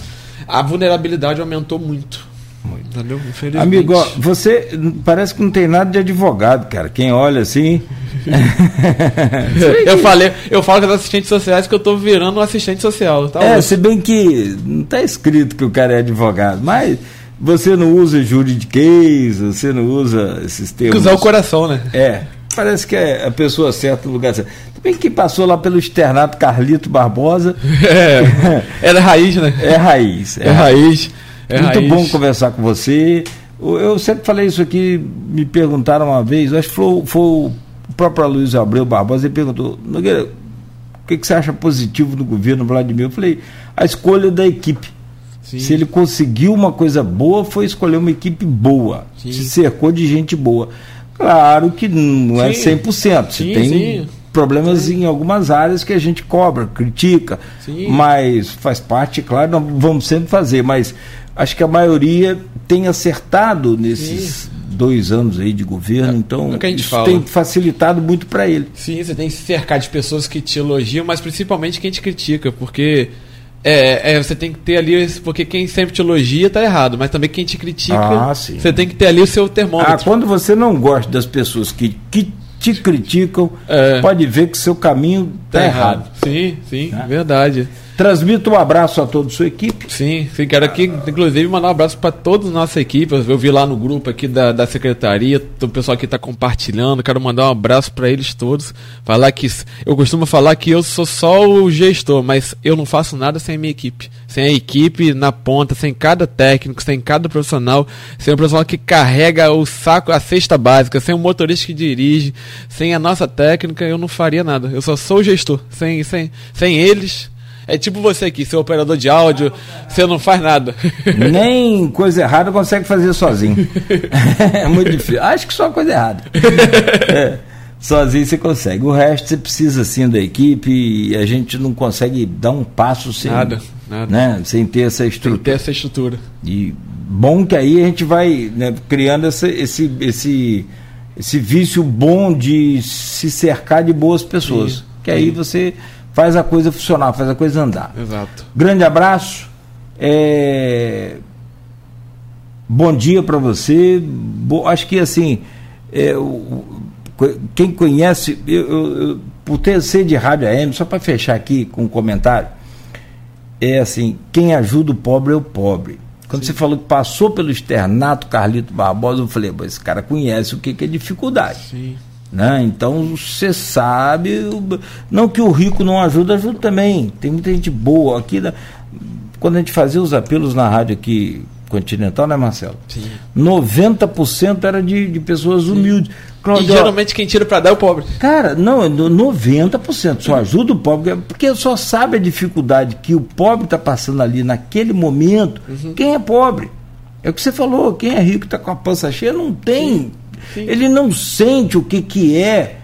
a vulnerabilidade aumentou muito. Muito. Entendeu? Amigo, ó, você parece que não tem nada de advogado, cara. Quem olha assim. eu falei, eu falo com as assistentes sociais que eu tô virando um assistente social. Tá é, se bem que não tá escrito que o cara é advogado, mas você não usa juridiquês, você não usa esses termos. Usar o coração, né? É. Parece que é a pessoa certa no lugar certo. Também que passou lá pelo externato Carlito Barbosa. É, era raiz, né? É raiz. É, é raiz. É Muito raiz. bom conversar com você. Eu sempre falei isso aqui, me perguntaram uma vez, acho que foi, foi o próprio Luiz Abreu Barbosa, ele perguntou, Nogueira, o que, que você acha positivo no governo Vladimir? Eu falei, a escolha da equipe. Sim. Se ele conseguiu uma coisa boa, foi escolher uma equipe boa. Sim. Se cercou de gente boa. Claro que não é sim. é 100%. Você sim, tem sim. problemas em algumas áreas que a gente cobra, critica, mas faz parte, claro, nós vamos sempre fazer, mas acho que a maioria tem acertado nesses dois anos aí de governo, é, então é isso fala. tem facilitado muito para ele. Sim, você tem que se cercar de pessoas que te elogiam, mas principalmente quem te critica, porque é, é, você tem que ter ali, porque quem sempre te elogia tá errado, mas também quem te critica, ah, você tem que ter ali o seu termômetro. Ah, quando você não gosta das pessoas que, que te criticam, é. pode ver que seu caminho tá, tá errado. errado. Sim, sim, é. verdade. Transmito um abraço a toda a sua equipe. Sim, sim, quero aqui, inclusive, mandar um abraço para toda a nossa equipe. Eu vi lá no grupo aqui da, da secretaria, o pessoal que está compartilhando. Quero mandar um abraço para eles todos. Falar que eu costumo falar que eu sou só o gestor, mas eu não faço nada sem a minha equipe. Sem a equipe na ponta, sem cada técnico, sem cada profissional, sem o profissional que carrega o saco, a cesta básica, sem o motorista que dirige, sem a nossa técnica, eu não faria nada. Eu só sou o gestor. Sem, sem, sem eles é tipo você aqui, seu operador de áudio, você não faz nada. Nem coisa errada consegue fazer sozinho. é muito difícil. Acho que só coisa errada. É, sozinho você consegue. O resto você precisa sim da equipe e a gente não consegue dar um passo sem, nada, nada. Né, sem ter essa estrutura. Sem ter essa estrutura. E bom que aí a gente vai né, criando essa, esse, esse, esse vício bom de se cercar de boas pessoas. Sim, que aí sim. você faz a coisa funcionar, faz a coisa andar. Exato. Grande abraço. É... Bom dia para você. Bo... Acho que assim, é, quem conhece, eu, eu, eu, por ter ser de rádio AM, só para fechar aqui com um comentário, é assim, quem ajuda o pobre é o pobre. Quando Sim. você falou que passou pelo externato Carlito Barbosa, eu falei, esse cara conhece o que, que é dificuldade. Sim. Né? Então você sabe, não que o rico não ajuda, ajuda também. Tem muita gente boa aqui. Né? Quando a gente fazia os apelos na rádio aqui continental, né, Marcelo? Sim. 90% era de, de pessoas Sim. humildes. Claudio, e geralmente quem tira para dar é o pobre. Cara, não, 90% só ajuda o pobre, porque só sabe a dificuldade que o pobre está passando ali naquele momento. Uhum. Quem é pobre? É o que você falou, quem é rico está com a pança cheia, não tem Sim. Ele não sente o que, que é,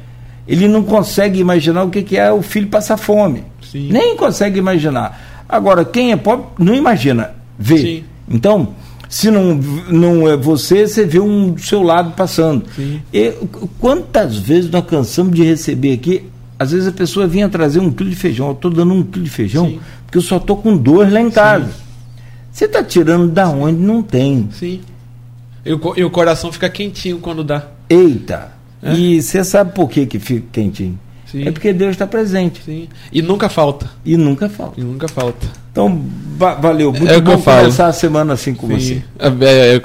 ele não consegue imaginar o que, que é o filho passar fome. Sim. Nem consegue imaginar. Agora, quem é pobre não imagina, vê. Sim. Então, se não, não é você, você vê um do seu lado passando. E, quantas vezes nós cansamos de receber aqui? Às vezes a pessoa vinha trazer um quilo de feijão, eu estou dando um quilo de feijão, Sim. porque eu só estou com dois lá em casa. Você está tirando da onde não tem. Sim. E o, e o coração fica quentinho quando dá. Eita! É? E você sabe por que, que fica quentinho? Sim. É porque Deus está presente. Sim. E nunca falta. E nunca falta. E nunca falta. Então, va valeu. Muito é bom começar a semana assim com Sim. você. É, é, é,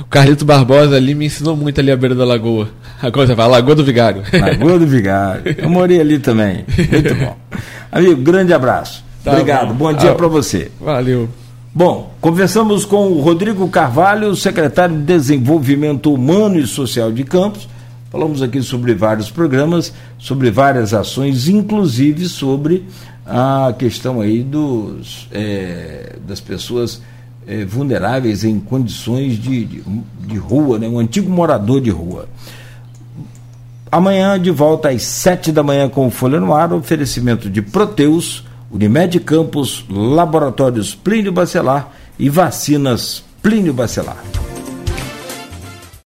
o Carlito Barbosa ali me ensinou muito ali à beira da lagoa. A coisa fala, Lagoa do Vigário. Lagoa do Vigário. Eu morei ali também. Muito bom. Amigo, grande abraço. Tá Obrigado. Bom, bom dia ah, para você. Valeu. Bom, conversamos com o Rodrigo Carvalho, secretário de Desenvolvimento Humano e Social de Campos. Falamos aqui sobre vários programas, sobre várias ações, inclusive sobre a questão aí dos, é, das pessoas é, vulneráveis em condições de, de, de, rua, né? um antigo morador de rua. Amanhã, de volta às sete da manhã com o Folha no Ar, oferecimento de Proteus Unimed Campos, Laboratórios Plínio Bacelar e Vacinas Plínio Bacelar.